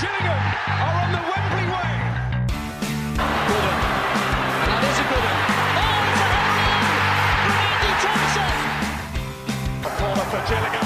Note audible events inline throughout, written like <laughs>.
Gillingham are on the Wembley way. Gooden. And that is a good one. Oh, it's a header in from Andy Thompson. A corner for Gillingham.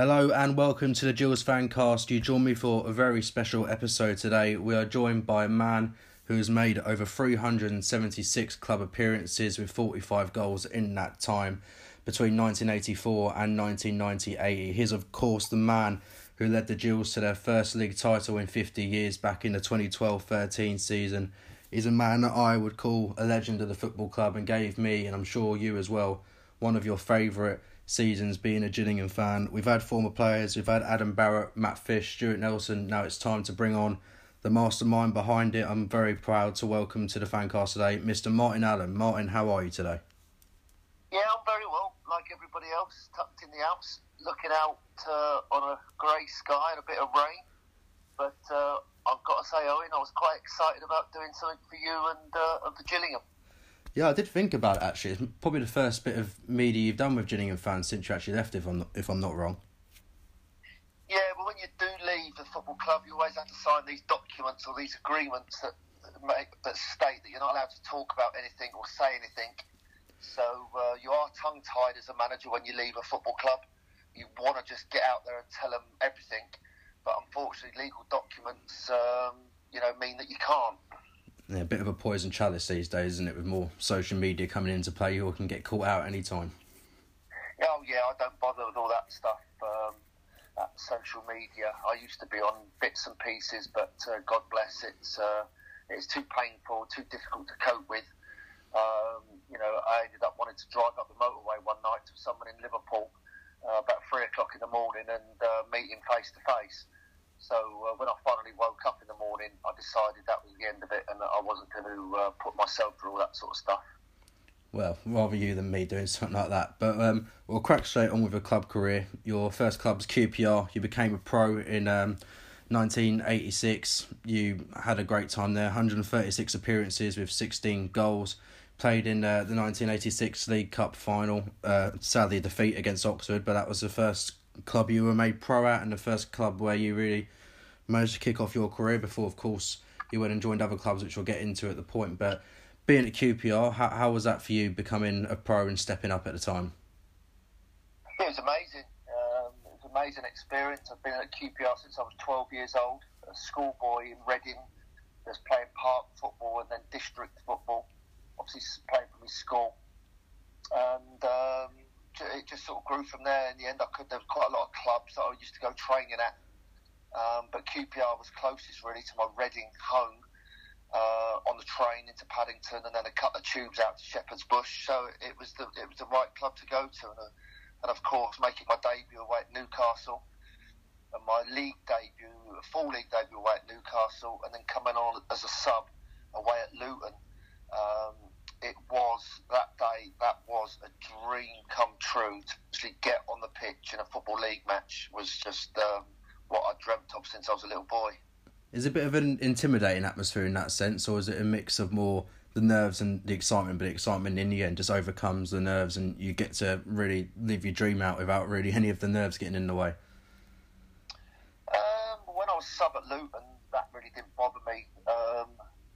Hello and welcome to the Gills Fancast. You join me for a very special episode today. We are joined by a man who has made over 376 club appearances with 45 goals in that time between 1984 and 1998. He is, of course, the man who led the Gills to their first league title in 50 years back in the 2012 13 season. He's a man that I would call a legend of the football club and gave me, and I'm sure you as well, one of your favourite seasons being a Gillingham fan. We've had former players, we've had Adam Barrett, Matt Fish, Stuart Nelson. Now it's time to bring on the mastermind behind it. I'm very proud to welcome to the fancast today Mr. Martin Allen. Martin, how are you today? Yeah, I'm very well, like everybody else, tucked in the Alps, looking out uh, on a grey sky and a bit of rain. But uh, I've got to say, Owen, I was quite excited about doing something for you and uh, of the Gillingham. Yeah, I did think about it actually. It's probably the first bit of media you've done with Gillingham fans since you actually left, if I'm not, if I'm not wrong. Yeah, but when you do leave the football club, you always have to sign these documents or these agreements that that, make, that state that you're not allowed to talk about anything or say anything. So uh, you are tongue tied as a manager when you leave a football club. You want to just get out there and tell them everything, but unfortunately, legal documents, um, you know, mean that you can't. Yeah, a bit of a poison chalice these days, isn't it? With more social media coming into play, you can get caught out any time. Oh yeah, I don't bother with all that stuff. Um, that social media. I used to be on bits and pieces, but uh, God bless it's uh, it's too painful, too difficult to cope with. Um, you know, I ended up wanting to drive up the motorway one night to someone in Liverpool uh, about three o'clock in the morning and uh, meet him face to face. So uh, when I finally woke up in the morning, I decided that was the end of it, and that I wasn't going to uh, put myself through all that sort of stuff. Well, rather you than me doing something like that. But um, we'll crack straight on with a club career. Your first club was QPR. You became a pro in um, 1986. You had a great time there 136 appearances with 16 goals. Played in uh, the 1986 League Cup final. Uh, sadly, a defeat against Oxford, but that was the first club you were made pro at and the first club where you really managed to kick off your career before, of course, you went and joined other clubs, which we'll get into at the point. But being at QPR, how, how was that for you becoming a pro and stepping up at the time? It was amazing. Um, it was an amazing experience. I've been at QPR since I was 12 years old. A schoolboy in Reading, just playing park football and then district football. Obviously playing for my school, and um, it just sort of grew from there. In the end, I could. There was quite a lot of clubs that I used to go training at, um, but QPR was closest really to my Reading home. Uh, on the train into Paddington, and then a couple of tubes out to Shepherd's Bush. So it was the it was the right club to go to, and, uh, and of course making my debut away at Newcastle, and my league debut, a full league debut away at Newcastle, and then coming on as a sub away at Luton. Um, it was that day. That was a dream come true to actually get on the pitch in a football league match. Was just um, what I dreamt of since I was a little boy. Is it a bit of an intimidating atmosphere in that sense, or is it a mix of more the nerves and the excitement, but the excitement in the end just overcomes the nerves and you get to really live your dream out without really any of the nerves getting in the way? Um, when I was sub at Luton, that really didn't bother me. Um,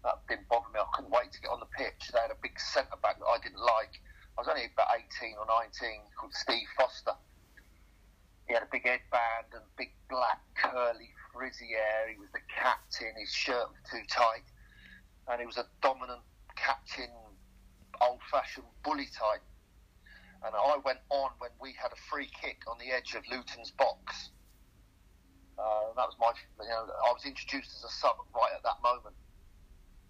that didn't bother me. I couldn't wait to get on the pitch. They had a big centre back that I didn't like. I was only about 18 or 19, called Steve Foster. He had a big headband and big black curly frizzy hair. He was the captain. His shirt was too tight, and he was a dominant captain, old-fashioned bully type. And I went on when we had a free kick on the edge of Luton's box. Uh, that was my, you know, I was introduced as a sub right at that moment.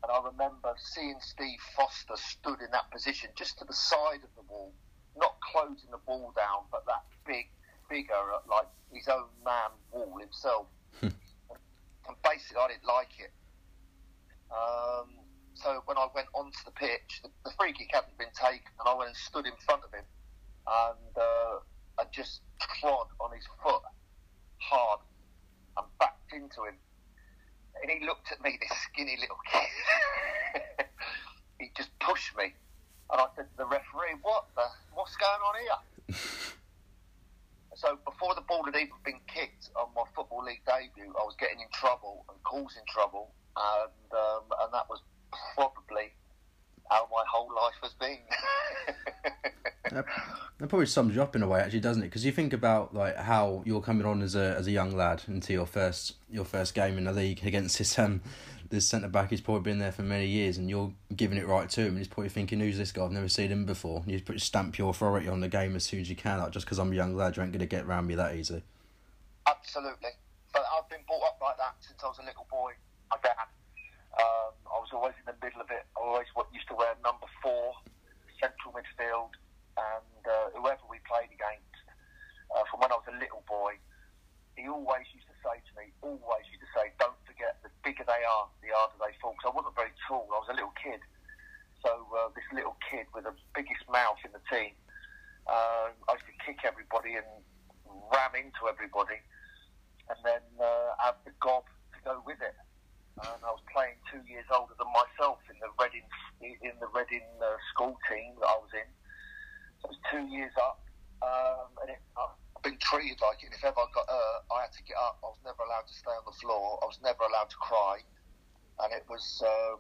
And I remember seeing Steve Foster stood in that position just to the side of the wall, not closing the ball down, but that big figure, uh, like his own man wall himself. and basically, I didn't like it. Um, so when I went onto the pitch, the, the free kick hadn't been taken, and I went and stood in front of him, and uh, I just trod on his foot hard and backed into him. And he looked at me, this skinny little kid. <laughs> he just pushed me, and I said to the referee, "What the? What's going on here?" <laughs> so before the ball had even been kicked on my football league debut, I was getting in trouble and causing trouble, and um, and that was probably how my whole life has been. <laughs> that, that probably sums you up in a way, actually, doesn't it? Because you think about like how you're coming on as a as a young lad into your first your first game in the league against this um this centre back. He's probably been there for many years, and you're giving it right to him. And he's probably thinking, "Who's this guy? I've never seen him before." And you put stamp your authority on the game as soon as you can. Like just because I'm a young lad, you ain't gonna get around me that easily. Absolutely, but I've been brought up like that since I was a little boy. My dad. Um, I was always in the middle of it. I always used to wear number four, central midfield, and uh, whoever we played against, uh, from when I was a little boy, he always used to say to me, always used to say, don't forget, the bigger they are, the harder they fall. Because I wasn't very tall. I was a little kid. So uh, this little kid with the biggest mouth in the team, uh, I used to kick everybody and ram into everybody, and then uh, have the gob to go with it and I was playing two years older than myself in the Reading in the Reading uh, school team that I was in. So I was two years up, um, and it, I've been treated like it. And if ever I got hurt, I had to get up. I was never allowed to stay on the floor. I was never allowed to cry, and it was. Um,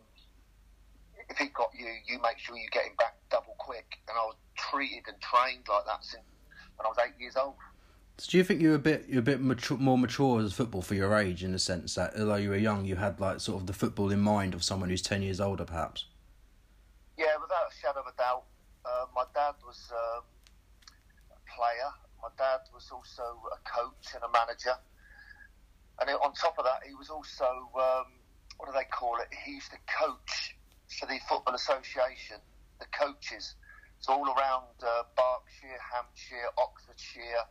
if he got you, you make sure you get him back double quick. And I was treated and trained like that since when I was eight years old. So do you think you were a bit you're a bit mature, more mature as a football for your age in the sense that although you were young, you had like sort of the football in mind of someone who's ten years older, perhaps? Yeah, without a shadow of a doubt. Uh, my dad was um, a player. My dad was also a coach and a manager. And on top of that, he was also um, what do they call it? He used to coach for the Football Association, the coaches. So all around uh, Berkshire, Hampshire, Oxfordshire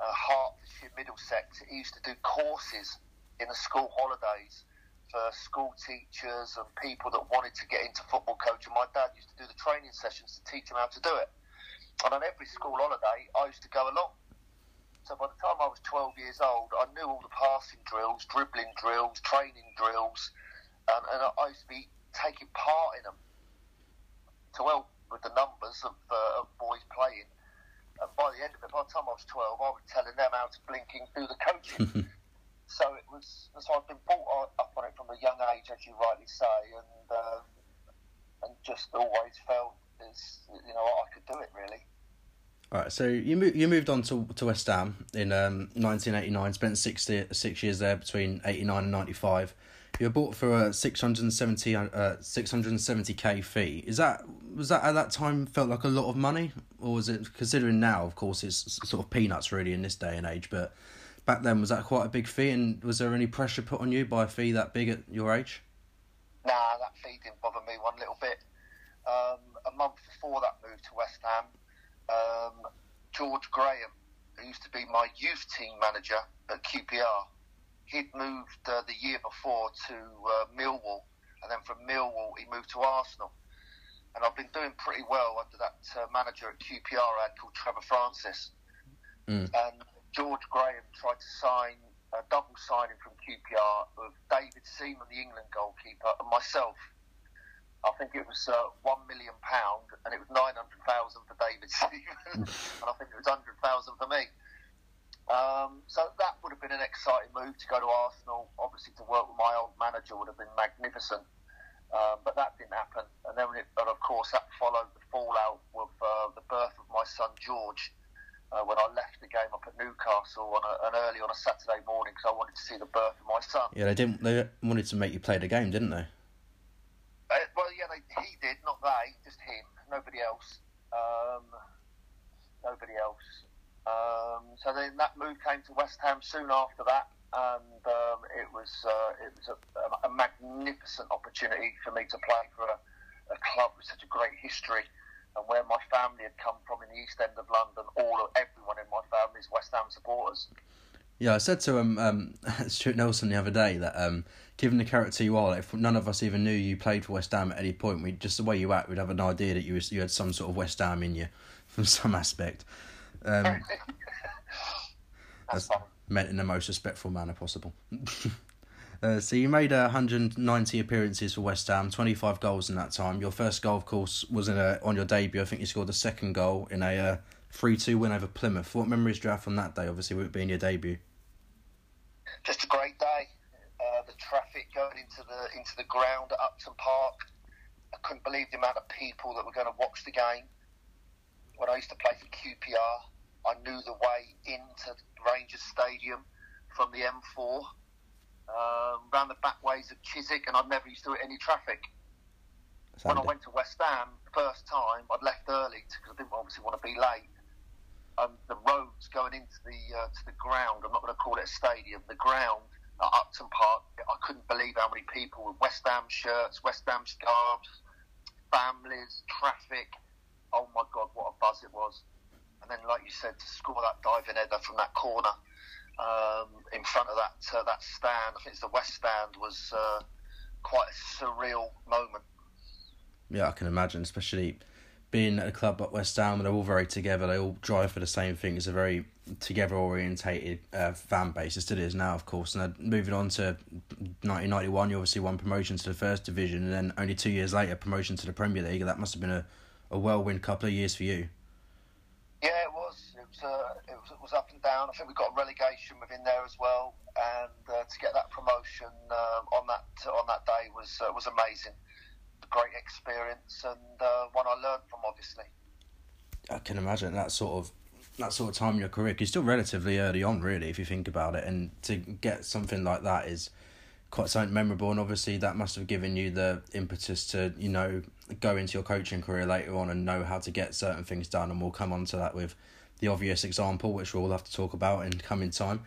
uh, Hertfordshire, Middlesex, he used to do courses in the school holidays for school teachers and people that wanted to get into football coaching. My dad used to do the training sessions to teach them how to do it. And on every school holiday, I used to go along. So by the time I was 12 years old, I knew all the passing drills, dribbling drills, training drills, and, and I used to be taking part in them to help with the numbers of, uh, of boys playing. And by the end of it, by the time I was 12, I was telling them how to blinking do the coaching. <laughs> so it was, so I've been brought up on it from a young age, as you rightly say, and um, and just always felt as you know I could do it really. All right, so you moved you moved on to to West Ham in um, 1989. Spent six six years there between 89 and 95. You were bought for a 670 uh, 670k fee. Is that was that at that time felt like a lot of money, or was it considering now? Of course, it's sort of peanuts really in this day and age. But back then, was that quite a big fee? And was there any pressure put on you by a fee that big at your age? Nah, that fee didn't bother me one little bit. Um, a month before that move to West Ham, um, George Graham, who used to be my youth team manager at QPR, he'd moved uh, the year before to uh, Millwall, and then from Millwall he moved to Arsenal. And I've been doing pretty well under that uh, manager at QPR I had called Trevor Francis. Mm. And George Graham tried to sign a double signing from QPR of David Seaman, the England goalkeeper, and myself. I think it was uh, one million pound, and it was nine hundred thousand for David <laughs> Seaman, <laughs> and I think it was hundred thousand for me. Um, so that would have been an exciting move to go to Arsenal. Obviously, to work with my old manager would have been magnificent. Um, but that didn't happen. And then, it, and of course, that followed the fallout with uh, the birth of my son George. Uh, when I left the game up at Newcastle on a, an early on a Saturday morning because I wanted to see the birth of my son. Yeah, they didn't. They wanted to make you play the game, didn't they? Uh, well, yeah, they, he did, not they, just him, nobody else. Um, nobody else. Um, so then that move came to West Ham soon after that and um, it was uh, it was a, a, magnificent opportunity for me to play for a, a, club with such a great history, and where my family had come from in the East End of London. All of everyone in my family is West Ham supporters. Yeah, I said to um, um <laughs> Stuart Nelson the other day that um, given the character you are, if none of us even knew you played for West Ham at any point, we just the way you act, we'd have an idea that you was, you had some sort of West Ham in you, from some aspect. Um, <laughs> That's, That's meant in the most respectful manner possible. <laughs> Uh, so you made uh, 190 appearances for West Ham, 25 goals in that time. Your first goal, of course, was in a, on your debut. I think you scored the second goal in a uh, 3 2 win over Plymouth. What memories do you have from that day, obviously, with it being your debut? Just a great day. Uh, the traffic going into the into the ground at Upton Park. I couldn't believe the amount of people that were going to watch the game. When I used to play for QPR, I knew the way into Rangers Stadium from the M4, um, round the back ways of Chiswick, and I'd never used to hit any traffic. When I went to West Ham, the first time, I'd left early because I didn't obviously want to be late. And the roads going into the uh, to the ground, I'm not going to call it a stadium, the ground at Upton Park, I couldn't believe how many people with West Ham shirts, West Ham scarves, families, traffic. Oh my God, what a buzz it was. And then, like you said, to score that diving header from that corner um, in front of that uh, that stand, I think it's the West Stand, was uh, quite a surreal moment. Yeah, I can imagine, especially being at a club like West Ham, they're all very together. They all drive for the same thing. It's a very together orientated uh, fan base. It still is now, of course. And moving on to 1991, you obviously won promotion to the first division, and then only two years later, promotion to the Premier League. That must have been a, a whirlwind couple of years for you. Yeah, it was. It was, uh, it was. It was up and down. I think we got relegation within there as well, and uh, to get that promotion uh, on that on that day was uh, was amazing. A great experience and uh, one I learned from, obviously. I can imagine that sort of that sort of time in your career. Cause you're still relatively early on, really, if you think about it, and to get something like that is quite something memorable. And obviously, that must have given you the impetus to you know go into your coaching career later on and know how to get certain things done. And we'll come on to that with the obvious example, which we'll have to talk about in coming time.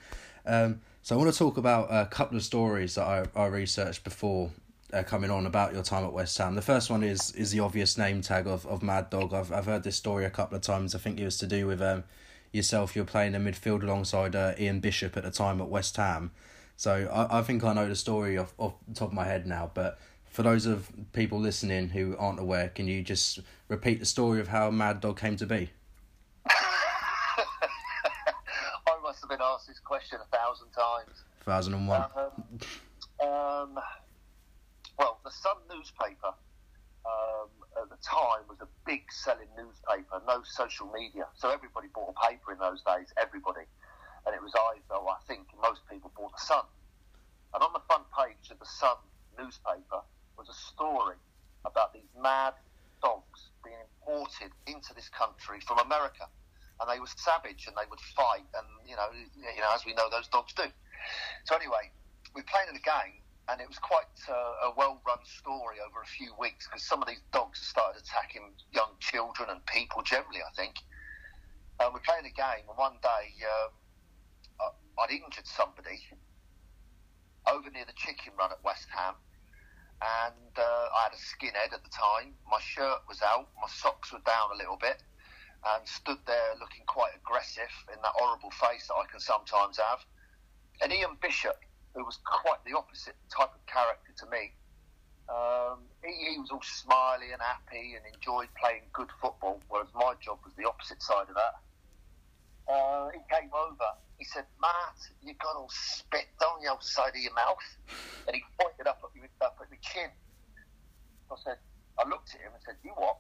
Um, so I want to talk about a couple of stories that I, I researched before uh, coming on about your time at West Ham. The first one is is the obvious name tag of, of Mad Dog. I've I've heard this story a couple of times. I think it was to do with um yourself. You're playing in midfield alongside uh, Ian Bishop at the time at West Ham. So I, I think I know the story off, off the top of my head now. But for those of people listening who aren't aware, can you just repeat the story of how Mad Dog came to be? <laughs> I must have been asked this question a thousand times. Thousand and one. Um, um, well, the Sun newspaper um, at the time was a big selling newspaper, no social media. So everybody bought a paper in those days, everybody. And it was either, I think most people bought the Sun. And on the front page of the Sun newspaper was a story about these mad dogs being imported into this country from America. And they were savage and they would fight. And, you know, you know as we know, those dogs do. So anyway, we played in a game and it was quite uh, a well-run story over a few weeks because some of these dogs started attacking young children and people generally. I think. Um, we're playing a game, and one day uh, I'd injured somebody over near the chicken run at West Ham, and uh, I had a skinhead at the time. My shirt was out, my socks were down a little bit, and stood there looking quite aggressive in that horrible face that I can sometimes have. And Ian Bishop who was quite the opposite type of character to me. Um, he, he, was all smiley and happy and enjoyed playing good football, whereas my job was the opposite side of that. Uh, he came over. He said, "Matt, you got all spit down the outside of your mouth," and he pointed up at me, up at my chin. I said, I looked at him and said, "You what?"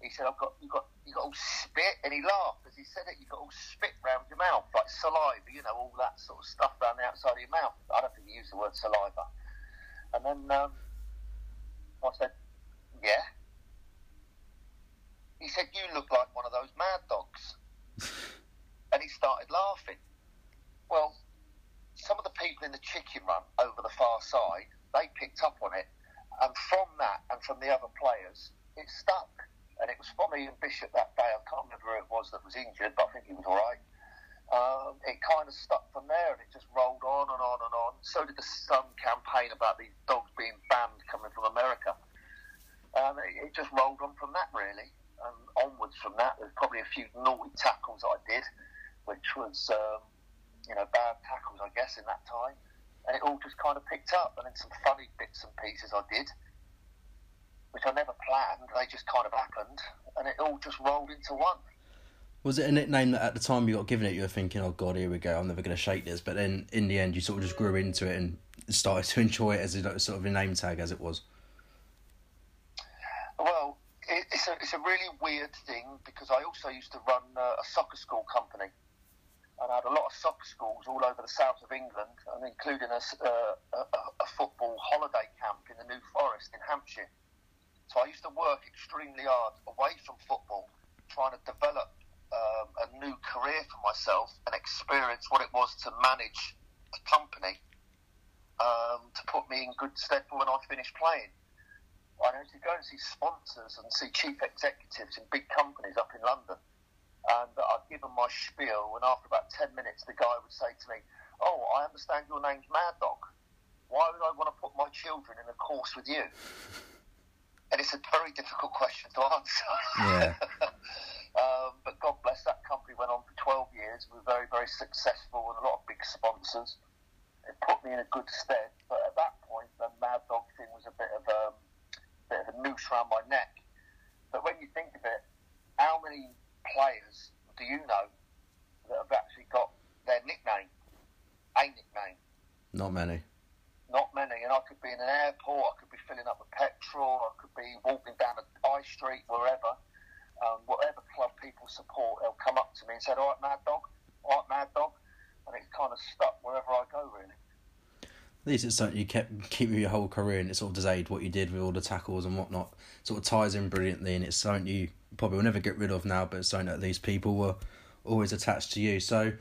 He said, "I've got you got you got all spit," and he laughed as he said it. You got all spit round your mouth, like saliva, you know, all that sort of stuff around the outside of your mouth. I don't think he used the word saliva. And then um, I said, "Yeah." He said, "You look like one of those mad dogs," <laughs> and he started laughing. Well, some of the people in the chicken run over the far side, they picked up on it, and from that and from the other players, it stuck and it was from Ian Bishop that day. I can't remember who it was that was injured, but I think he was all right. Um, it kind of stuck from there, and it just rolled on and on and on. So did the Sun campaign about these dogs being banned coming from America. Um, it, it, just rolled on from that, really, and onwards from that. There's probably a few naughty tackles I did, which was, um, you know, bad tackles, I guess, in that time. And it all just kind of picked up, and then some funny bits and pieces I did which I never planned. They just kind of happened, and it all just rolled into one. Was it a nickname that at the time you got given it, you were thinking, "Oh God, here we go! I'm never going to shake this." But then in the end, you sort of just grew into it, and started to <laughs> enjoy it as a sort of a name tag as it was? Well, it's a it's a really weird thing because I also used to run uh, a soccer school company, and I had a lot of soccer schools all over the south of England, and including a, uh, a, a- football holiday camp in the New Forest in Hampshire. So I used to work extremely hard away from football, trying to develop um, a new career for myself and experience what it was to manage a company um, to put me in good stead for when I finished playing. I used to go and see sponsors and see chief executives in big companies up in London. And I'd give them my spiel, and after about 10 minutes, the guy would say to me, Oh, I understand your name's Mad Dog. Why would I want to put my children in a course with you? And it's a very difficult question to answer. Yeah. <laughs> um, but God bless that company went on for 12 years. We were very, very successful with a lot of big sponsors. It put me in a good stead. But at that point, the Mad Dog thing was a bit of a, bit of a noose around my neck. But when you think of it, how many players do you know that have actually got their nickname, a nickname? Not many. Not many. And I could be in an airport, I could be filling up with petrol, I could be walking down a high street, wherever. Um, whatever club people support, they'll come up to me and say, "All right, Mad Dog, all right, Mad Dog," and it's kind of stuck wherever I go, really. At least it's something you kept keep your whole career, and it sort of does aid what you did with all the tackles and whatnot. Sort of ties in brilliantly, and it's something you probably will never get rid of now. But it's something that these people were always attached to you. So,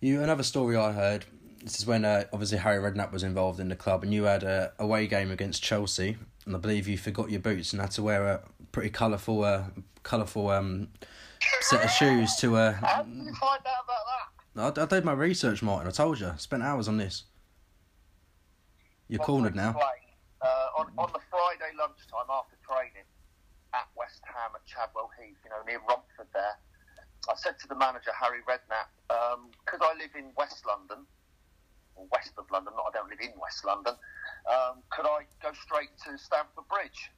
you another story I heard. This is when uh, obviously Harry Redknapp was involved in the club, and you had a away game against Chelsea, and I believe you forgot your boots and had to wear a pretty colourful, uh, colourful um, set of shoes to. Uh, How did you find out about that? I, I did my research, Martin. I told you, spent hours on this. You're cornered now. Uh, on, on the Friday lunchtime after training at West Ham at Chadwell Heath, you know, near Romford there, I said to the manager, Harry Redknapp, because I live in West London, or west of London, not I don't live in West London, um, could I go straight to Stamford Bridge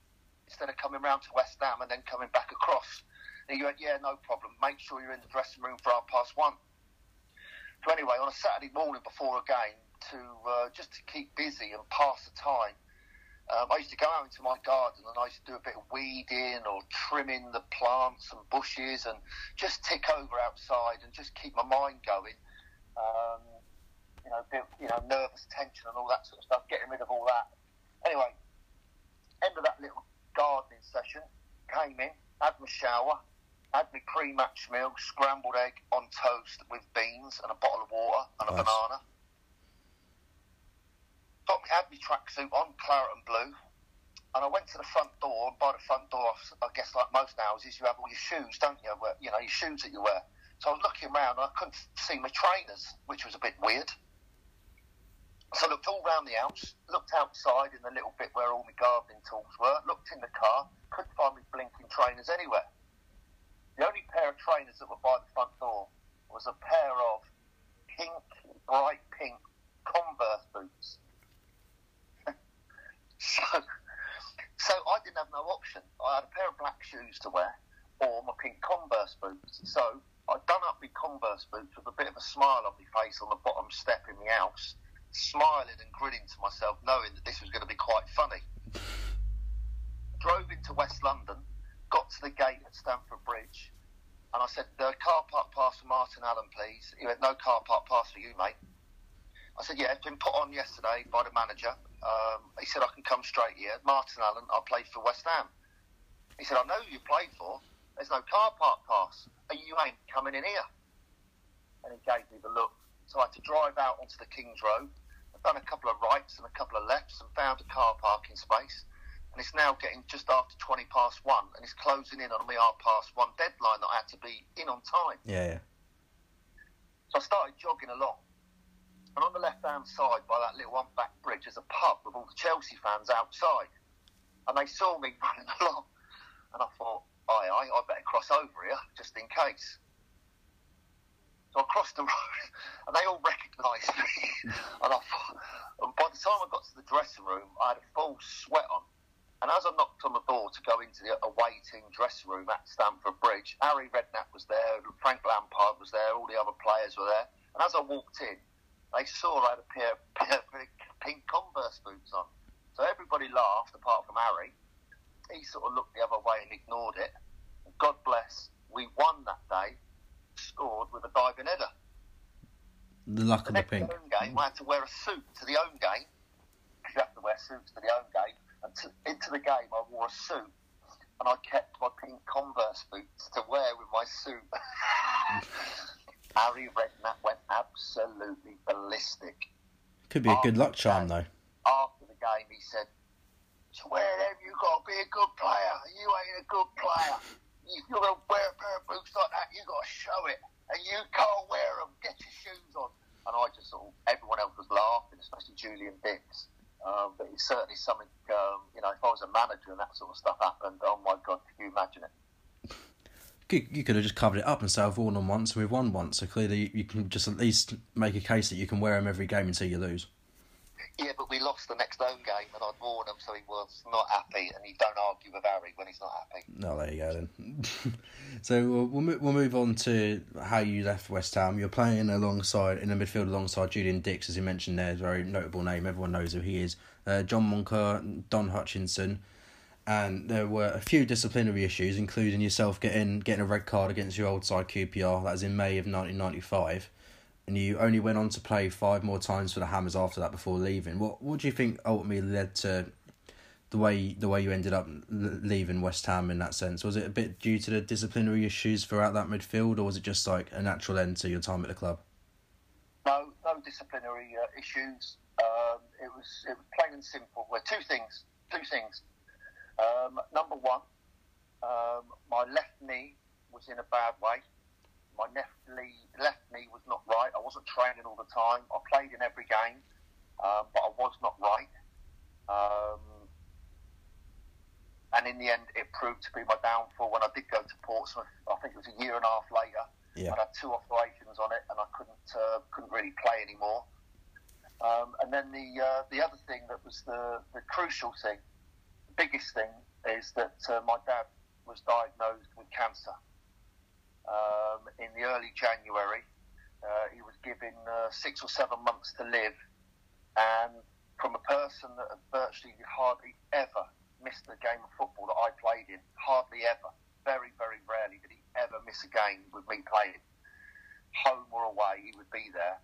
instead of coming round to West Ham and then coming back across? And he went, yeah, no problem. Make sure you're in the dressing room for half past one. So anyway, on a Saturday morning before a game, to uh, just to keep busy and pass the time, um, I used to go out into my garden and I used to do a bit of weeding or trimming the plants and bushes and just tick over outside and just keep my mind going. Um, you know, bit, you know, nervous tension and all that sort of stuff, getting rid of all that. Anyway, end of that little gardening session, came in, had my shower, had my pre-match meal, scrambled egg on toast with beans and a bottle of water and a banana. Got me, had my tracksuit on, claret and blue, and I went to the front door. And by the front door, I guess like most houses, you have all your shoes, don't you? Where- You know, your shoes that you wear. So I was looking around and I couldn't see my trainers, which was a bit weird. So I looked all round the house, looked outside in the little bit where all my gardening tools were, looked in the car, couldn't find my blinking trainers anywhere. The only pair of trainers that were by the front door was a pair of pink, bright pink Converse boots. So, so I didn't have no option. I had a pair of black shoes to wear or my pink Converse boots. So I'd done up my Converse boots with a bit of a smile on my face on the bottom step in the house, smiling and grinning to myself, knowing that this was going to be quite funny. Drove into West London, got to the gate at Stamford Bridge, and I said, the car park pass for Martin Allen, please. He went, no car park pass for you, mate. I said, yeah, it's been put on yesterday by the manager. Um, he said, I can come straight here. Martin Allen, I played for West Ham. He said, I know who you played for. There's no car park pass. And you ain't coming in here. And he gave me the look. So I had to drive out onto the King's Road. I've done a couple of rights and a couple of lefts and found a car parking space. And it's now getting just after 20 past one and it's closing in on me half past one deadline that I had to be in on time. Yeah, yeah. So I started jogging along. And on the left hand side by that little one back bridge, there's a pub with all the Chelsea fans outside. And they saw me <laughs> running along. And I thought, aye, aye, I better cross over here just in case. So I crossed the <laughs> road and they all recognised me. <laughs> and I thought, and by the time I got to the dressing room, I had a full sweat on. And as I knocked on the door to go into the awaiting dressing room at Stamford Bridge, Harry Redknapp was there, Frank Lampard was there, all the other players were there. And as I walked in, they saw I had a pair, <laughs> pair, pink Converse boots on. So everybody laughed, apart from Harry. He sort of looked the other way and ignored it. God bless, we won that day, scored with a diving header. The luck The of the pink. home game, I had to wear a suit to the home game. You have to wear suits to the home game. And to, into the game, I wore a suit. And I kept my pink Converse boots to wear with my suit. <laughs> Harry Redknapp went absolutely ballistic. Could be a good luck charm though. After the game, he said, To wear them, you got to be a good player. You ain't a good player. If you're going to wear a pair of boots like that, you got to show it. And you can't wear them. Get your shoes on. And I just thought everyone else was laughing, especially Julian Dicks. Um, but it's certainly something, um, you know, if I was a manager and that sort of stuff happened, oh my God, can you imagine it? You, you could have just covered it up and said I've worn them once and we've won once. So clearly you can just at least make a case that you can wear them every game until you lose. Yeah, but we lost the next home game and I'd worn them, so he was not happy. And you don't argue with Harry when he's not happy. No, there you go then. <laughs> so we'll we'll, we'll move on to how you left West Ham. You're playing alongside in the midfield alongside Julian Dicks, as you mentioned there, a very notable name. Everyone knows who he is. Uh, John Moncur, Don Hutchinson, and there were a few disciplinary issues, including yourself getting getting a red card against your old side QPR. That was in May of nineteen ninety five. And you only went on to play five more times for the Hammers after that before leaving. What what do you think ultimately led to the way the way you ended up leaving West Ham in that sense? Was it a bit due to the disciplinary issues throughout that midfield, or was it just like a natural end to your time at the club? No, no disciplinary uh, issues. Um, it was it was plain and simple. Well, two things. Two things. Um, number one, um, my left knee was in a bad way. My left knee, left knee was not right. I wasn't training all the time. I played in every game, um, but I was not right. Um, and in the end, it proved to be my downfall. When I did go to Portsmouth, I think it was a year and a half later. Yeah. I had two operations on it, and I couldn't uh, couldn't really play anymore. Um, and then the uh, the other thing that was the, the crucial thing, biggest thing, is that uh, my dad was diagnosed with cancer um, in the early January. Uh, he was given uh, six or seven months to live, and from a person that had virtually hardly ever missed a game of football that I played in, hardly ever, very very rarely did he ever miss a game with me playing, home or away, he would be there.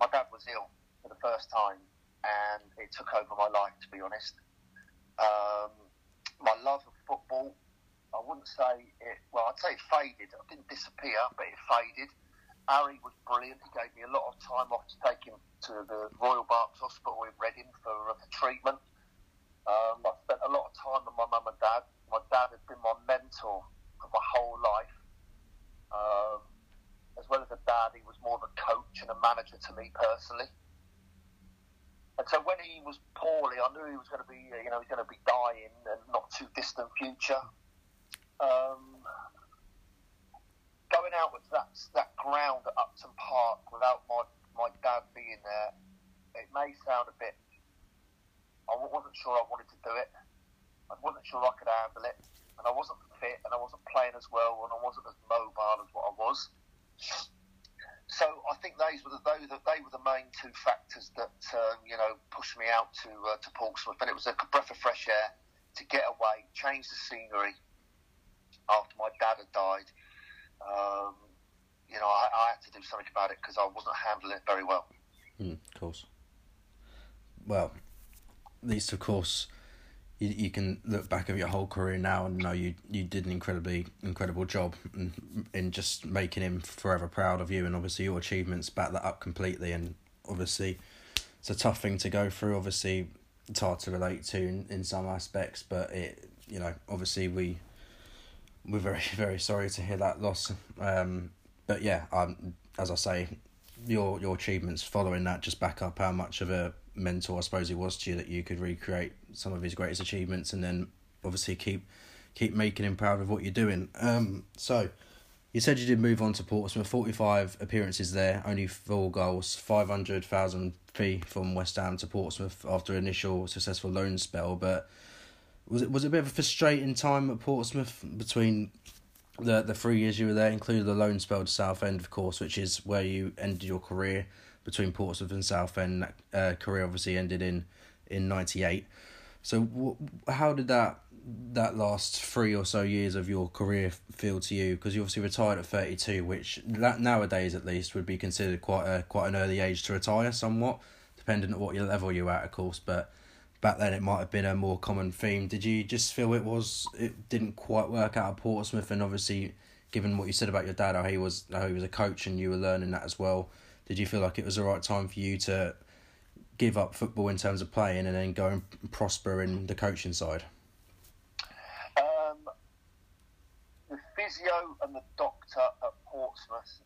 My dad was ill for the first time, and it took over my life. To be honest, um, my love of football I wouldn't say it. Well, I'd say it faded. It didn't disappear, but it faded. Harry was brilliant. He gave me a lot of time off to take him to the Royal Berks Hospital in Reading for, for treatment. Um, I spent a lot of time with my mum and dad. My dad had been my mentor for my whole life. Um, as well as a dad, he was more of a coach and a manager to me personally. And so when he was poorly, I knew he was going to be, you know, he's going to be dying in a not too distant future um, going out with that that ground at Upton Park without my my dad being there, it may sound a bit. I wasn't sure I wanted to do it. I wasn't sure I could handle it, and I wasn't fit, and I wasn't playing as well, and I wasn't as mobile as what I was. So I think those were the those, they were the main two factors that um, you know pushed me out to uh, to Portsmouth, and it was a breath of fresh air to get away, change the scenery, after my dad had died, um, you know, I, I, had to do something about it because I wasn't handling it very well. Mm, of course. Well, least of course, you you can look back at your whole career now and know you you did an incredibly incredible job in, in just making him forever proud of you and obviously your achievements back that up completely and obviously it's a tough thing to go through. Obviously, it's hard to relate to in, in some aspects, but it you know obviously we we're very <laughs> very sorry to hear that loss. Um, but yeah, um, as I say, your your achievements following that just back up how much of a mentor I suppose he was to you that you could recreate some of his greatest achievements and then obviously keep keep making him proud of what you're doing. Um, so you said you did move on to Portsmouth, forty five appearances there, only four goals, five hundred thousand fee from West Ham to Portsmouth after initial successful loan spell, but was it was it a bit of a frustrating time at Portsmouth between the the three years you were there, including the loan spell to Southend, of course, which is where you ended your career between Portsmouth and Southend. Uh, career obviously ended in in '98. So, how did that that last three or so years of your career feel to you? Because you obviously retired at thirty two, which that nowadays at least would be considered quite a quite an early age to retire, somewhat, depending on what your level you're at, of course. But back then it might have been a more common theme. Did you just feel it was it didn't quite work out at Portsmouth, and obviously, given what you said about your dad, how he was how he was a coach, and you were learning that as well. Did you feel like it was the right time for you to give up football in terms of playing and then go and prosper in the coaching side? Um, the physio and the doctor at Portsmouth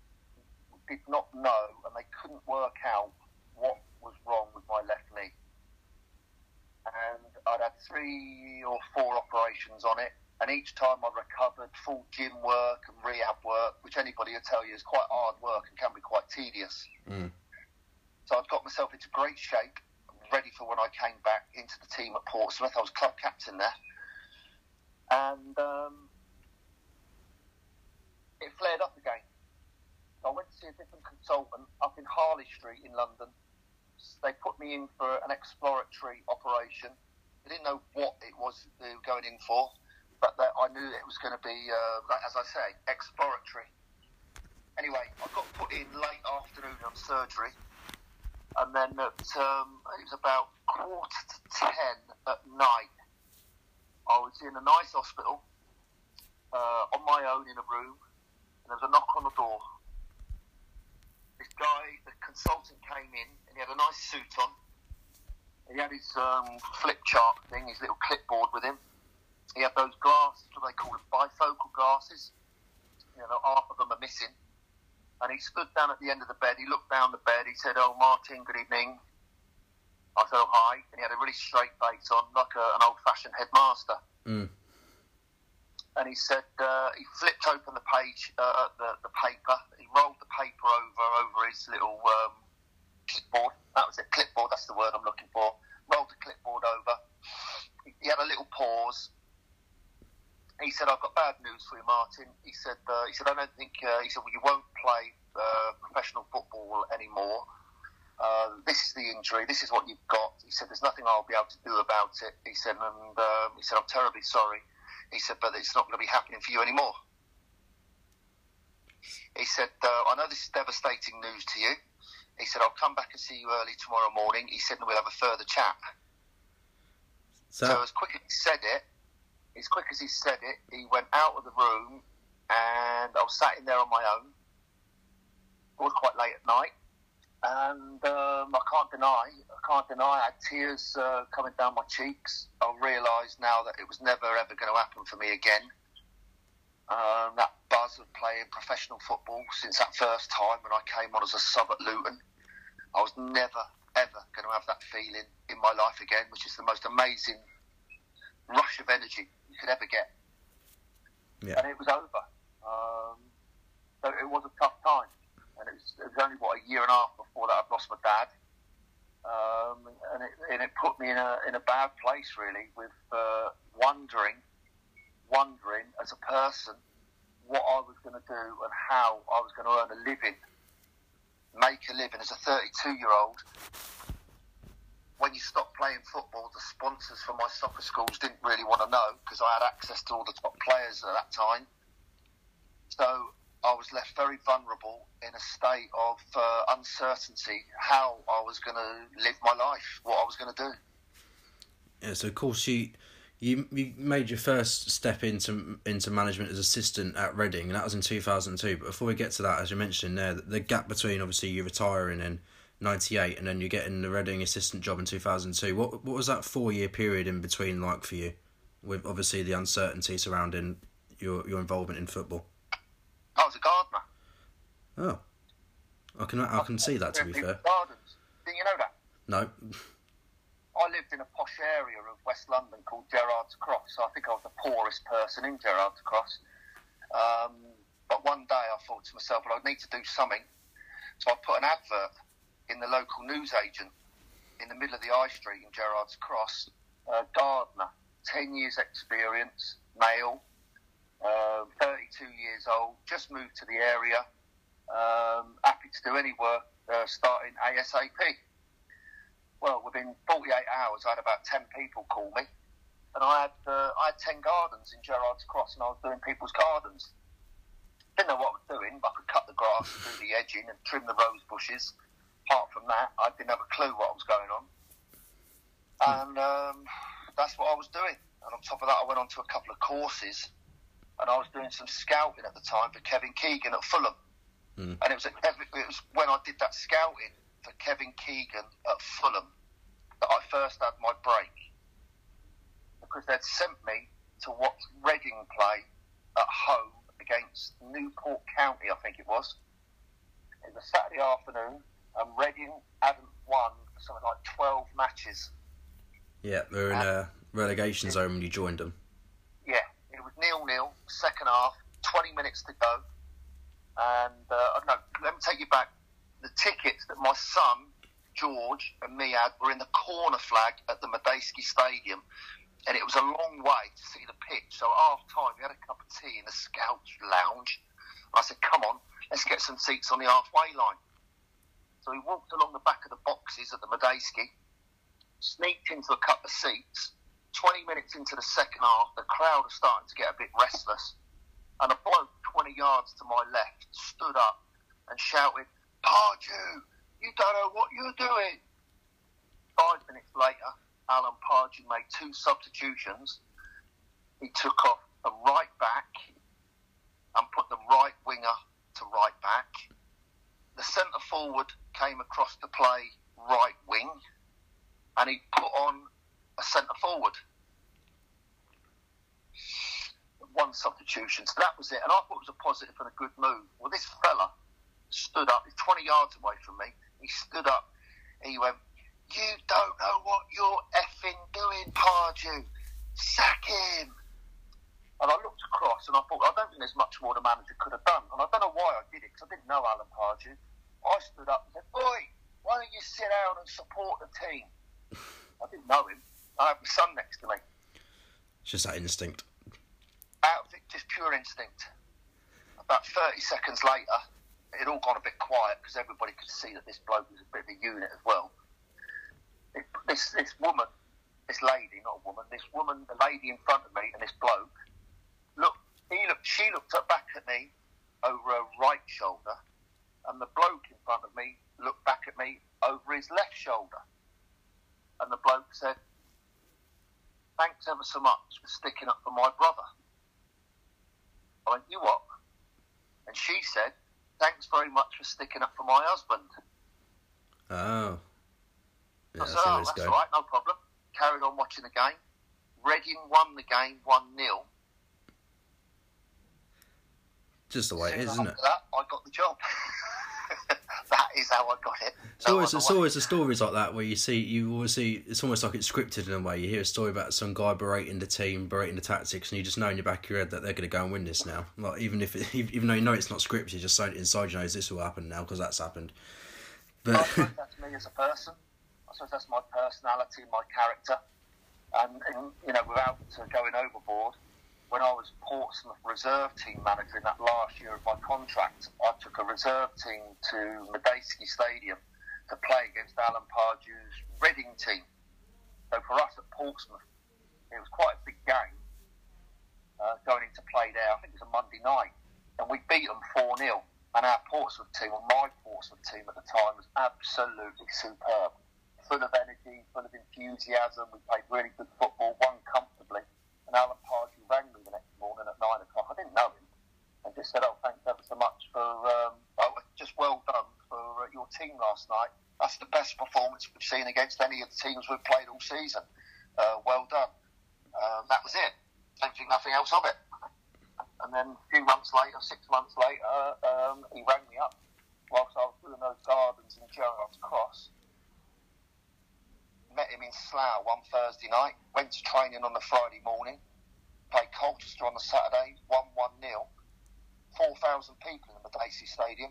did not know and they couldn't work out what was wrong with my left knee. And I'd had three or four operations on it, and each time I recovered full gym work and rehab work, which anybody will tell you is quite hard work and can be quite tedious. Mm. So I'd got myself into great shape, ready for when I came back into the team at Portsmouth. I was club captain there. And um, it flared up again. So I went to see a different consultant up in Harley Street in London. They put me in for an exploratory operation. They didn't know what it was they were going in for, but that I knew it was going to be, uh, as I say, exploratory. Anyway, I got put in late afternoon on surgery and then at um, it was about quarter to ten at night. I was in a nice hospital uh, on my own in a room, and there was a knock on the door. This guy, the consultant, came in, and he had a nice suit on. He had his um, flip chart thing, his little clipboard with him. He had those glasses, what they call it, bifocal glasses. You know, half of them are missing and he stood down at the end of the bed. He looked down the bed. He said, "Oh, Martin, good evening." I said, "Oh, hi," and he had a really straight face on, like a, an old-fashioned headmaster. Mm. And he said uh, he flipped open the page, uh, the the paper. He rolled the paper over over his little um, clipboard. That was it, clipboard. That's the word I'm looking for. Rolled the clipboard over. He, he had a little pause he said, "I've got bad news for you, Martin." He said, uh, "He said I don't think." Uh, he said, "Well, you won't play uh, professional football anymore. Uh, this is the injury. This is what you've got." He said, "There's nothing I'll be able to do about it." He said, "And um, he said I'm terribly sorry." He said, "But it's not going to be happening for you anymore." He said, uh, "I know this is devastating news to you." He said, "I'll come back and see you early tomorrow morning." He said, "And we'll have a further chat." So, So as quick as he said it, as quick as he said it, he went out of the room, and I was sat in there on my own. It was quite late at night, and um, I can't deny, I can't deny, I had tears uh, coming down my cheeks. I realised now that it was never ever going to happen for me again. Um, that buzz of playing professional football since that first time when I came on as a sub at Luton, I was never ever going to have that feeling in my life again, which is the most amazing rush of energy could ever get. Yeah. And it was over. Um, so it was a tough time. And it was, it was only, what, a year and a half before that I'd lost my dad. Um, and, it, and it put me in a, in a bad place, really, with uh, wondering, wondering as a person what I was going to do and how I was going to earn a living, make a living as a 32 year old when you stopped playing football, the sponsors for my soccer schools didn't really want to know because I had access to all the top players at that time. So I was left very vulnerable in a state of uh, uncertainty how I was going to live my life, what I was going to do. Yeah, so of course you, you you made your first step into into management as assistant at Reading, and that was in two thousand two. But before we get to that, as you mentioned there, the, the gap between obviously you retiring and 98 and then you're getting the Reading assistant job in 2002. What what was that four year period in between like for you? With obviously the uncertainty surrounding your your involvement in football. I was a gardener. Oh. I can I can I see that to be fair. Gardens. Didn't you know that? No. I lived in a posh area of West London called Gerrards Cross. I think I was the poorest person in Gerrards Cross. Um, but one day I thought to myself, well, I need to do something. So I put an advert in the local newsagent in the middle of the high street in Gerrards Cross. Uh, gardener, 10 years experience, male, um, 32 years old, just moved to the area, um, happy to do any work uh, starting ASAP. Well, within 48 hours, I had about 10 people call me, and I had uh, I had 10 gardens in Gerrards Cross, and I was doing people's gardens. Didn't know what I was doing, but I could cut the grass, do the edging, and trim the rose bushes. Apart from that, I didn't have a clue what was going on, and um, that's what I was doing. And on top of that, I went on to a couple of courses, and I was doing some scouting at the time for Kevin Keegan at Fulham. And it was, at, it was when I did that scouting for Kevin Keegan at Fulham that I first had my break. Because they'd sent me to watch Reading play at home against Newport County, I think it was. It was a Saturday afternoon, and Reading hadn't won something like 12 matches. Yeah, they were in a relegation zone when you joined them. Yeah, it was nil nil, second half, 20 minutes to go. And uh, I don't know, let me take you back. The tickets that my son, George, and me had were in the corner flag at the Madejski Stadium. And it was a long way to see the pitch. So at half time, we had a cup of tea in the Scouts Lounge. I said, come on, let's get some seats on the halfway line. So he walked along the back of the boxes at the Madejski, sneaked into a couple of seats. 20 minutes into the second half, the crowd are starting to get a bit restless. And a bloke 20 yards to my left stood up and shouted, Pardew, you don't know what you're doing. Five minutes later, Alan Pardew made two substitutions. He took off a right back and put the right winger to right back. The centre forward came across to play right wing and he put on a centre forward. One substitution, so that was it. And I thought it was a positive and a good move. Well, this fella stood up, he's 20 yards away from me. He stood up, he went, You don't know what you're effing doing, Pardew. Sack him. And I looked across and I thought, I don't think there's much more the manager could have done. And I don't know why I did it because I didn't know Alan Pardew. I stood up and said, Boy, why don't you sit down and support the team? I didn't know him. I had my son next to me. It's just that instinct. Out of it, just pure instinct. About 30 seconds later, it all gone a bit quiet because everybody could see that this bloke was a bit of a unit as well. It, this, this woman, this lady, not a woman, this woman, the lady in front of me and this bloke, look, he looked, she looked up back at me over her right shoulder, and the bloke in front of me looked back at me over his left shoulder. And the bloke said, Thanks ever so much for sticking up for my brother. I went, You what? And she said, Thanks very much for sticking up for my husband. Oh. Yeah, I oh, that's said, Oh, that's all right, no problem. Carried on watching the game. Reading won the game 1 0. Just the way it is, isn't it? That, I got the job. <laughs> that is how I got it. It's always, it's always the stories like that where you see you always see it's almost like it's scripted in a way. You hear a story about some guy berating the team, berating the tactics, and you just know in your back of your head that they're going to go and win this now. Like even if <laughs> it, even though you know it's not scripted, you just so inside you know this will happen now because that's happened. I But suppose <laughs> that's me as a person. I suppose that's my personality, my character. And, and you know, without going overboard, when I was Portsmouth reserve team manager in that last year of my contract, I took a reserve team to Madejski Stadium to play against Alan Pardew's Reading team. So for us at Portsmouth, it was quite a big game uh, going into play there. I think it was a Monday night. And we beat them 4 0. And our Portsmouth team, or my Portsmouth team at the time, was absolutely superb. Full of energy, full of enthusiasm. We played really good football, won comfortably. And Alan Pardew at 9 o'clock. I didn't know him. And just said, Oh, thanks ever so much for, um, oh, just well done for uh, your team last night. That's the best performance we've seen against any of the teams we've played all season. Uh, well done. Um, that was it. Don't think nothing else of it. And then a few months later, six months later, um, he rang me up whilst I was doing those gardens in Gerrards Cross. Met him in Slough one Thursday night, went to training on the Friday morning, played Colchester on the Saturday, 1 1 0. 4,000 people in the Dacey Stadium.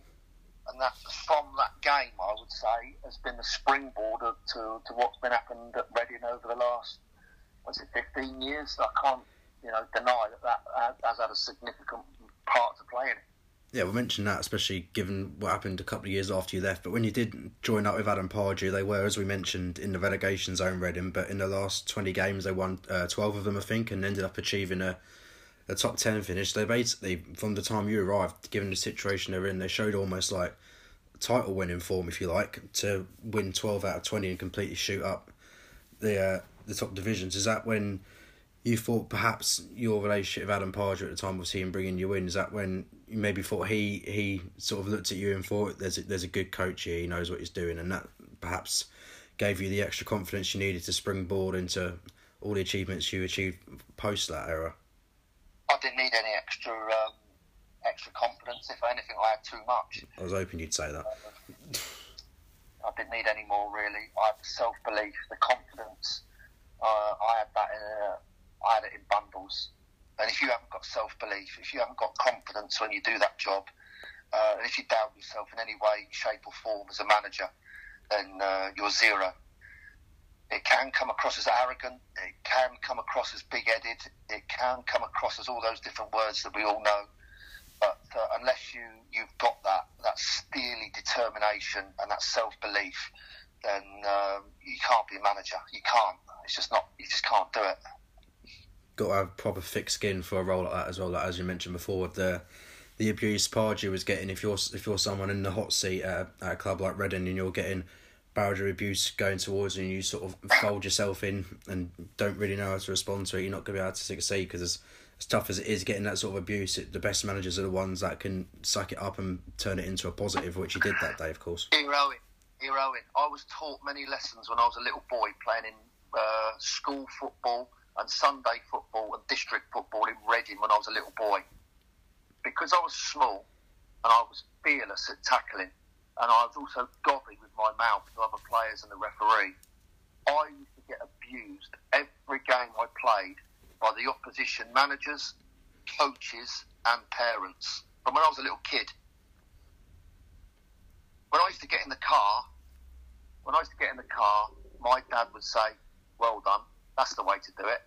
And that's from that game, I would say, has been the springboard of- to, to what's been happened at Reading over the last, what's it, 15 years? I can't, you know, deny that that has had a significant part to play in it. Yeah, we mentioned that, especially given what happened a couple of years after you left. But when you did join up with Alan Pardew, they were, as we mentioned, in the relegation zone, Reading. But in the last 20 games, they won uh, 12 of them, I think, and ended up achieving a, a top 10 finish. They basically, from the time you arrived, given the situation they're in, they showed almost like title winning form, if you like, to win 12 out of 20 and completely shoot up the, uh, the top divisions. Is that when you thought perhaps your relationship with Alan Pardew at the time was him bringing you in? Is that when maybe thought he he sort of looked at you and thought there's a, there's a good coach here, he knows what he's doing, and that perhaps gave you the extra confidence you needed to springboard into all the achievements you achieved post that era? I didn't need any extra um, extra confidence. If anything, I had too much. I was hoping you'd say that. I didn't need any more really. I had the self belief, the confidence. Uh, I had that. In, uh, I had it in bundles. And if you haven't got self belief, if you haven't got confidence when you do that job, uh, and if you doubt yourself in any way, shape, or form as a manager, then uh, you're zero. It can come across as arrogant. It can come across as big-headed. It can come across as all those different words that we all know. But uh, unless you you've got that that steely determination and that self-belief, then um, you can't be a manager. You can't. It's just not. You just can't do it got to have proper thick skin for a role like that as well. Like as you mentioned before, the the abuse Pardew was getting if you're if you're someone in the hot seat at, at a club like Reading and you're getting boundary abuse going towards you and you sort of fold yourself in and don't really know how to respond to it, you're not going to be able to succeed because as, as tough as it is getting that sort of abuse, it, the best managers are the ones that can suck it up and turn it into a positive, which he did that day, of course. Heroing, heroing. I was taught many lessons when I was a little boy playing in uh, school football and Sunday football and district football in Reading when I was a little boy. Because I was small and I was fearless at tackling and I was also gobby with my mouth to other players and the referee, I used to get abused every game I played by the opposition managers, coaches and parents from when I was a little kid. When I used to get in the car, when I used to get in the car, my dad would say, well done, that's the way to do it.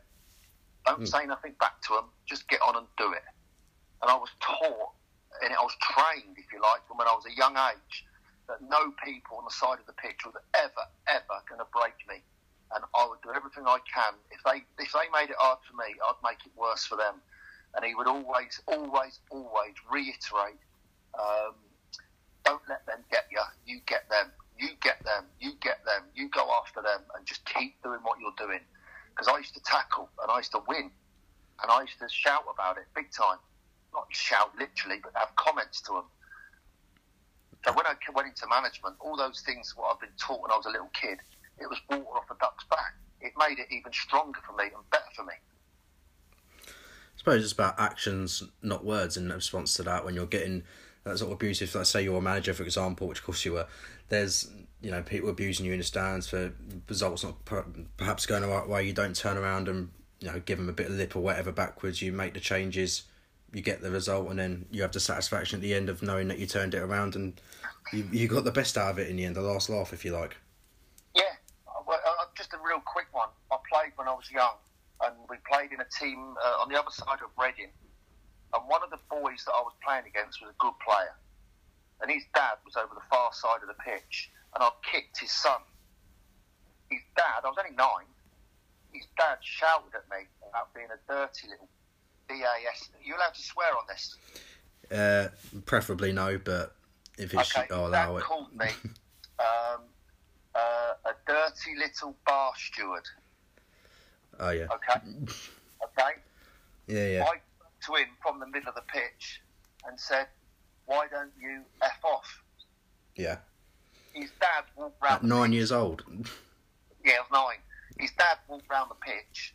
Don't mm. say nothing back to them. Just get on and do it. And I was taught, and I was trained, if you like, from when I was a young age, that no people on the side of the pitch was ever, ever going to break me. And I would do everything I can. If they if they made it hard for me, I'd make it worse for them. And he would always, always, always reiterate, um, don't let them get you. You get them. You get them. You get them. You go after them, and just keep doing what you're doing because I used to tackle and I used to win and I used to shout about it big time. Not shout literally, but have comments to them. So when I went into management, all those things what I've been taught when I was a little kid, it was water off a duck's back. It made it even stronger for me and better for me. I suppose it's about actions, not words, in response to that. When you're getting that sort of abusive, let's say you're a manager, for example, which of course you were, there's you know people abusing you in the stands for results not perhaps going the right way. You don't turn around and you know give them a bit of lip or whatever backwards. You make the changes, you get the result, and then you have the satisfaction at the end of knowing that you turned it around and you you got the best out of it in the end, the last laugh, if you like. Yeah, well, uh, just a real quick one. I played when I was young, and we played in a team uh, on the other side of Reading, and one of the boys that I was playing against was a good player and his dad was over the far side of the pitch, and I kicked his son. His dad, I was only nine, his dad shouted at me about being a dirty little BAS. Are you allowed to swear on this? Uh, preferably no, but if it's, okay, I'll allow it. called me <laughs> um, uh, a dirty little bar steward. Oh, yeah. Okay? Okay? Yeah, yeah. I to him from the middle of the pitch and said, why don't you F off? Yeah. His dad walked round. At nine years old. <laughs> Yeah, I was nine. His dad walked round the pitch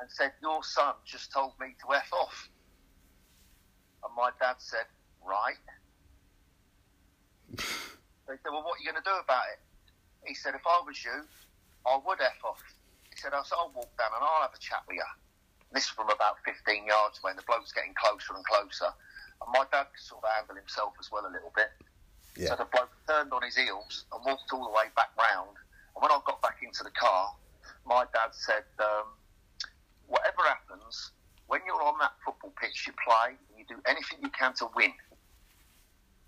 and said, Your son just told me to F off. And my dad said, Right. <laughs> they said, Well, what are you going to do about it? He said, If I was you, I would F off. He said, I said, I'll walk down and I'll have a chat with you. this from about 15 yards away, and the bloke's getting closer and closer. And my dad could sort of handle himself as well a little bit. Yeah. So the bloke turned on his heels and walked all the way back round. And when I got back into the car, my dad said, um, "Whatever happens, when you're on that football pitch, you play and you do anything you can to win.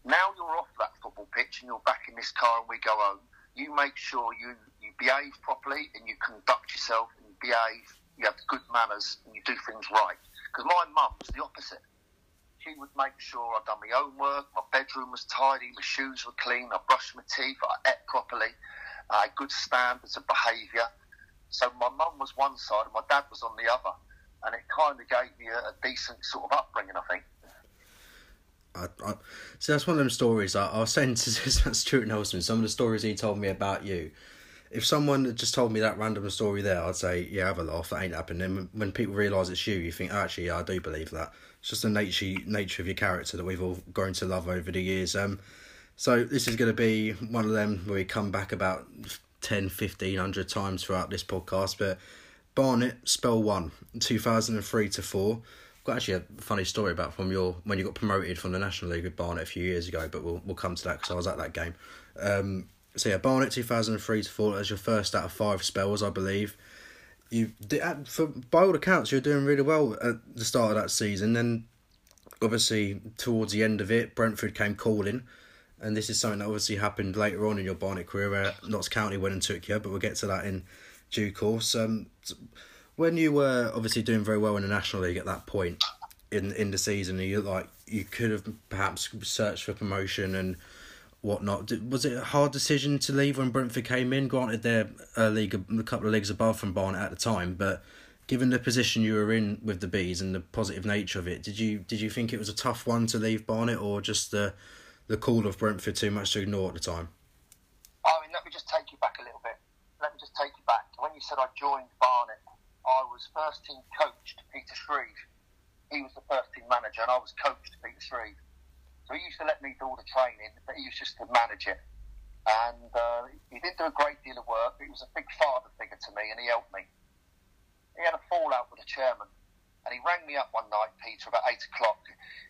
Now you're off that football pitch and you're back in this car and we go home. You make sure you, you behave properly and you conduct yourself and you behave, you have good manners and you do things right. Because my mum was the opposite. She would make sure I'd done my own work, my bedroom was tidy, my shoes were clean, I brushed my teeth, I ate properly, I had good standards of behaviour. So my mum was one side and my dad was on the other. And it kind of gave me a, a decent sort of upbringing, I think. I, I, so that's one of them stories. I, I was saying to Stuart Nelson, some of the stories he told me about you. If someone had just told me that random story there, I'd say, yeah, have a laugh. That ain't happened. Then when people realise it's you, you think, actually, yeah, I do believe that. It's just the nature nature of your character that we've all grown to love over the years. Um, so this is going to be one of them where we come back about 10, 1500 times throughout this podcast. But Barnet, spell one, 2003 to 4 got actually a funny story about from your when you got promoted from the National League with Barnet a few years ago, but we'll we'll come to that because I was at that game. Um, so yeah, Barnet two thousand and three to four as your first out of five spells, I believe. You did, for by all accounts you're doing really well at the start of that season. Then obviously towards the end of it, Brentford came calling. And this is something that obviously happened later on in your Barnet career where Notts County went and took you, but we'll get to that in due course. Um, when you were obviously doing very well in the National League at that point in in the season, you like you could have perhaps searched for promotion and whatnot. Was it a hard decision to leave when Brentford came in? Granted, they're a league, a couple of leagues above from Barnet at the time, but given the position you were in with the bees and the positive nature of it, did you did you think it was a tough one to leave Barnet, or just the the call of Brentford too much to ignore at the time? I mean, let me just take you back a little bit. Let me just take you back. When you said I joined Barnet, I was first team coach to Peter Shreeve. He was the first team manager, and I was coach to Peter Shreeve. So he used to let me do all the training, but he was just to manage it. And uh, he didn't do a great deal of work, he was a big father figure to me, and he helped me. He had a fallout with the chairman, and he rang me up one night, Peter, about eight o'clock.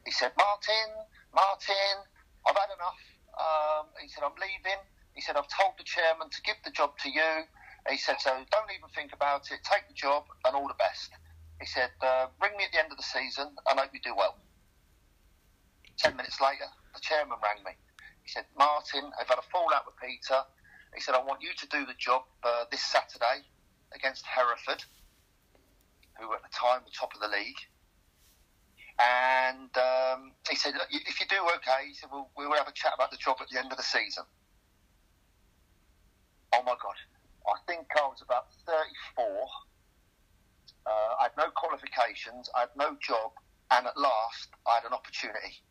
He said, Martin, Martin, I've had enough. Um, he said, I'm leaving. He said, I've told the chairman to give the job to you. He said, so don't even think about it. Take the job and all the best. He said, uh, ring me at the end of the season and hope you do well. Ten minutes later, the chairman rang me. He said, Martin, I've had a fallout with Peter. He said, I want you to do the job uh, this Saturday against Hereford, who at the time were top of the league. And um, he said, if you do okay, he said, we'll, we'll have a chat about the job at the end of the season. Oh my God. I think I was about 34. Uh, I had no qualifications, I had no job, and at last I had an opportunity.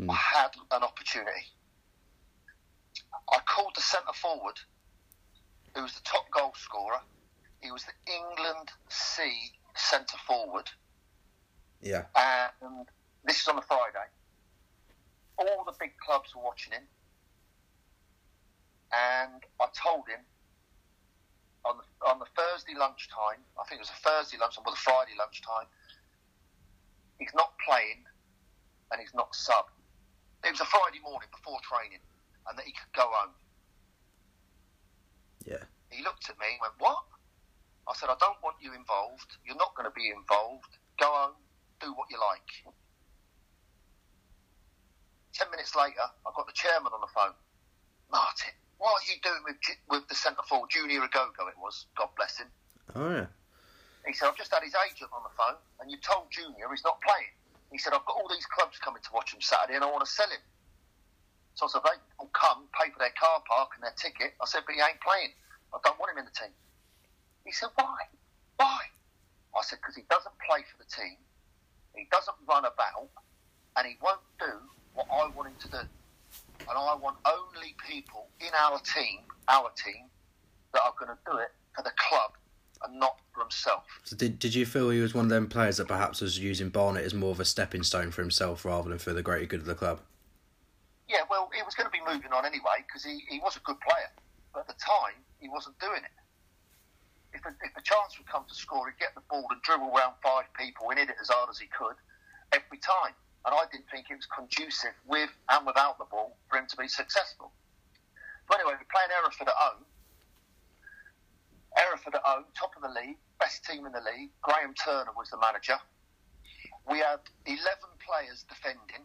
Mm. I had an opportunity. I called the centre forward, who was the top goal scorer. He was the England C centre forward. Yeah. And this is on a Friday. All the big clubs were watching him. And I told him on the, on the Thursday lunchtime, I think it was a Thursday lunchtime or the Friday lunchtime, he's not playing and he's not sub. It was a Friday morning before training and that he could go home. Yeah. He looked at me and went, What? I said, I don't want you involved. You're not going to be involved. Go home, do what you like. Ten minutes later, I got the chairman on the phone. Martin, what are you doing with with the centre forward, Junior Agogo? It was, God bless him. Oh yeah. He said, I've just had his agent on the phone, and you told Junior he's not playing. He said, I've got all these clubs coming to watch him Saturday, and I want to sell him. So I said, they will come, pay for their car park and their ticket. I said, but he ain't playing. I don't want him in the team. He said, why? Why? I said, because he doesn't play for the team, he doesn't run about, and he won't do what I want him to do and I want only people in our team, our team, that are going to do it for the club and not for himself. So did did you feel he was one of them players that perhaps was using Barnet as more of a stepping stone for himself rather than for the greater good of the club? Yeah, well, he was going to be moving on anyway because he, he was a good player, but at the time he wasn't doing it. If the, if the chance would come to score, he'd get the ball and dribble around five people and hit it as hard as he could every time and I didn't think it was conducive with and without the ball for him to be successful. But anyway, we're playing Hereford at home. Hereford at home, top of the league, best team in the league. Graham Turner was the manager. we had 11 players defending,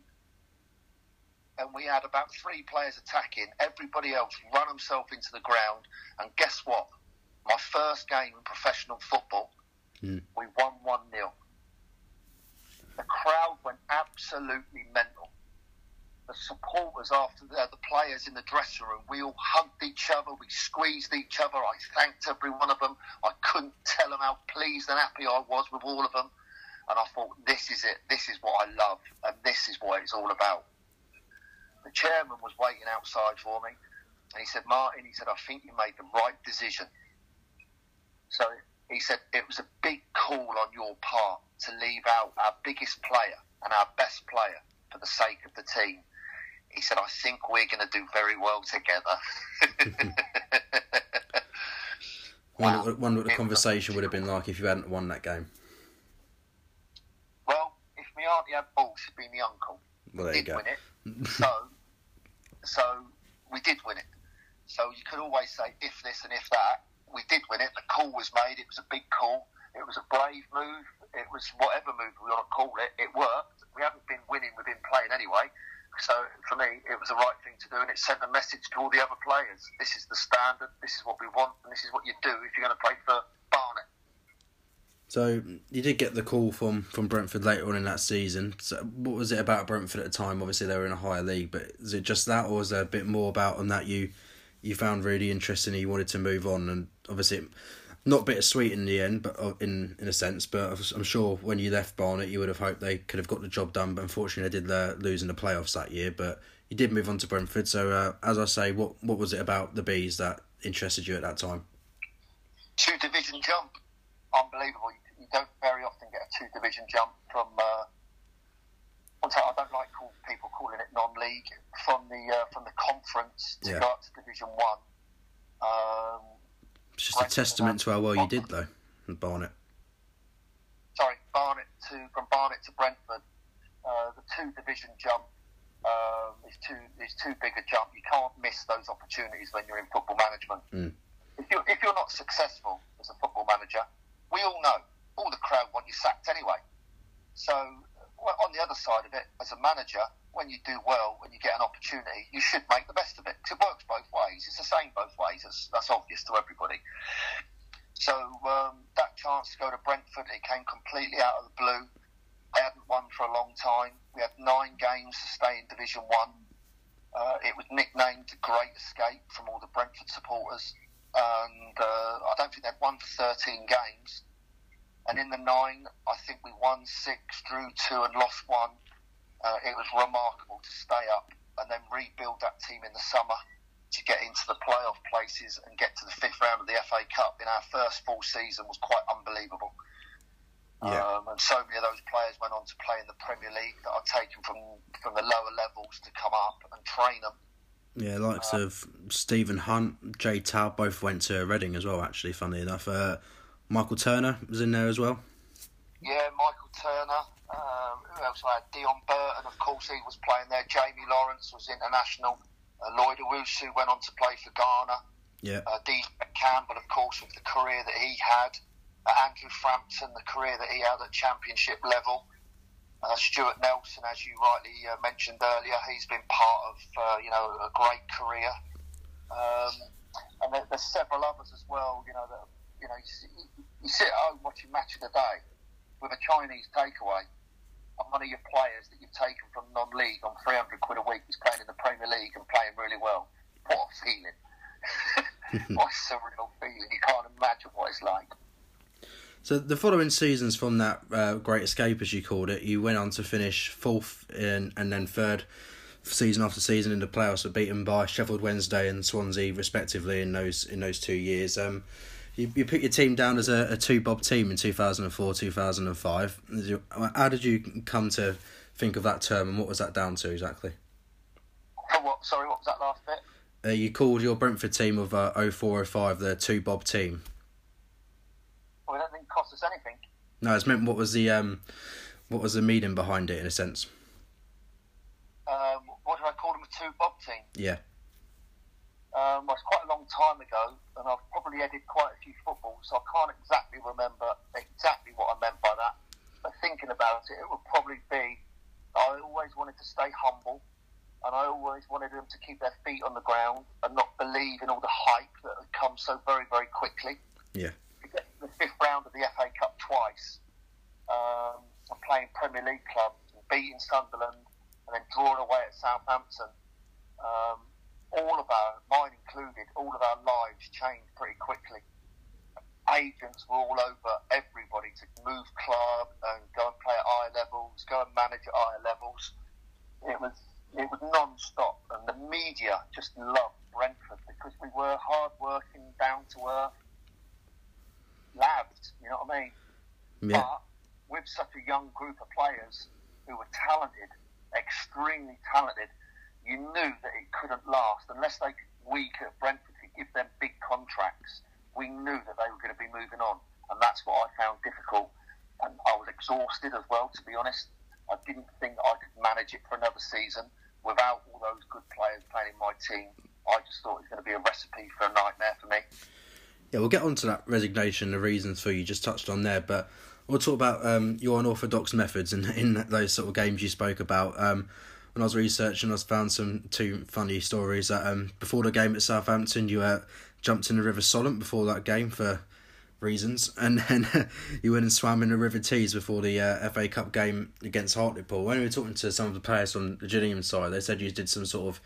and we had about three players attacking. Everybody else run himself into the ground, and guess what? My first game in professional football, Mm. we won 1 0. The crowd went absolutely mental. The supporters after the, uh, the players in the dressing room, we all hugged each other, we squeezed each other. I thanked every one of them. I couldn't tell them how pleased and happy I was with all of them. And I thought, this is it. This is what I love, and this is what it's all about. The chairman was waiting outside for me, and he said, Martin, he said, I think you made the right decision. So he said, it was a big call on your part to leave out our biggest player and our best player for the sake of the team. He said, I think we're going to do very well together. <laughs> Wonder, Wow. what- wonder what the conversation would have been like if you hadn't won that game. well, if my auntie had balls, she'd be my uncle. Well, there you did go. win it. <laughs> so, so we did win it. So you could always say if this and if that. We did win it. The call was made. It was a big call. It was a brave move. It was whatever move we want to call it. It worked. We haven't been winning. We've been playing anyway. So for me, it was the right thing to do, and it sent a message to all the other players. This is the standard. This is what we want, and this is what you do if you're going to play for Barnet. So you did get the call from, from Brentford later on in that season. So what was it about Brentford at the time? Obviously they were in a higher league, but is it just that, or was there a bit more about them that you you found really interesting and you wanted to move on? And obviously, not bittersweet in the end, but uh, in in a sense. But I'm sure when you left Barnet, you would have hoped they could have got the job done. But unfortunately, they did uh, lose in the playoffs that year. But you did move on to Brentford. So uh, as I say, what what was it about the bees that interested you at that time? two division jump. Unbelievable. You, you don't very often get a two division jump from. Uh, I don't like call, people calling it non-league from the uh, from the conference to Yeah. go up to Division One. Um, It's just a testament to how well you did, though, in Barnet. sorry, Barnet to from Barnet to Brentford. Uh, the two division jump um, is too is too big a jump. You can't miss those opportunities when you're in football management. Mm. If you're if you're not successful as a football manager, we all know all the crowd want you sacked anyway. So on the other side of it, as a manager, when you do well, when you get an opportunity, you should make the best of it. 'Cause it works both ways. It's the same both ways. That's, that's obvious to everybody. So um, that chance to go to Brentford, it came completely out of the blue. They hadn't won for a long time. We had nine games to stay in Division One. Uh, it was nicknamed the Great Escape from all the Brentford supporters, and uh, I don't think they'd won for 13 games. And in the nine, I think we won six, drew two, and lost one. Uh, it was remarkable to stay up and then rebuild that team in the summer to get into the playoff places and get to the fifth round of the FA Cup in our first full season was quite unbelievable. Yeah. Um, and so many of those players went on to play in the Premier League that I've taken from from the lower levels to come up and train them. Yeah, likes of Stephen Hunt, Jay Tabb both went to Reading as well. Actually, funny enough, uh, Michael Turner was in there as well. Yeah, Michael Turner. Um, who else? I had Deon Burton, of course, he was playing there. Jamie Lawrence was international. Uh, Lloyd Owusu went on to play for Ghana. Yeah, Uh, Campbell, of course, with the career that he had. Uh, Andrew Frampton, the career that he had at championship level. Uh, Stuart Nelson, as you rightly uh, mentioned earlier, he's been part of uh, you know a great career. Um, and there, there's several others as well. You know that you know you, sit- you sit at home watching match of the day with a Chinese takeaway, and one of your players that you've taken from non-league on 300 quid a week is playing in the Premier League and playing really well. What a feeling! <laughs> what a surreal feeling! You can't imagine what it's like. So the following seasons from that uh, Great Escape, as you called it, you went on to finish fourth in, and then third season after season in the playoffs, were beaten by Sheffield Wednesday and Swansea respectively in those in those two years. Um, you, you put your team down as a, a two bob team in two thousand and four, two thousand and five. How did you come to think of that term, and what was that down to exactly? For what? Sorry, what was that last bit? Uh, you called your Brentford team of uh, 0405 the two bob team. Well, it didn't think it cost us anything. No, it's meant what was the um, what was the meaning behind it in a sense? Um, what did I call them? A two bob team. Yeah. Um, it's quite a long time ago, and I've probably edited quite a few footballs, so I can't exactly remember exactly what I meant by that. But thinking about it, it would probably be I always wanted to stay humble, and I always wanted them to keep their feet on the ground and not believe in all the hype that had come so very, very quickly. Yeah. To get to the fifth round of the FA Cup twice, um, and playing Premier League clubs, and beating Sunderland, and then drawing away at Southampton. Um, all of our, mine included, all of our lives changed pretty quickly. Agents were all over everybody to move club and go and play at higher levels, go and manage at higher levels. It was it was non-stop, and the media just loved Brentford because we were hard-working, down to earth lads. You know what I mean? Yeah. But with such a young group of players who were talented, extremely talented, you knew that it couldn't last unless they we at Brentford could give them big contracts. We knew that they were going to be moving on, and that's what I found difficult. And I was exhausted as well, to be honest. I didn't think I could manage it for another season without all those good players playing in my team. I just thought it was going to be a recipe for a nightmare for me. Yeah, we'll get on to that resignation, the reasons for you just touched on there, but we'll talk about um, your unorthodox methods in, in those sort of games you spoke about. Um, when I was researching, I found some two funny stories. That um, before the game at Southampton, you uh, jumped in the River Solent before that game for reasons, <laughs> and then you went and swam in the River Tees before the uh, FA Cup game against Hartlepool. When we were talking to some of the players on the Gillingham side, they said you did some sort of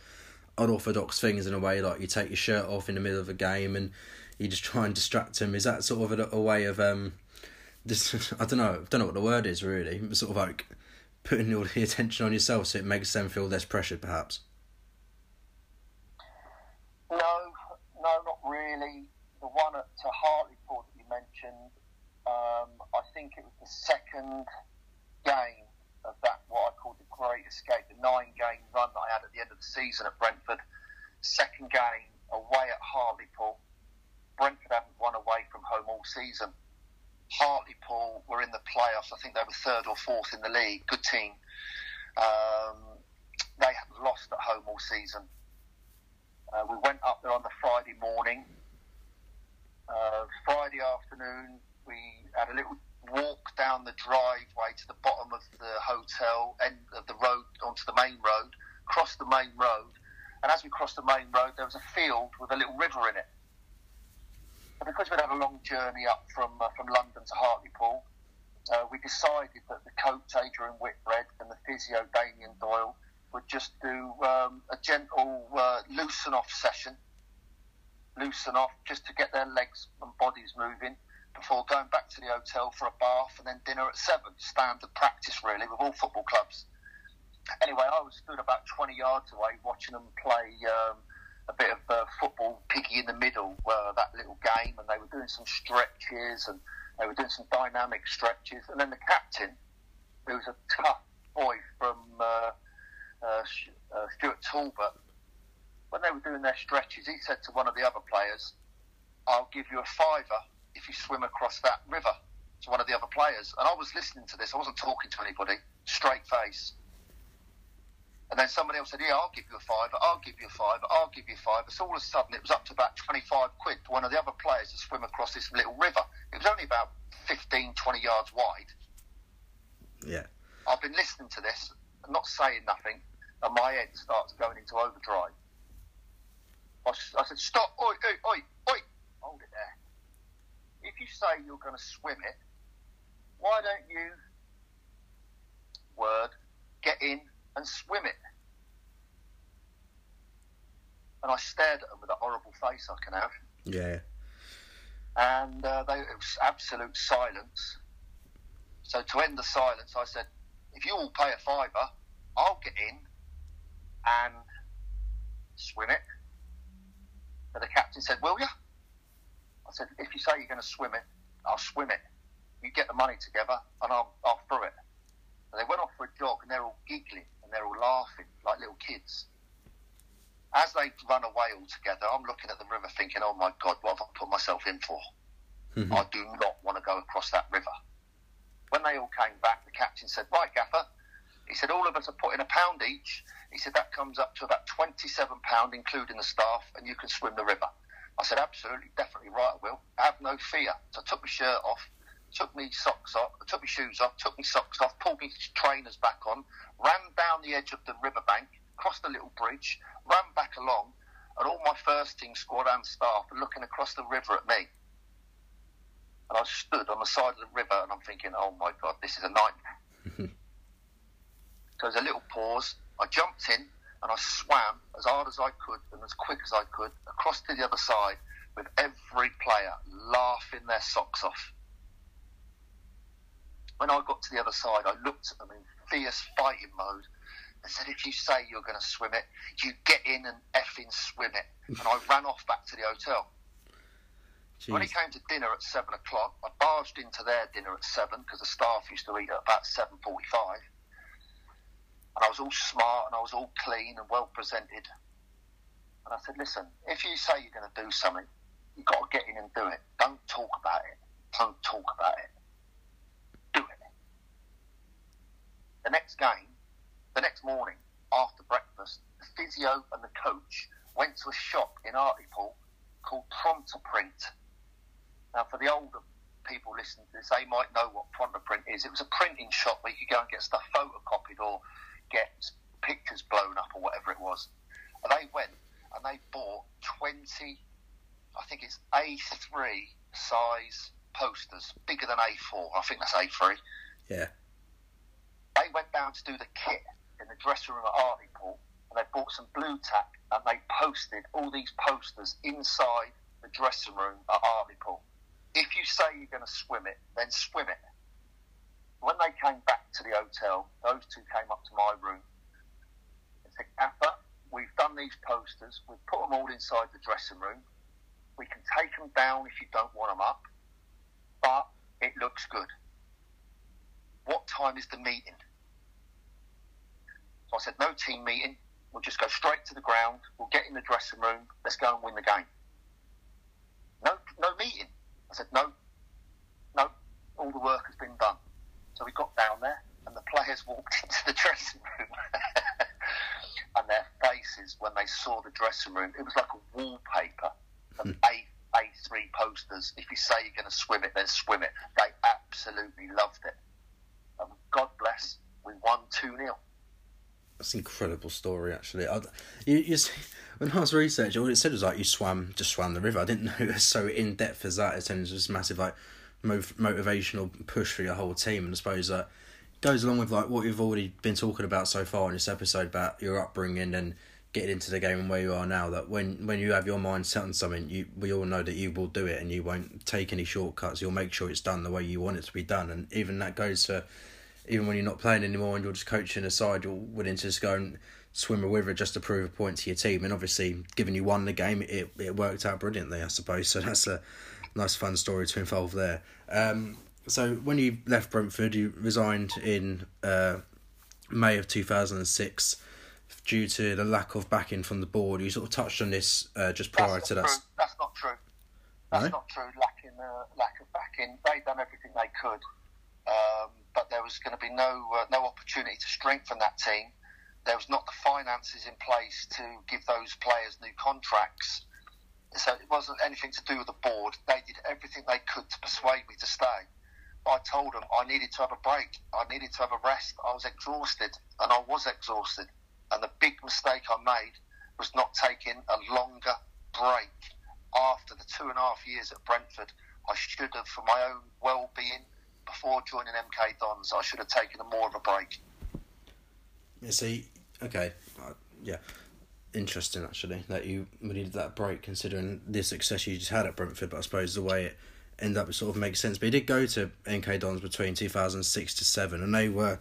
unorthodox things in a way, like you take your shirt off in the middle of a game and you just try and distract them. Is that sort of a, a way of um, <laughs> this? I don't know. I don't know what the word is really. Sort of like putting all the <laughs> attention on yourself, so it makes them feel less pressured, perhaps. No, no, not really. The one at to Hartlepool that you mentioned, um, I think it was the second game of that, what I call the Great Escape, the nine game run that I had at the end of the season at Brentford. Second game away at Hartlepool. Brentford haven't won away from home all season. Hartlepool were in the playoffs. I think they were third or fourth in the league. Good team. Um, they had lost at home all season. Uh, we went up there on the Friday morning. Uh, Friday afternoon, we had a little walk down the driveway to the bottom of the hotel, end of the road onto the main road, crossed the main road, and as we crossed the main road, there was a field with a little river in it. Because we'd had a long journey up from uh, from London to Hartlepool, uh, we decided that the coach Adrian Whitbread and the physio Damien Doyle would just do um, a gentle uh, loosen off session, loosen off just to get their legs and bodies moving before going back to the hotel for a bath and then dinner at seven. Standard practice, really, with all football clubs. Anyway, I was stood about 20 yards away watching them play um, a bit of uh, football, piggy in the middle, uh, that little game, and they were doing some stretches and they were doing some dynamic stretches. And then the captain, who was a tough boy from uh, uh, uh, Stuart Talbot, when they were doing their stretches, he said to one of the other players, I'll give you a fiver if you swim across that river to one of the other players. And I was listening to this, I wasn't talking to anybody, straight face. And then somebody else said, Yeah, I'll give you a fiver, I'll give you a fiver, I'll give you a fiver. So all of a sudden it was up to about 25 quid for one of the other players to swim across this little river. It was only about 15, 20 yards wide. Yeah. I've been listening to this, and not saying nothing, and my head starts going into overdrive. I said, Stop, oi, oi, oi, oi, hold it there. If you say you're going to swim it, why don't you, word, get in and swim it? And I stared at them with a horrible face I can have Yeah. and uh, they, it was absolute silence. So to end the silence, I said, "If you all pay a fiver, I'll get in and swim it." But the captain said, "Will you?" I said, "If you say you're going to swim it, I'll swim it. You get the money together, and I'll I'll throw it." And they went off for a jog, and they're all giggling they're all laughing like little kids. As they run away all together, I'm looking at the river thinking, "Oh my God, what have I put myself in for?" Mm-hmm. I do not want to go across that river. When they all came back, the captain said, Right, Gaffer. He said, All of us are putting a pound each. He said, That comes up to about £27, including the staff, and you can swim the river. I said, Absolutely, definitely right, I will. Have no fear. So I took my shirt off, took me socks off, took my shoes off, took my socks off, pulled my trainers back on, ran down the edge of the riverbank, crossed the little bridge, ran back along, and all my first team squad and staff are looking across the river at me. And I stood on the side of the river and I'm thinking, oh my God, this is a nightmare. <laughs> so there's a little pause. I jumped in and I swam as hard as I could and as quick as I could across to the other side with every player laughing their socks off. When I got to the other side, I looked at them in fierce fighting mode and said, if you say you're going to swim it, you get in and effing swim it. <laughs> And I ran off back to the hotel. Jeez. When it came to dinner at seven o'clock, I barged into their dinner at seven because the staff used to eat at about seven forty-five, and I was all smart and I was all clean and well presented. And I said, "Listen, if you say you're going to do something, you've got to get in and do it. Don't talk about it. Don't talk about it. Do it." The next game, the next morning after breakfast, the physio and the coach went to a shop in Hartlepool called Prontaprint. Now, for the older people listening to this, they might know what Prontaprint is. It was a printing shop where you could go and get stuff photocopied or get pictures blown up or whatever it was. And they went and they bought 20, I think it's A3 size posters, bigger than A4. I think that's A3 Yeah. They went down to do the kit in the dressing room at Hartlepool and they bought some blue tack and they posted all these posters inside the dressing room at Hartlepool. If you say you're going to swim it, then swim it. When they came back to the hotel, those two came up to my room and said, Gaffer, we've done these posters, we've put them all inside the dressing room. We can take them down if you don't want them up, but it looks good. What time is the meeting? So I said, no team meeting. We'll just go straight to the ground. We'll get in the dressing room. Let's go and win the game. No, no meeting. I said, no, no. All the work has been done. So we got down there, and the players <laughs> walked into the dressing room, <laughs> and their faces when they saw the dressing room, it was like a wallpaper of hmm. A A three posters. If you say you're going to swim it, then swim it. They absolutely loved it. God bless, we won two 0 That's an incredible story, actually. I, you, you see, when I was researching, all it said was like you swam, just swam the river. I didn't <laughs> know it was so in depth as that. It was just massive, like mov- motivational push for your whole team. And I suppose uh, that goes along with like what you've already been talking about so far in this episode about your upbringing and getting into the game and where you are now. That when when you have your mind set on something, you we all know that you will do it and you won't take any shortcuts. You'll make sure it's done the way you want it to be done. And even that goes for even when you're not playing anymore and you're just coaching aside, you're willing to just go and swim a river just to prove a point to your team. And obviously, given you won the game, it it worked out brilliantly, I suppose. So that's a nice, fun story to involve there. Um, so when you left Brentford, you resigned in uh, May of two thousand and six due to the lack of backing from the board. You sort of touched on this uh, just prior to that. true. That's not true. That's No? not true. Lacking uh, lack of backing, They've done everything they could, um, but there was going to be no uh, no opportunity to strengthen that team. There was not the finances in place to give those players new contracts. So it wasn't anything to do with the board. They did everything they could to persuade me to stay. I told them I needed to have a break. I needed to have a rest. I was exhausted, and I was exhausted. And the big mistake I made was not taking a longer break after the two and a half years at Brentford. I should have, for my own well-being, before joining MK Dons, I should have taken a more of a break. You see, okay, uh, yeah, interesting actually that you needed that break considering the success you just had at Brentford. But I suppose the way it ended up sort of makes sense. But he did go to MK Dons between two thousand six to seven, and they were.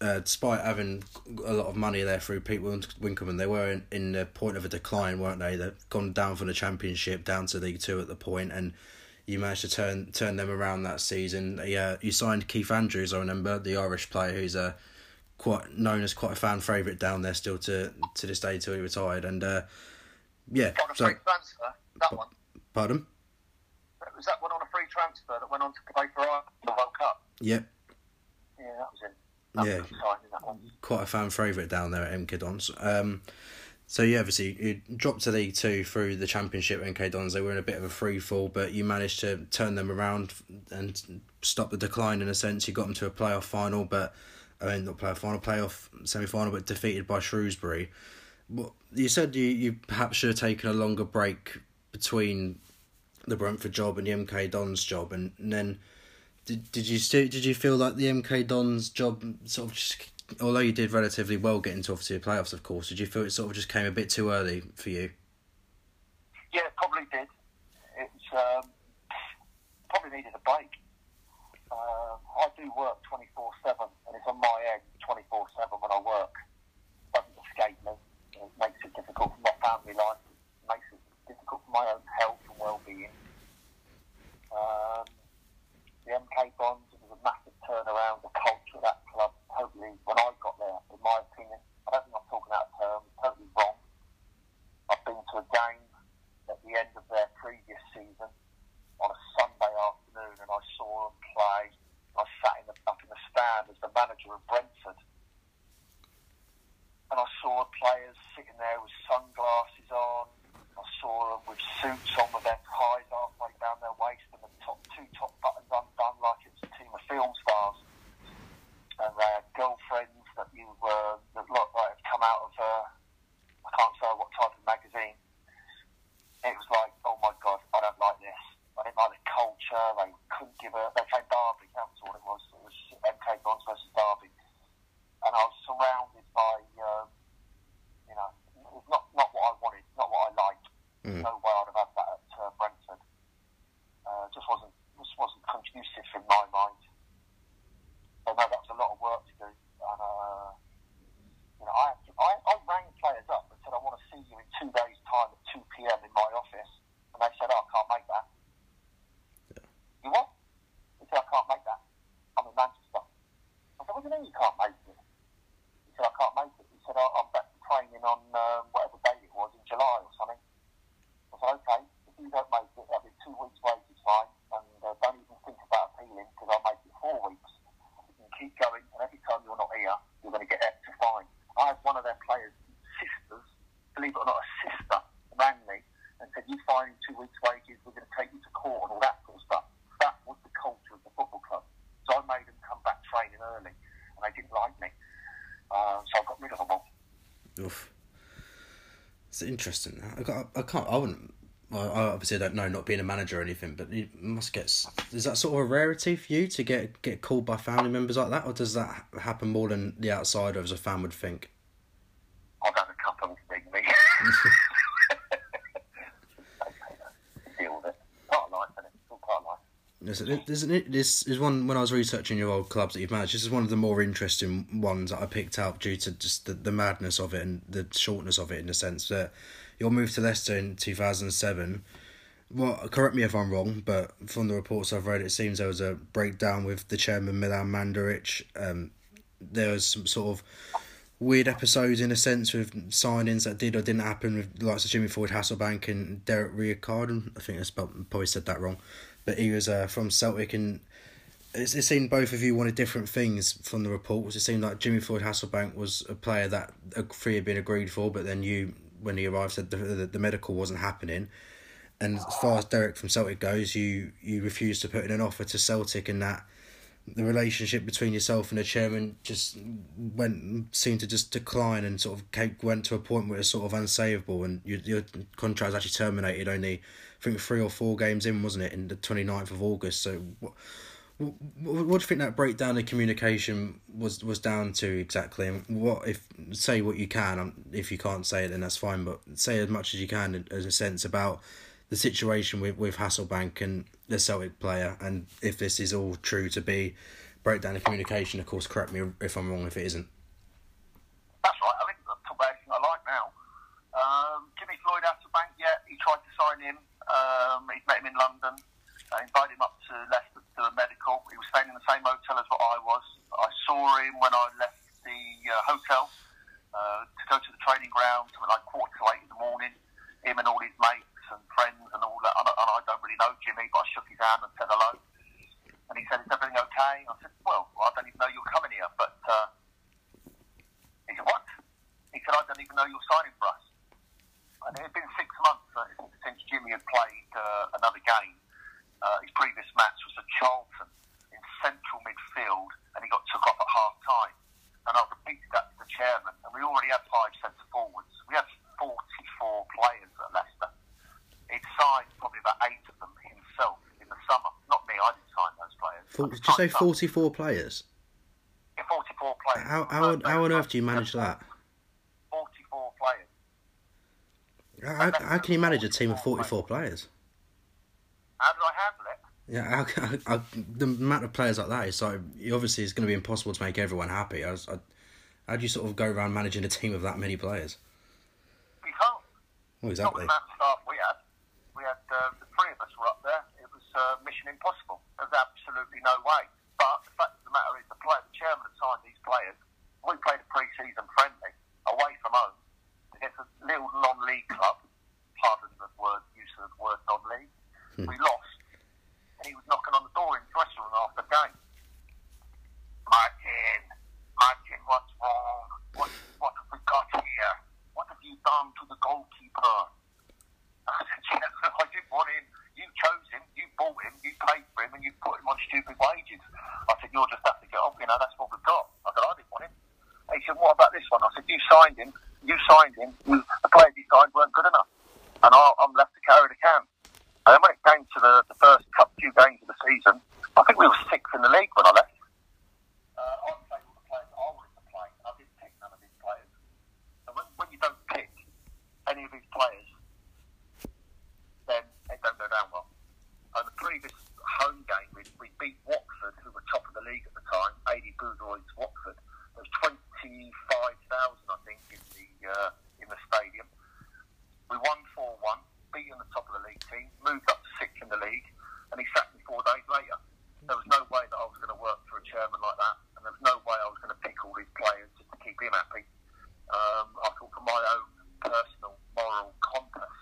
Uh, despite having a lot of money there through Pete Win- Winkelman, they were in, in the point of a decline, weren't they? They've gone down from the Championship down to League Two at the point, and you managed to turn turn them around that season. Yeah, you signed Keith Andrews, I remember, the Irish player who's a quite known as quite a fan favourite down there still to to this day till he retired. And uh, yeah, On a so free transfer, that one. pardon. Was that one on a free transfer that went on to play for Ireland in the World Cup? Yep, Yeah, that was in. That Yeah. was exciting, that one. quite a fan favourite down there at MK Dons. Um, So you obviously you dropped to League Two through the Championship. MK Dons they were in a bit of a free fall, but you managed to turn them around and stop the decline in a sense. You got them to a playoff final, but I mean not playoff final, playoff semi final, but defeated by Shrewsbury. You said you you perhaps should have taken a longer break between the Brentford job and the MK Dons job, and, and then did did you still did you feel like the MK Dons job sort of just although you did relatively well getting to obviously the playoffs, of course, did you feel it sort of just came a bit too early for you? Yeah, probably did. It's um, probably needed a break. Uh, I do work twenty four seven, and it's on my end twenty four seven when I work. It doesn't escape me. It makes it difficult for my family life. It makes it difficult for my own health and well being. Um, the MK Dons was a massive turnaround. The culture of that club totally, when I got there, in my opinion, I don't think I'm talking out of term, totally wrong. I've been to a game at the end of their previous season on a Sunday afternoon and I saw them play. I sat in the, up in the stand as the manager of Brentford. And I saw players sitting there with sunglasses on. I saw them with suits on with their ties halfway down their waist and the top two top buttons undone like it was a team of film stars and they had girlfriends that you were that looked like had come out of uh, I can't say what type of magazine. It was like, oh my god, I don't like this. I didn't like the culture. They couldn't give a. They played Derby. That was all it was. It was MK Dons versus Derby, and I was surrounded by, um, you know, it was not not what I wanted, not what I liked. Mm. No way I'd have had that at uh, Brentford. Uh, just wasn't just wasn't conducive in my mind. So no, that was a lot of work to do. And, uh, you know, I, I, I rang players up and said, I want to see you in two days' time at 2 p.m. in my office. And they said, oh, I can't make that. You what? He said, I can't make that. I'm in Manchester. I said, what do you mean you can't make it? He said, I can't make it. He said, I'm back to training on um, whatever date it was in July or something. I said, okay, if you don't make it, that'll be two weeks' wages fine. And uh, don't even think about appealing because I'll make it four weeks keep going, and every time you're not here, you're going to get extra fine. I had one of their players' sisters, believe it or not, a sister rang me and said, "You fine in two weeks' wages? We're going to take you to court and all that sort of stuff." That was the culture of the football club. So I made them come back training early, and they didn't like me. Uh, so I got rid of them all. Oof. It's interesting. I, I can't. I wouldn't. Well, I obviously don't know, not being a manager or anything, but you must get. Is that sort of a rarity for you to get get called by family members like that, or does that happen more than the outsider as a fan would think? I've had a couple of big me. Deal with it. Part of life, isn't it? It's all part of Isn't isn't it? This is one when I was researching your old clubs that you've managed. This is one of the more interesting ones that I picked out due to just the, the madness of it and the shortness of it in the sense that your move to Leicester in two thousand seven. Well, correct me if I'm wrong, but from the reports I've read, it seems there was a breakdown with the chairman Milan Mandaric. Um, there was some sort of weird episodes in a sense with signings that did or didn't happen with likes of Jimmy Floyd Hasselbaink and Derek Ricardo. I think I probably said that wrong, but he was uh, from Celtic and it, it seemed both of you wanted different things from the reports. It seemed like Jimmy Floyd Hasselbaink was a player that a three had been agreed for, but then you, when he arrived, said the, the, the medical wasn't happening. And as far as Derek from Celtic goes, you you refused to put in an offer to Celtic, and that the relationship between yourself and the chairman just went seemed to just decline and sort of came, went to a point where it's sort of unsavable, and your your contract was actually terminated only I think three or four games in, wasn't it, in the 29th of August. So. What, what, what do you think that breakdown in communication was was down to exactly? And what if say what you can? If you can't say it, then that's fine. But say as much as you can, in- as a sense about the situation with, with Hasselbaink and the Celtic player, and if this is all true to be breakdown of communication. Of course, correct me if I'm wrong if it isn't. That's right. I think that's everything I like now. Um, Jimmy Floyd Hasselbaink, yeah, he tried to sign him. Um, he'd met him in London. I invited him up to Leicester to a medical. He was staying in the same hotel as what I was. I saw him when I left the uh, hotel uh, to go to the training ground, something like quarter to eight in the morning. Him and all his mates and friends and all that. And I, and I don't really know Jimmy, but I shook his hand and said hello. And he said, "Is everything okay?" I said, "Well, I don't even know you're coming here." But uh, he said, "What?" He said, "I don't even know you're signing for us." and it had been six months uh, since Jimmy had played uh, another game. Uh, his previous match was at Charlton in central midfield, and he got took off at half time. And I repeated that to the chairman, and we already had five centre forwards. We had 44 players at Leicester. Signed probably about eight of them himself in the summer. Not me, I didn't sign those players. Four, did you say forty-four players? Yeah, 44 players. How how on, how on earth do you manage that? 44 players. How, how can you manage a team of forty-four players? How did I handle it? Yeah, how, how, how, the amount of players like that is so obviously it's going to be impossible to make everyone happy. I, was, I, how do you sort of go around managing a team of that many players? We can't. Well, Not exactly. with the amount of staff we had. Had uh, the three of us were up there. It was uh, mission impossible. There's absolutely no way. But the fact of the matter is, the player, the chairman had signed these players. We played a pre-season friendly away from home against a little non-league club. Pardon the word use of the word non-league. We lost, and he was knocking on the door in the dressing room after the game. Martin, Martin, what's wrong? What, what have we got here? What have you done to the goalkeeper? I said, "Yes, I didn't want him. You chose him, you bought him, you paid for him, and you put him on stupid wages. I said, you'll just have to get on, you know, that's what we've got. I said, I didn't want him. He said, what about this one? I said, you signed him, you signed him, the players you signed weren't good enough. And I, I'm left to carry the can. And then when it came to the, the first couple, few games of the season, I think we were sixth in the league when I left. Uh, I played all the players I wanted to play. I didn't pick none of these players. So when, when you don't pick any of these players, then it don't go down well. And the previous home game, we, we beat Watford, who were top of the league at the time, Aidy Boothroyd's Watford. There was 25,000, I think, in the uh, in the stadium. We won 4 1, beating the top of the league team, moved up to sixth in the league, and he sacked me four days later. There was no way that I was going to work for a chairman like that, and there was no way I was going to pick all these players just to keep him happy. Um, I thought for my own personal moral compass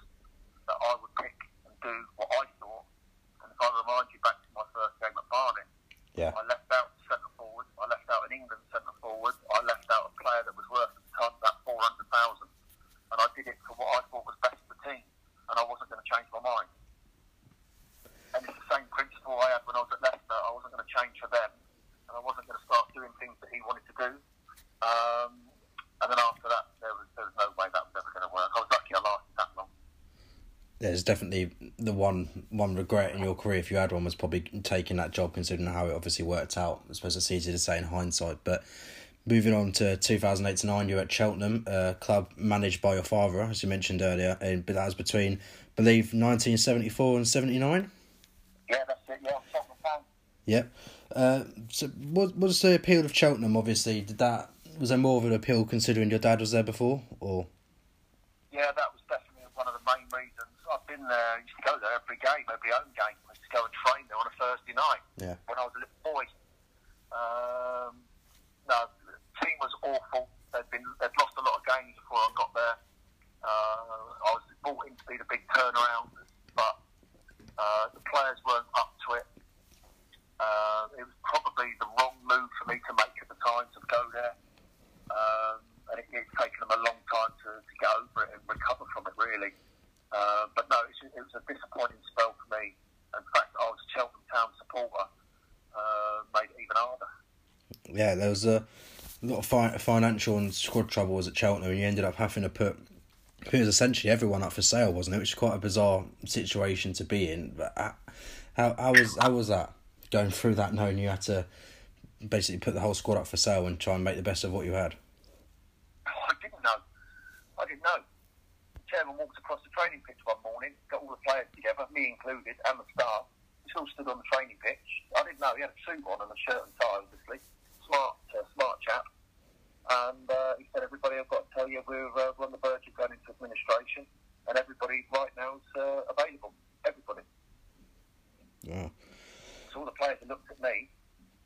that I would pick and do what I thought. And if I remind you back to my first game at Barnet, Yeah. I left out centre forward. I left out an England centre forward. I left out a player that was worth at the time about four hundred thousand, and I did it for what I thought was best for the team, and I wasn't going to change my mind. And it's the same principle I had when I was at Leicester. I wasn't going to change for them, and I wasn't going to start doing things that he wanted to do. Um, and then after that, there was there was no way that was ever going to work. I was lucky I lasted that long. There's definitely the one one regret in your career, if you had one, was probably taking that job, considering how it obviously worked out. I suppose it's easy to say in hindsight, but moving on to 2008 to 9, you're at Cheltenham, a club managed by your father, as you mentioned earlier, and but that was between, I believe, 1974 and 79. Yeah, that's it. Yeah, I'm fan. Yep. Uh, so, what what's the appeal of Cheltenham? Obviously, did that was there more of an appeal considering your dad was there before, or Yeah, that was definitely one of the main reasons. I've been there, I used to go there every game, every home game. I used to go and train there on a Thursday night Yeah. when I was a little boy. Um, no, the team was awful. They'd been they'd lost a lot of games before I got there. Uh, I was brought in to be the big turnaround, but uh, the players weren't up to it. Uh, it was probably the wrong move for me to make at the time to go there. Um, and it, it's taken them a long time to, to get over it and recover from it, really. Uh, but no, it's, it was a disappointing spell for me. And in fact, I was a Cheltenham Town supporter. Uh, made it even harder. yeah, there was a lot of fi- financial and squad troubles at Cheltenham, and you ended up having to put. It was essentially everyone up for sale, wasn't it? Which is quite a bizarre situation to be in. But uh, how how was how was that going through that, knowing you had to basically put the whole squad up for sale and try and make the best of what you had? I didn't know. I didn't know. Chairman walked across the training pitch one morning, got all the players together, me included, and the staff. We all stood on the training pitch. I didn't know. He had a suit on and a shirt and tie, obviously. Smart, uh, smart chap. And uh, he said, everybody, I've got to tell you, we're, uh, we're on the verge of going into administration, and everybody right now is uh, available. Everybody. Yeah. So all the players that looked at me,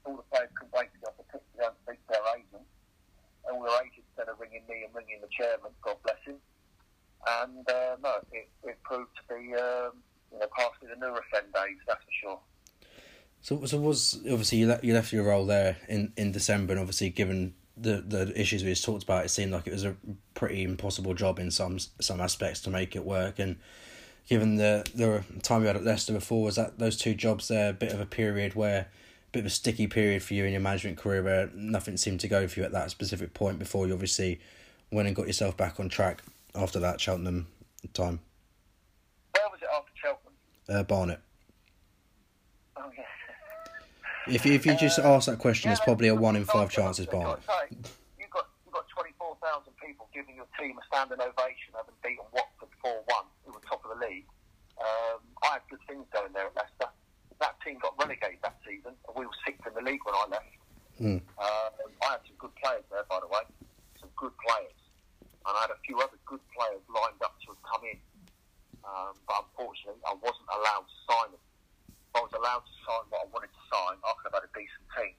all the players couldn't wait to get off the pitch to go and speak to their agent. And all their agents instead of ringing me and ringing the chairman, God bless him. And uh, no, it, it proved to be, um, you know, partially the Nurofen days, that's for sure. So, was obviously you left, you left your role there in, in December, and obviously given the the issues we just talked about, it seemed like it was a pretty impossible job in some some aspects to make it work. And given the the time you had at Leicester before, was that those two jobs there a bit of a period where a bit of a sticky period for you in your management career where nothing seemed to go for you at that specific point before you obviously went and got yourself back on track after that Cheltenham time. Where was it after Cheltenham? Uh, Barnet. Oh yeah. If you, if you just ask that question, it's probably a one in five chances, it's You've got you've got twenty four thousand people giving your team a standing ovation, having beaten Watford four one, who were top of the league. Um, I had good things going there at Leicester. That team got relegated that season, and we were sixth in the league when I left. Mm. Uh, I had some good players there, by the way, some good players, and I had a few other good players lined up to have come in. Um, but unfortunately, I wasn't allowed to sign them. If I was allowed to sign what I wanted to sign, I could have had a decent team,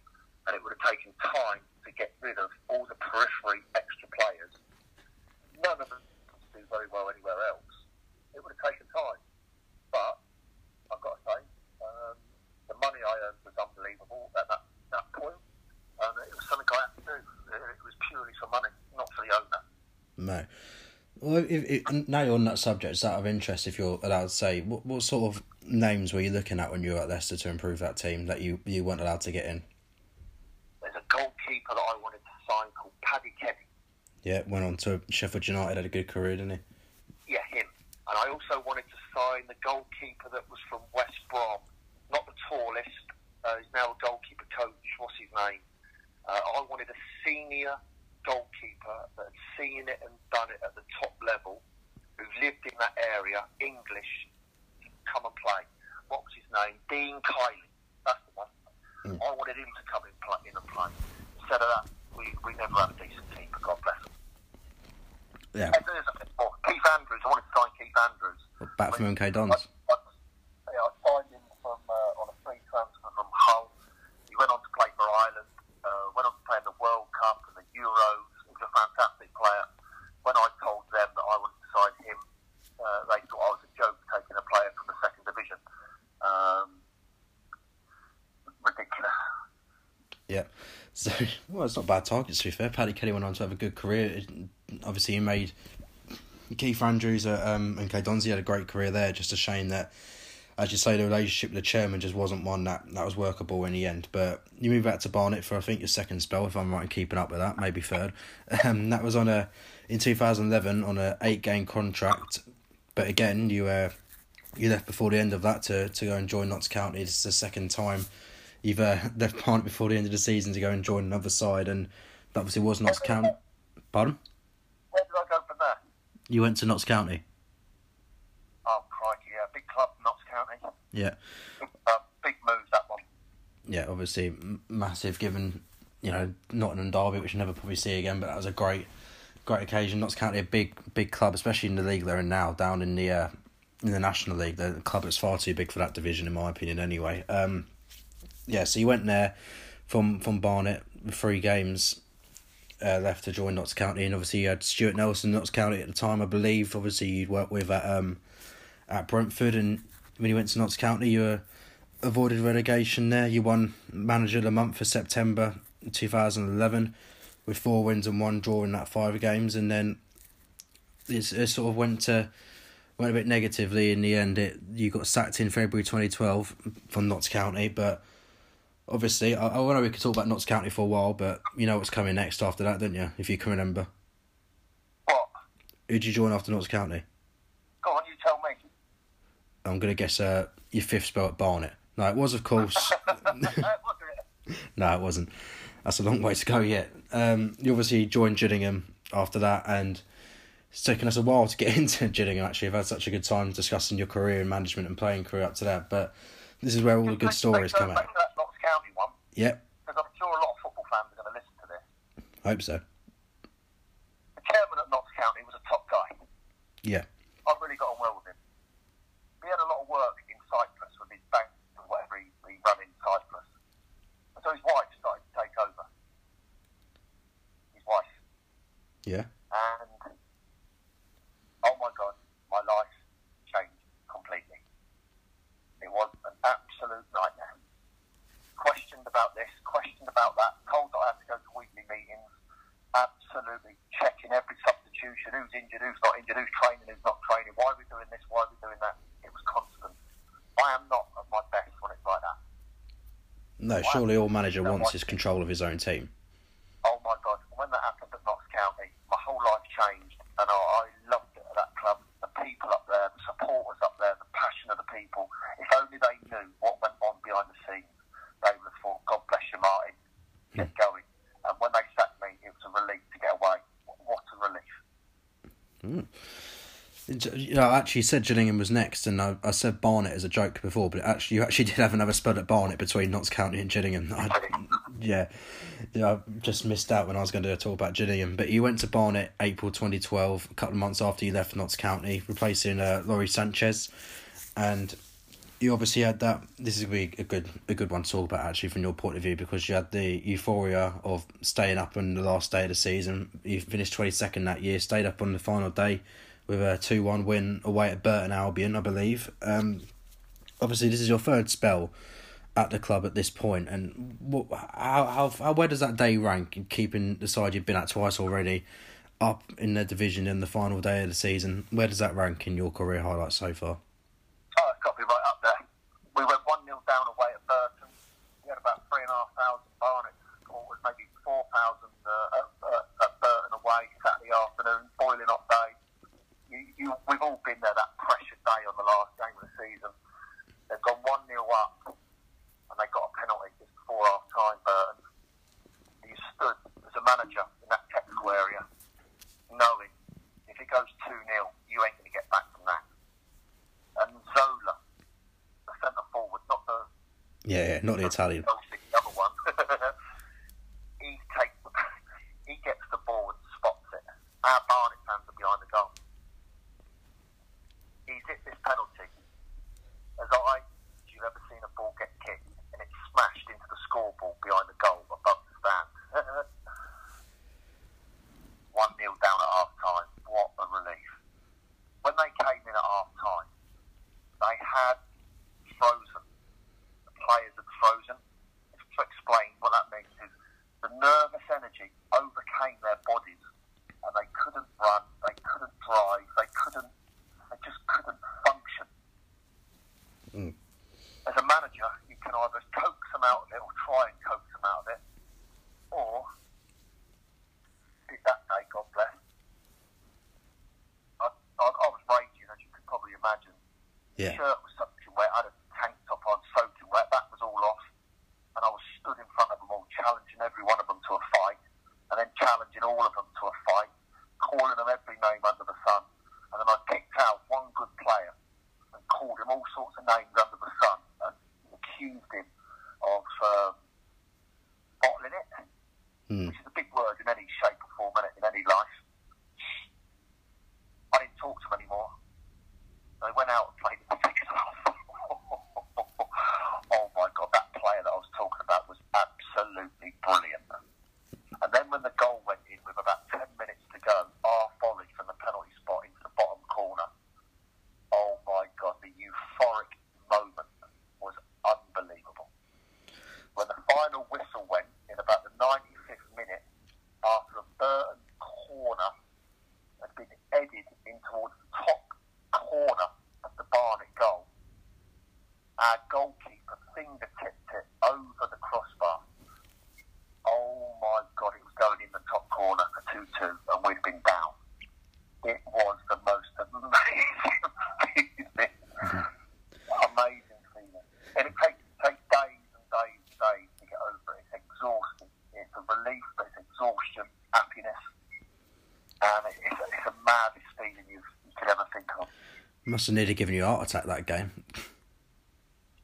and it would have taken time to get rid of all the periphery extra players. None of them do very well anywhere else. It would have taken time, but I've got to say, um, the money I earned was unbelievable at that, that point, and it was something I had to do. It was purely for money, not for the owner. No. Well, if, if, now you're on that subject, it's out of interest if you're allowed to say, what, what sort of names were you looking at when you were at Leicester to improve that team that you, you weren't allowed to get in? There's a goalkeeper that I wanted to sign called Paddy Kenny. Yeah, went on to Sheffield United, had a good career, didn't he? Yeah, him. And I also wanted to sign the goalkeeper that was from West Brom. Not the tallest. Uh, he's now a goalkeeper coach. What's his name? Uh, I wanted a senior goalkeeper that had seen it and done it at the top level, who lived in that area, English, to come and play. What was his name? Dean Kiely. That's the one. Mm. I wanted him to come in, play, in and play. Instead of that, we, we never had a decent team, but God bless him. Yeah, And there's a bit more. Keith Andrews, I wanted to sign Keith Andrews. back from MK I, Dons. I, yeah, I signed him from, uh, on a free transfer from Hull. He went on to play for Ireland, uh, went on to play in the World Cup and the Euros. He was a fantastic player. When I told them that I wanted to sign him, uh, they thought I was a joke taking a player from the second division. Um, ridiculous. Yeah. So, well, it's not bad targets to be fair. Paddy Kelly went on to have a good career. Obviously, he made Keith Andrews um, MK Dons. He had a great career there. Just a shame that, as you say, the relationship with the chairman just wasn't one that, that was workable in the end. But you move back to Barnet for, I think, your second spell, if I'm right in keeping up with that, maybe third. Um, that was on a in 2011 on a eight game contract. But again, you uh, you left before the end of that to, to go and join Notts County. Is the second time you've uh, left Barnet before the end of the season to go and join another side, and that obviously was Notts County. Pardon? Where did I go from there? You went to Notts County. Oh, crikey, yeah. Big club, Notts County. Yeah, Uh, big move, that one. yeah. Obviously, m- massive given you know Nottingham Derby, which you never probably see again. But that was a great, great occasion. Notts County, a big, big club, especially in the league they're in now, down in the uh, in the National League. The club is far too big for that division, in my opinion. Anyway, um, yeah. So you went there from from Barnet, three games. Uh, left to join Notts County, and obviously you had Stuart Nelson, Notts County at the time, I believe. Obviously, you'd worked with at um, at Brentford, and when you went to Notts County, you were avoided relegation there. You won Manager of the Month for September 2011 with four wins and one draw in that five games, and then it sort of went to went a bit negatively in the end. It you got sacked in February 2012 from Notts County, but obviously I, I know we could talk about Notts County for a while, but you know what's coming next after that, don't you? If you can remember, What? who'd you join after Notts County? Go on, you tell me. I'm gonna guess uh, your fifth spell at Barnet. No, it was of course. <laughs> It? No, it wasn't. That's a long way to go yet. Um, you obviously joined Gillingham after that, and it's taken us a while to get <laughs> into Gillingham. Actually, I've had such a good time discussing your career in management and playing career up to that. But this is where all the good stories come out. To that Notts County one, Yep, because I'm sure a lot of football fans are going to listen to this. I hope so. The chairman at Notts County was a top guy. Yeah, I've really got on well with him. He had a lot of work in Cyprus with his bank and whatever he, he ran in Cyprus. And so his wife started to take over. His wife. yeah, absolutely checking every substitution, who's injured, who's not injured, who's training, who's not training, why are we doing this, why are we doing that? It was constant. I am not at my best when it's like that. No, surely all manager wants is control of his own team. Oh my God! When that happened at Notts County, my whole life changed, and I, I loved it at that club. The people up there, the supporters up there, the passion of the people. If only they knew. You know, I actually said Gillingham was next, and I, I said Barnet as a joke before, but actually, you actually <laughs> did have another spell at Barnet between Notts County and Gillingham. I, yeah, yeah, I just missed out when I was going to talk about Gillingham. But you went to Barnet April 2012, a couple of months after you left Notts County, replacing uh, Lawrie Sanchez, and you obviously had that. This is going to be a good a good one to talk about actually from your point of view because you had the euphoria of staying up on the last day of the season. You finished twenty second that year, stayed up on the final day with a two one win away at Burton Albion, I believe. Um, obviously, this is your third spell at the club at this point, and what, how, how how where does that day rank in keeping the side you've been at twice already up in the division in the final day of the season? Where does that rank in your career highlights so far? Oh, it's got to be right up there. We went 1 0 down away at Burton. We had about 3,500 Barnet supporters, maybe 4,000 uh, at, uh, at Burton away Saturday afternoon, boiling hot day. You, you, we've all been there that precious day on the last game of the season. They've gone 1 0 up and they got a penalty just before half time, Burton. You stood as a manager in that technical area knowing if it goes 2 0, you ain't going to get back from that and Zola, the centre forward, not the Yeah, yeah, not the Italian. Must have nearly given you a heart attack that game.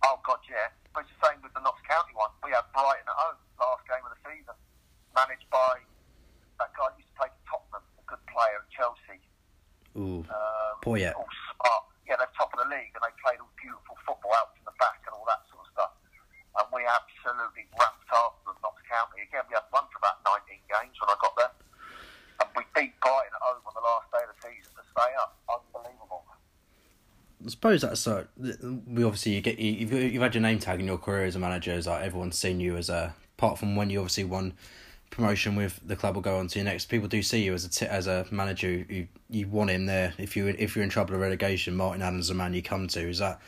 Oh God, yeah. But it's the same with the Notts County one. We had Brighton at home last game of the season, managed by that guy who used to play for Tottenham, a good player at Chelsea. Ooh, Um, Poyet. All smart. Yeah, they're top of the league and they played all beautiful football out from the back and all that sort of stuff. And we absolutely ramped after them, Notts County. Again, we had one for about 19 games when I got there. And we beat Brighton at home on the last day of the season to stay up. Unbelievable. I suppose that's so. We obviously you get you, you've you've had your name tag in your career as a manager. As like everyone's seen you as a apart from when you obviously won promotion with the club will go on to your next. People do see you as a t- as a manager. You you want him there if you if you're in trouble of relegation. Martin Adams is the man you come to. Is that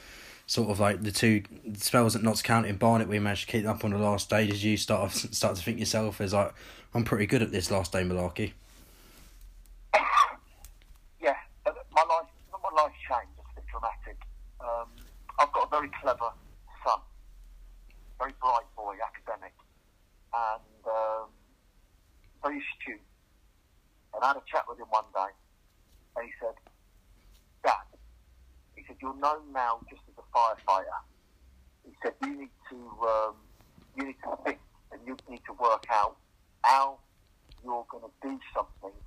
sort of like the two spells at Notts County and Barnet we managed to keep up on the last day, did you start start to think yourself as like I'm pretty good at this last day malarkey? yeah, my life my life changed. It's a bit dramatic. Um, I've got a very clever son, very bright boy, academic, and um, very astute. And I had a chat with him one day, and he said, "Dad," he said, "you're known now just as a firefighter." He said, "You need to um, you need to think, and you need to work out how you're going to do something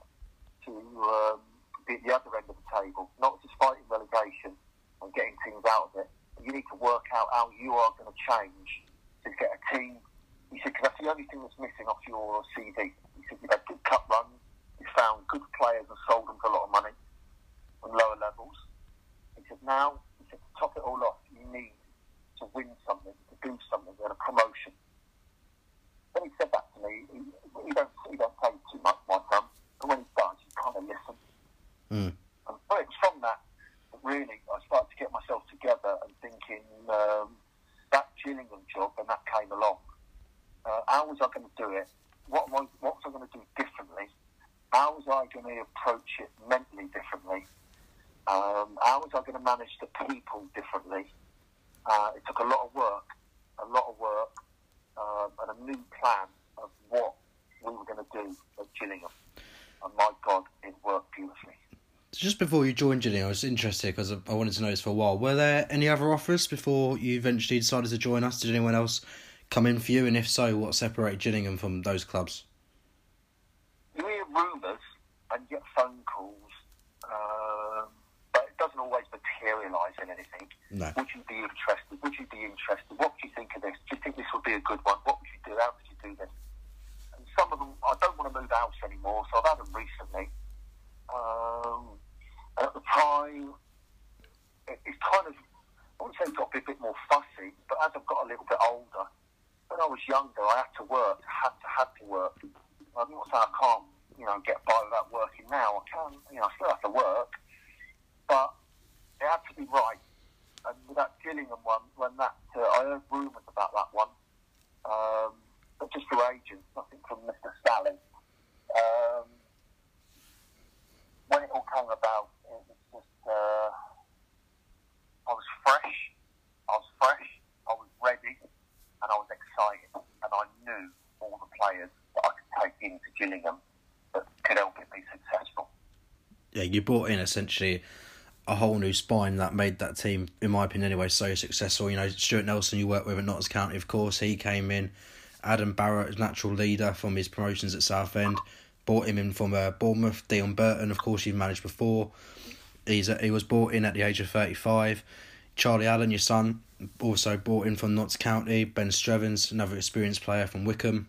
to um, be at the other end of the table, not just fighting relegation and getting teams out of it. You need to work out how you are going to change to get a team." He said, "Because that's the only thing that's missing off your CV." He said, "You've had good cut runs." He found good players and sold them for a lot of money on lower levels. He said, now, he said, to top it all off, you need to win something, to do something, get a promotion. When he said that to me, he, he don't he don't say too much, my son, but when he does, you kind of listen. Mm. And but it was from that that really I started to get myself together and thinking um, that Gillingham job, and that came along. Uh, how was I going to do it? What, am I, what was I going to do differently? how was I going to approach it mentally differently? Um, how was I going to manage the people differently? Uh, it took a lot of work, a lot of work, um, and a new plan of what we were going to do at Gillingham. And my God, it worked beautifully. Just before you joined Gillingham, I was interested because I wanted to know this for a while. Were there any other offers before you eventually decided to join us? Did anyone else come in for you? And if so, what separated Gillingham from those clubs? rumours and get phone calls, um, but it doesn't always materialise in anything. No. Would you be interested? Would you be interested? What would you think of this? Do you think this would be a good one? What would you do? How would you do this? And some of them, I don't want to move house anymore, so I've had them recently. Um, and at the time, it, it's kind of, I wouldn't say it got a bit more fussy, but as I've got a little bit older, when I was younger, I had to work, had to, had to work. I'm not saying I can't you know, get by without working now. I can, you know, I still have to work, but it had to be right. And with that Gillingham one, when that, uh, I heard rumours about that one, um, but just through agents, nothing from Mr. Scally. Um, when it all came about, it was just, uh, I was fresh, I was fresh, I was ready, and I was excited, and I knew all the players that I could take into Gillingham that could help it be successful. Yeah, you brought in essentially a whole new spine that made that team, in my opinion anyway, so successful. You know, Stuart Nelson, you worked with at Notts County, of course, he came in. Adam Barrett, natural leader from his promotions at Southend, brought him in from uh, Bournemouth. Deon Burton, of course, you've managed before. He's uh, he was brought in at the age of thirty five. Charlie Allen, your son, also brought in from Notts County. Ben Strevens, another experienced player from Wycombe,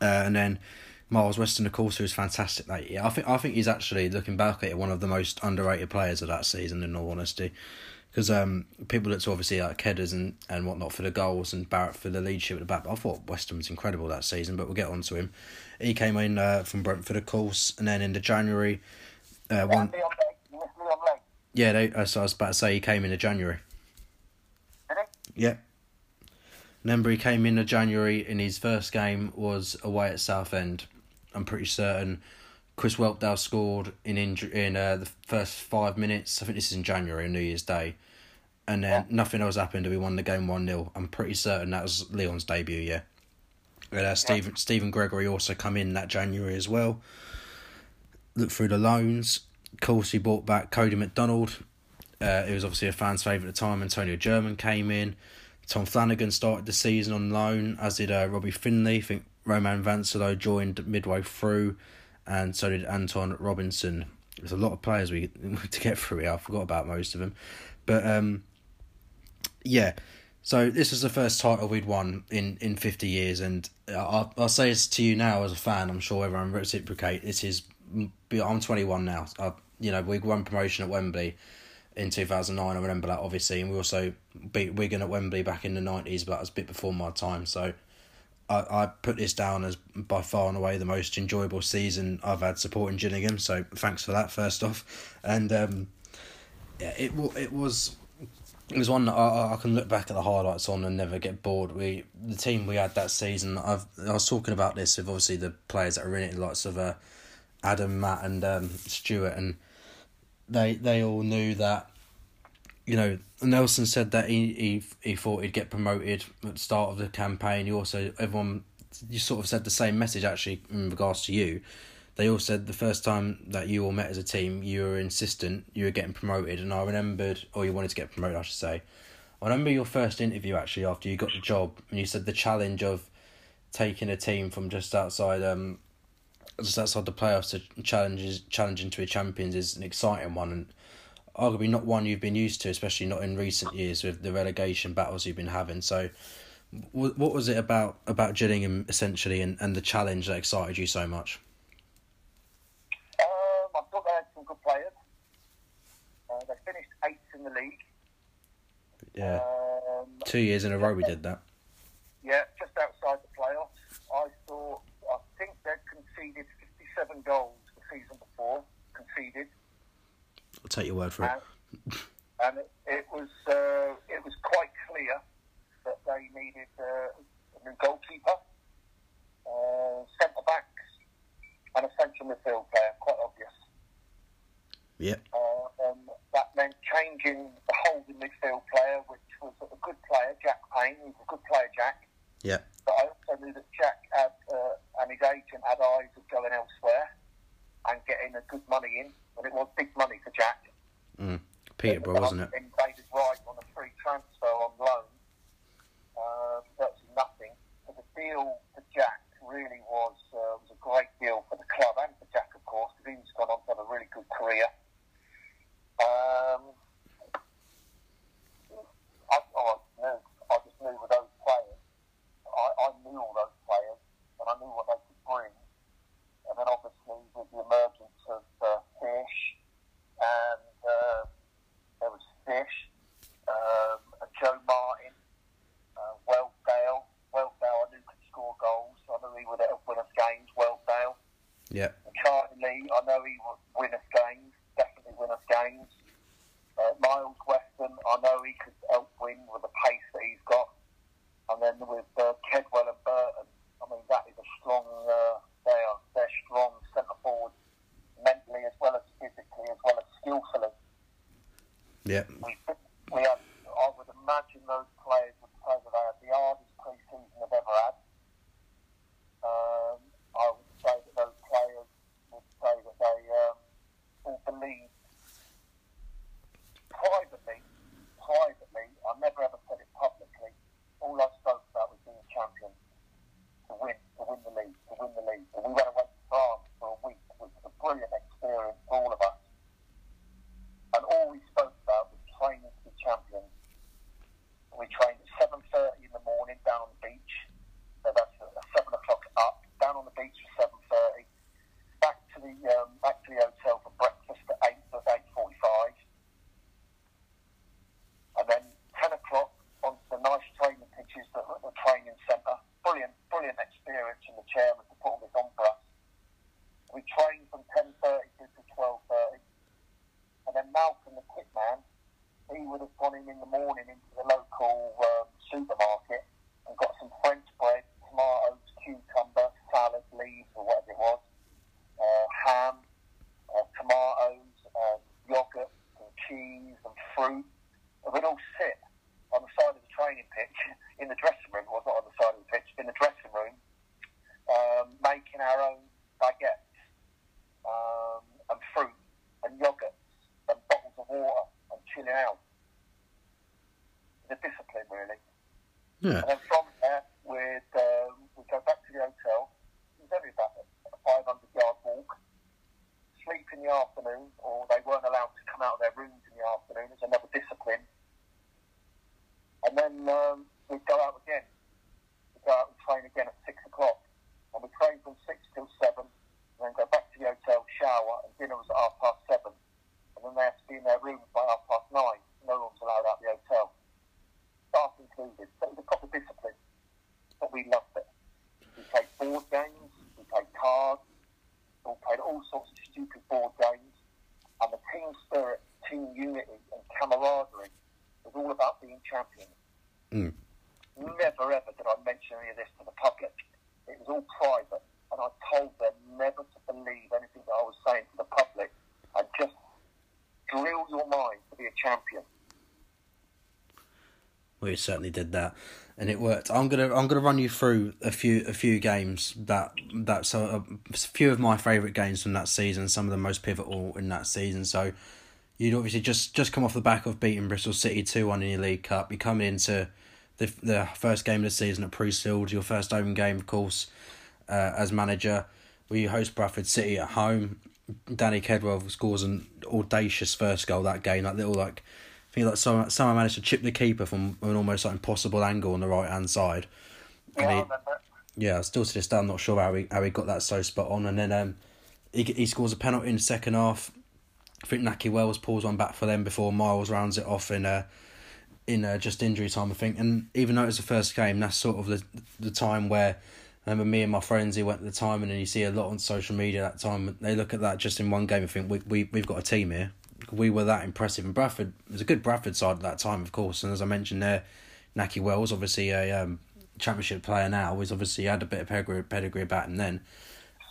uh, and then Miles Weston, of course, who was fantastic that year. I think I think he's actually looking back at it one of the most underrated players of that season. In all honesty, because um, people looked obviously like Kedders and, and whatnot for the goals and Barrett for the leadership at the back. But I thought Weston was incredible that season. But we'll get on to him. He came in uh, from Brentford, of course, and then in the January, uh, one. Yeah, they, uh, so I was about to say he came in the January. Yeah. Remember, he came in the January, and his first game was away at Southend. I'm pretty certain. Chris Whelpdale scored in inju- in uh, the first five minutes. I think this is in January, New Year's Day, and then yeah. nothing else happened. And We won the game one 0 I'm pretty certain that was Leon's debut. Yeah, and uh, Stephen yeah. Stephen Gregory also come in that January as well. Look through the loans. Of course, he brought back Cody McDonald. Uh, it was obviously a fan's favourite at the time. Antonio German came in. Tom Flanagan started the season on loan, as did uh, Robbie Finley. I think Romain Vincelot joined midway through, and so did Anton Robinson. There's a lot of players we <laughs> to get through here. I forgot about most of them, but um, yeah. So this was the first title we'd won in, in fifty years, and I'll I'll say this to you now as a fan. I'm sure everyone reciprocate. This is I'm 21 now. I, you know we won promotion at Wembley in 2009. I remember that obviously, and we also beat Wigan at Wembley back in the 90s, but that was a bit before my time. So I, I put this down as by far and away the most enjoyable season I've had supporting Gillingham. So thanks for that first off, and um, yeah, it it was it was one that I, I can look back at the highlights on and never get bored. We the team we had that season. I've I was talking about this with obviously the players that are in it, lots of uh, Adam, Matt, and um, Stuart, and they they all knew that. You know, Nelson said that he, he he thought he'd get promoted at the start of the campaign. He also everyone you sort of said the same message actually in regards to you. They all said the first time that you all met as a team, you were insistent you were getting promoted, and I remembered, or you wanted to get promoted, I should say. I remember your first interview actually after you got the job, and you said the challenge of taking a team from just outside um just outside the playoffs to challenges challenging to be champions is an exciting one and arguably not one you've been used to, especially not in recent years with the relegation battles you've been having. So, what was it about about Gillingham essentially, and, and the challenge that excited you so much? Um, I thought they had some good players. Uh, they finished eighth in the league. Yeah, Um, two years in a row we did that. yeah, just outside the playoffs. I thought, I think they'd conceded 57 goals the season before, conceded. I'll take your word for it. And, and it, it was uh, it was quite clear that they needed uh, a new goalkeeper, uh, centre backs, and a central midfield player. Quite obvious. Yep. Uh, um, that meant changing the holding midfield player, which was a good player, Jack Payne. He's a good player, Jack. Yep. But I also knew that Jack had, uh, and his agent had eyes of going elsewhere and getting a good money in, and it was big money for Jack. Mm. Peterborough, wasn't it? In David Wright on a free transfer on loan, uh, virtually nothing. But the deal for Jack really was uh, was a great deal for the club and for Jack, of course, because he's gone on to have a really good career. Um, I, I, knew, I just knew with those players, I, I knew all those players, and I knew what they could bring. And then obviously with the emergence of uh, Fish and uh, there was Fish, um, and Joe Martin, uh, Whelpdale. Whelpdale, I knew could score goals. I knew he would help win us games. Yep. Charlie Lee, I know he would win us games. Definitely win us games. Uh, Miles Weston, I know he could help win with the pace that he's got. And then with uh, Kedwell and Burton, I mean that is a strong. Uh, they are they're strong centre forwards, mentally as well as physically as well as skillfully. Yep. Certainly did that, and it worked. I'm gonna I'm gonna run you through a few a few games that that so a few of my favourite games from that season. Some of the most pivotal in that season. So you'd obviously just just come off the back of beating Bristol City two one in your League Cup. You come into the the first game of the season at Priestfield, your first home game, of course, uh, as manager. We host Bradford City at home. Danny Kedwell scores an audacious first goal that game, that little like think like someone someone managed to chip the keeper from an almost like impossible angle on the right hand side. Yeah, And he- remember. yeah, still to this day, I'm not sure how he how he got that so spot on. And then um, he he scores a penalty in the second half. I think Nahki Wells pulls one back for them before Miles rounds it off in uh, in uh, just injury time, I think. And even though it was the first game, that's sort of the the time where I remember me and my friends who went at the time, and then you see a lot on social media that time. They look at that just in one game and think we we we've got a team here. We were that impressive, and Bradford it was a good Bradford side at that time, of course. And as I mentioned there, Nahki Wells, obviously a um, championship player now, was obviously had a bit of pedigree, pedigree about him then,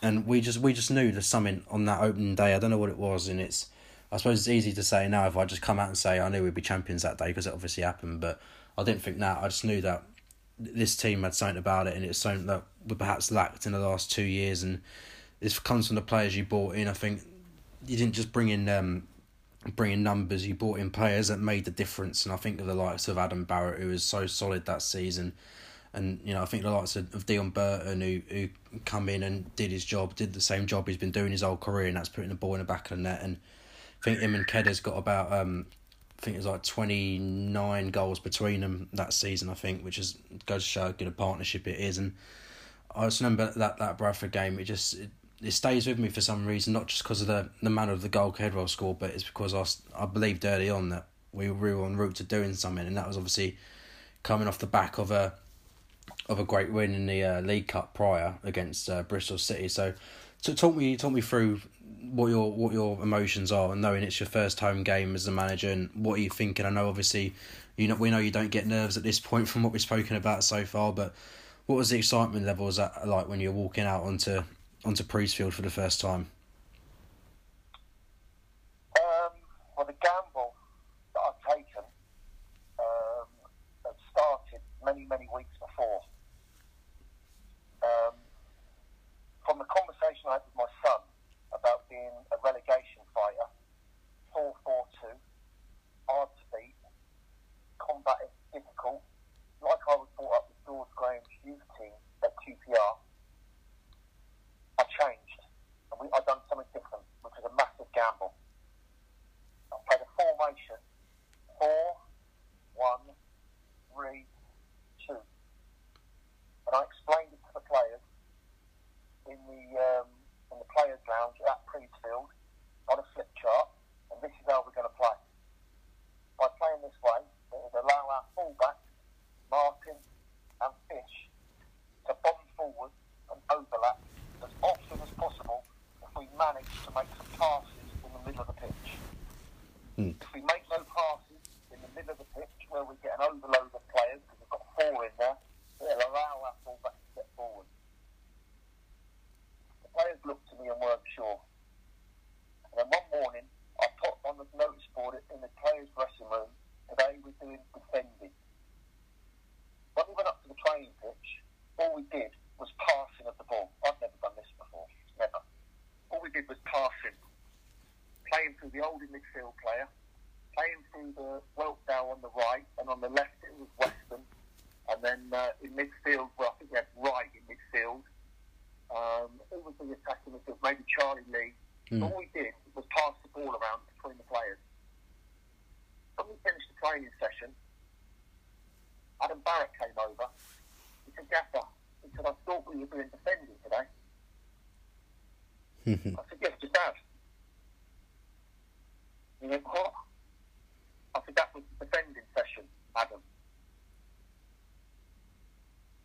and we just we just knew there's something on that opening day. I don't know what it was, and it's I suppose it's easy to say now if I just come out and say I knew we'd be champions that day because it obviously happened, but I didn't think that. I just knew that this team had something about it, and it's something that we perhaps lacked in the last two years, and this comes from the players you brought in. I think you didn't just bring in um, bring in numbers. You brought in players that made the difference, and I think of the likes of Adam Barrett, who was so solid that season, and you know I think the likes of, of Deon Burton, who who come in and did his job, did the same job he's been doing his whole career, and that's putting the ball in the back of the net. And I think him and Kedda's got about um, I think it was like twenty nine goals between them that season. I think, which is goes to show how good a partnership it is. And I just remember that that Bradford game. It just it, it stays with me for some reason, not just because of the the manner of the goal Kedwell scored, but it's because I, I believed early on that we were en route to doing something, and that was obviously coming off the back of a of a great win in the uh, League Cup prior against uh, Bristol City. So, so talk me talk me through what your what your emotions are, and knowing it's your first home game as a manager, and what are you thinking? I know obviously, you know we know you don't get nerves at this point <laughs> from what we've spoken about so far, but what was the excitement levels like when you're walking out onto onto Priestfield for the first time? Um, well, the gamble that I've taken um, had started many, many weeks before. Um, from the conversation I had with my son about being a relegation fighter, 4 4 2, hard to beat, combative, difficult, like I was brought up with George Graham's youth team at QPR, I changed. And we, I done something different, which was a massive gamble. I played a formation four, one, three, two. And I explained it to the players in the um, in the players' lounge at Priestfield on a flip chart, and this is how we're going to play. By playing this way, it would allow our fullbacks, Martin and Fish, to bomb forward and overlap as often as possible if we manage to make some passes in the middle of the pitch. If we make no passes in the middle of the pitch where we get an overload of players, because we've got four in there, it'll allow our fullback to step forward. The players looked to me and weren't sure. And then one morning, I put on the notice board in the players' dressing room, today we're doing defending. When we went up to the training pitch, all we did was passing of the ball. I've never done this before, never. All we did was passing playing through the older midfield player, playing through the Whelpdale on the right, and on the left it was Weston. And then uh, in midfield, well, I think we had Wright in midfield. Um, who was the attacking midfield? Maybe Charlie Lee. All we did was pass the ball around between the players. When we finished the training session, Adam Barrett came over. He said, Gaffer, he said, I thought we were doing defending today. I said, yes, just have. He went, what? I said, that was the defending session, Adam.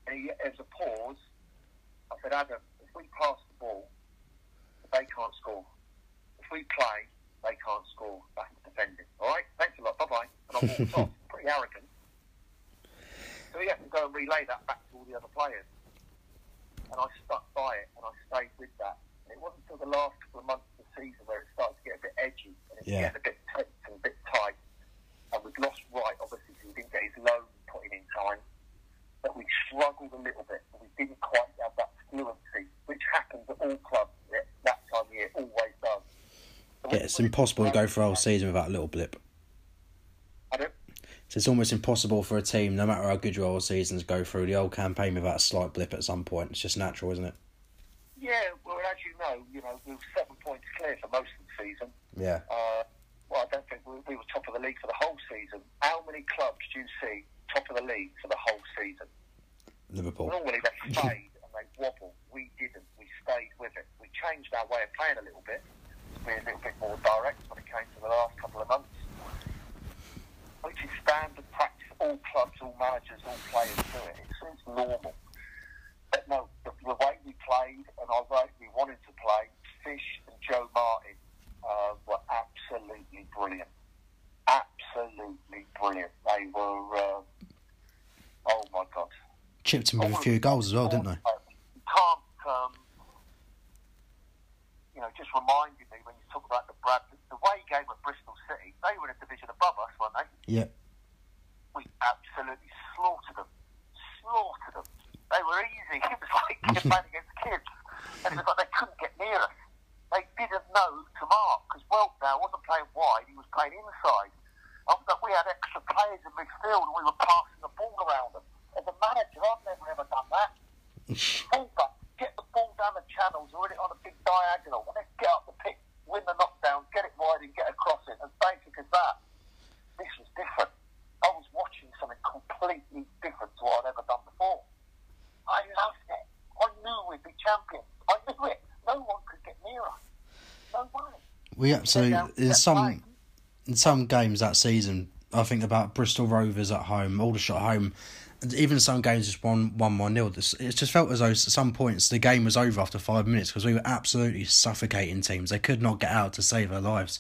And he, there was a pause. I said, Adam, if we pass the ball, they can't score. If we play, they can't score. That's defending. All right? Thanks a lot. Bye-bye. And I walked <laughs> off. Pretty arrogant. So he had to go and relay that back to all the other players. And I stuck by it and I stayed with that. And it wasn't until the last couple of months of the season where it started to get a bit edgy and it's Yeah. getting a bit tense and a bit tight. And we'd lost right, obviously, because we didn't get his loan put in in time. But we struggled a little bit and we didn't quite have that fluency, which happens at all clubs at that time of year, always does. So Yeah, it's impossible to go for a whole season without a little blip. So it's almost impossible for a team, no matter how good your whole seasons, go through the whole campaign without a slight blip at some point. It's just natural, isn't it? Yeah, well, as you know, you know, we were seven points clear for most of the season. Yeah. Uh, well, I don't think we, we were top of the league for the whole season. How many clubs do you see top of the league for the whole season? Liverpool. Normally they fade and they wobble. We didn't. We stayed with it. We changed our way of playing a little bit. We're a little bit more direct when it came to the last couple of months, which is standard practice. All clubs, all managers, all players do it. It's, it's normal. But no, the, the way we played and our way we wanted to play, Fish and Joe Martin uh, were absolutely brilliant. Absolutely brilliant. They were, uh, oh my God. Chipped him with a few goals as well, didn't they? You can't, um, you know, just reminded me when you talk about the Brad, the way he gave at Bristol City, they were in a division above us, weren't they? Yeah. we absolutely slaughtered them. Slaughtered them. They were easy. It was like playing against kids. And it was like they couldn't get near us. They didn't know to mark because Whelpdale wasn't playing wide, he was playing inside. After we had extra players in midfield and we were passing the ball around them. As a manager, I've never ever done that. Fullback, get the ball down the channels, win it on a big diagonal, and then get up the pitch, win the knockdown, get it wide and get across it. As basic as that. This was different. I was watching something completely different to what I'd ever done before. I loved it. I knew we'd be champions. I knew it. No one could get near us. No way. We absolutely down, in some playing. in some games that season. I think about Bristol Rovers at home, Aldershot at home. and Even some games just one one one nil. It just felt as though at some points the game was over after five minutes because we were absolutely suffocating teams. They could not get out to save their lives.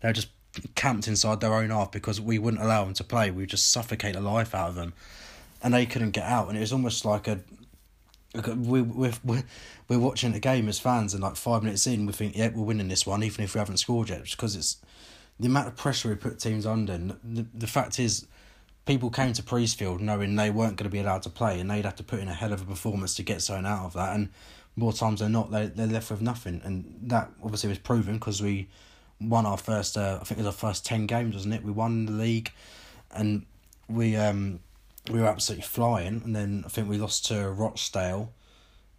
They were just camped inside their own half because we wouldn't allow them to play. We would just suffocate the life out of them, and they couldn't get out. And it was almost like a we we're, we're, we're watching the game as fans, and like five minutes in, we think, yeah, we're winning this one, even if we haven't scored yet, because it's the amount of pressure we put teams under. And the, the fact is, people came to Priestfield knowing they weren't going to be allowed to play, and they'd have to put in a hell of a performance to get something out of that. And more times than not, they they're left with nothing, and that obviously was proven because we won our first, uh, I think it was our first ten games, wasn't it? We won the league, and we um we were absolutely flying, and then I think we lost to Rochdale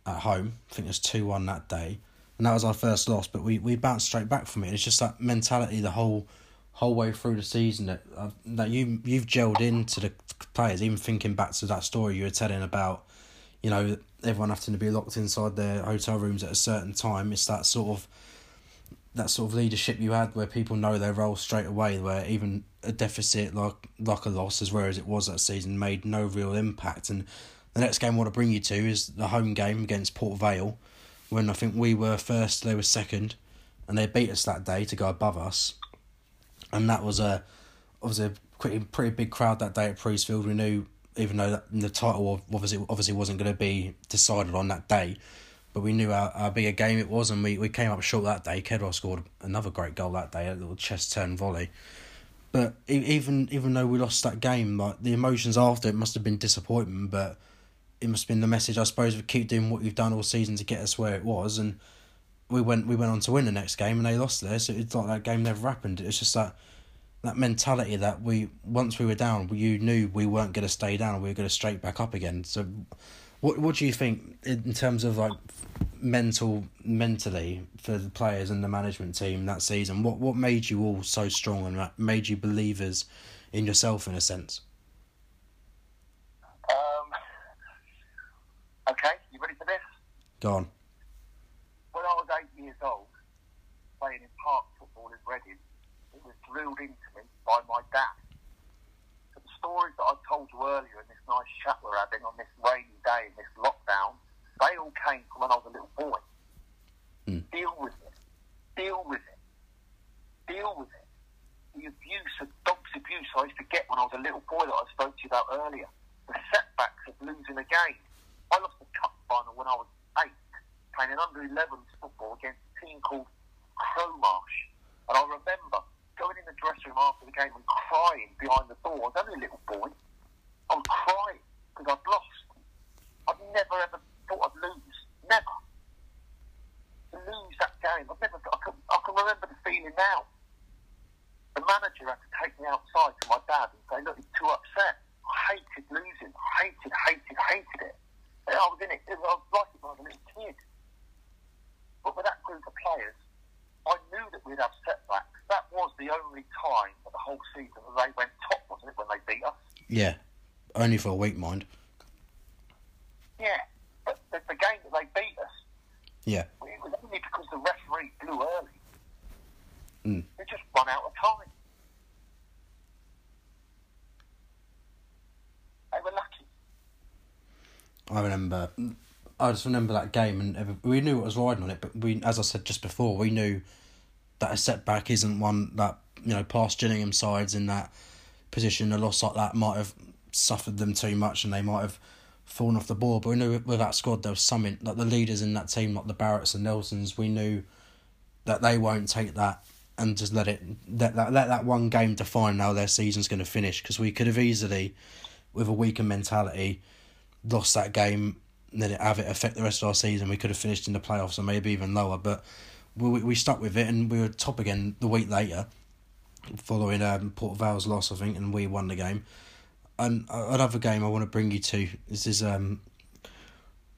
at home. I think it was two one that day, and that was our first loss. But we, we bounced straight back from it. It's just that mentality the whole whole way through the season that uh, that you you've gelled into the players. Even thinking back to that story you were telling about, you know, everyone having to be locked inside their hotel rooms at a certain time. It's that sort of that sort of leadership you had where people know their role straight away where even a deficit like like a loss as rare as it was that season made no real impact. And the next game I want to bring you to is the home game against Port Vale when I think we were first they were second and they beat us that day to go above us. And that was a obviously a pretty pretty big crowd that day at Priestfield. We knew even though that the title obviously obviously wasn't going to be decided on that day but we knew how, how big a game it was, and we, we came up short that day. Kedwell scored another great goal that day, a little chest turn volley. But even even though we lost that game, like the emotions after it must have been disappointment, but it must have been the message, I suppose, of keep doing what you've done all season to get us where it was. And we went we went on to win the next game, and they lost there. So it's like that game never happened. It's just that that mentality that we once we were down, you knew we weren't going to stay down. We were going to straight back up again. So what what do you think in terms of like mental mentally for the players and the management team that season? What what made you all so strong and that made you believers in yourself in a sense? Um, okay, you ready for this? Go on. When I was eight years old, playing in park football in Reading, it was drilled into me by my dad. So the stories that I told you earlier in this nice chat we're having on this rainy day in this lockdown, they all came from when I was a little boy. Mm. Deal with it. Deal with it. Deal with it. The abuse, the dog's abuse I used to get when I was a little boy that I spoke to you about earlier. The setbacks of losing a game. I lost the cup final when I was eight, playing an under 11s football against a team called Crowmarsh. And I remember going in the dressing room after the game and crying behind the door. I was only a little boy. I was crying because I'd lost. I'd never ever thought I'd lose. Never. To lose that game, I've never. I can, I can remember the feeling now. The manager had to take me outside to my dad and say, "Look, he's too upset. I hated losing. I hated, hated, hated it." And I was in it. I was like it when I was a little kid. But with that group of players, I knew that we'd have setbacks. That was the only time of the whole season that they went top, wasn't it, when they beat us? Yeah, only for a week, mind. Yeah. But the, the game that they beat us, Yeah, it was only because the referee blew early. Mm. They just run out of time. They were lucky. I remember. I just remember that game, and we knew what was riding on it. But we, as I said just before, we knew that a setback isn't one that you know past Gillingham sides in that position. A loss like that might have suffered them too much, and they might have fallen off the board. But we knew with that squad there was something like the leaders in that team, like the Barretts and Nelsons. We knew that they won't take that and just let it let that let that one game define how their season's going to finish. Because we could have easily, with a weaker mentality, lost that game, then it have it affect the rest of our season. We could have finished in the playoffs or maybe even lower, but we we stuck with it and we were top again the week later, following um, Port Vale's loss, I think, and we won the game. And another game I want to bring you to this is um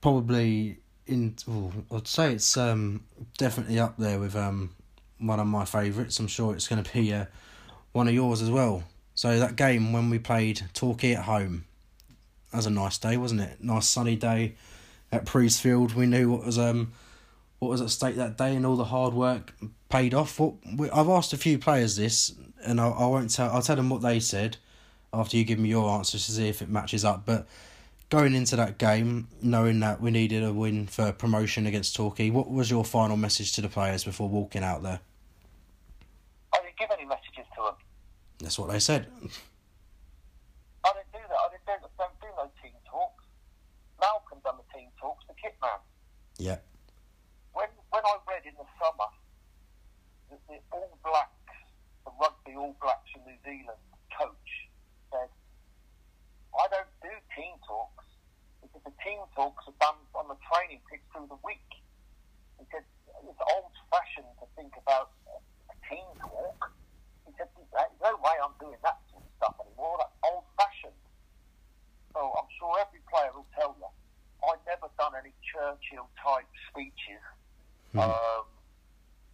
probably in oh, I'd say it's um definitely up there with um one of my favourites. I'm sure it's going to be uh, one of yours as well. So that game when we played Torquay at home, that was a nice day, wasn't it? Nice sunny day at Priestfield. We knew what was um what was at stake that day, and all the hard work paid off. What we, I've asked a few players this, and I, I won't tell. I'll tell them what they said after you give me your answers to see if it matches up. But going into that game, knowing that we needed a win for promotion against Torquay, what was your final message to the players before walking out there? I didn't give any messages to them. That's what they said. I didn't do that. I didn't do, don't do no team talks. Malcolm done the team talks, the kit man. Yeah. When when I read in the summer that the All Blacks, the rugby All Blacks from New Zealand coach said, I don't do team talks because the team talks are done on the training pitch through the week. Said it's old fashioned to think about a team talk. He said there's no way I'm doing that sort of stuff anymore. That's old fashioned. So I'm sure every player will tell you, I've never done any Churchill type speeches um,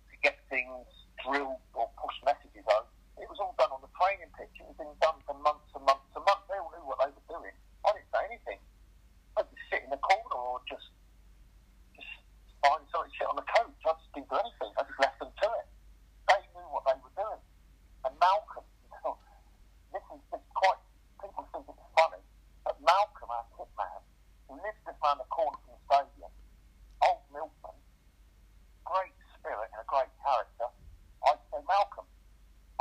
to get things drilled or push messages out. It was all done on the training pitch. It was being done for months and months and months. They all knew what they were doing. I didn't say anything. I just sit in the corner or just just find something to sit on the coach. I just didn't do anything. I just left them to it. They knew what they were doing. And Malcolm, this is this is quite people think it's funny, but Malcolm, our kit man, who lives just round the corner from the stadium, old milkman, great spirit and a great character. I'd say, Malcolm,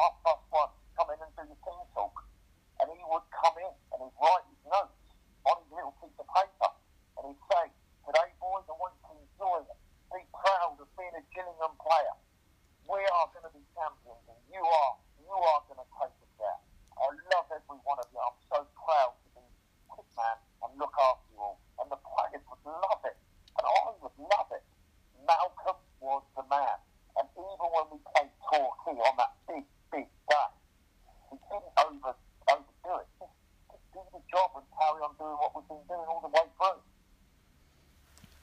half past one, come in and do your team talk. And he would come in and he'd write his notes on his little piece of paper. And he'd say, today, boys, I want you to enjoy it. Be proud of being a Gillingham player. We are going to be champions and you are, you are going to take us there. I love every one of you. I'm so proud to be quick man and look after you all. And the players would love it. And I would love it. Malcolm was the man. And even when we played Torquay on that big, big day, we didn't over, overdo it. Just, just do the job and carry on doing what we've been doing all the way through.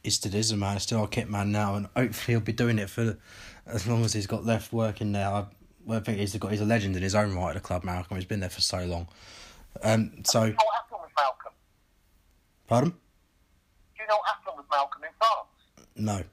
He still is a man, he's still our kit man now, and hopefully he'll be doing it for as long as he's got left working there. I, well, I think he's got he's a legend in his own right at the club, Malcolm. He's been there for so long. Um, so, You know what happened with Malcolm? pardon? Do you know what happened with Malcolm in France? No.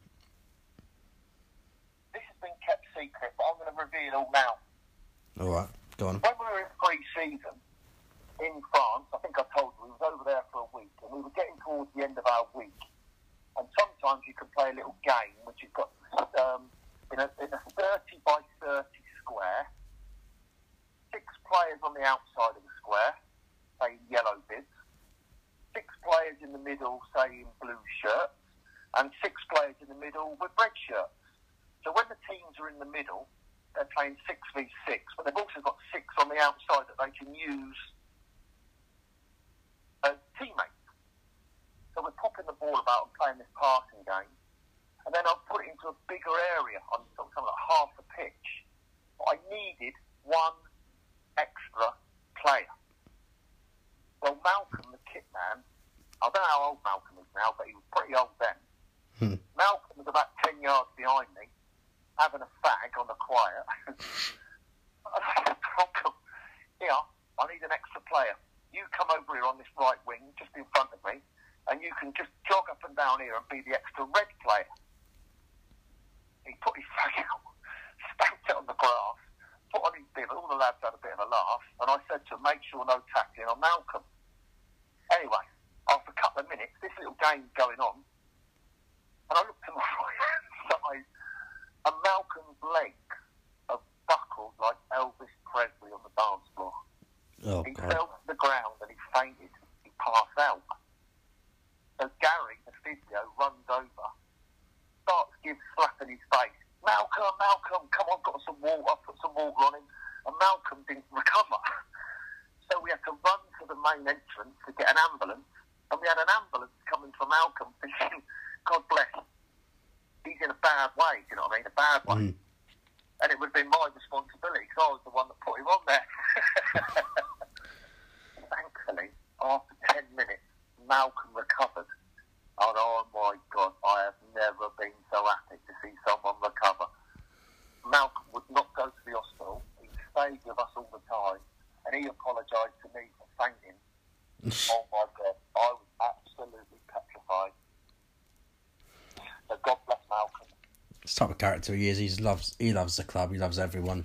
Character he loves he loves the club. He loves everyone.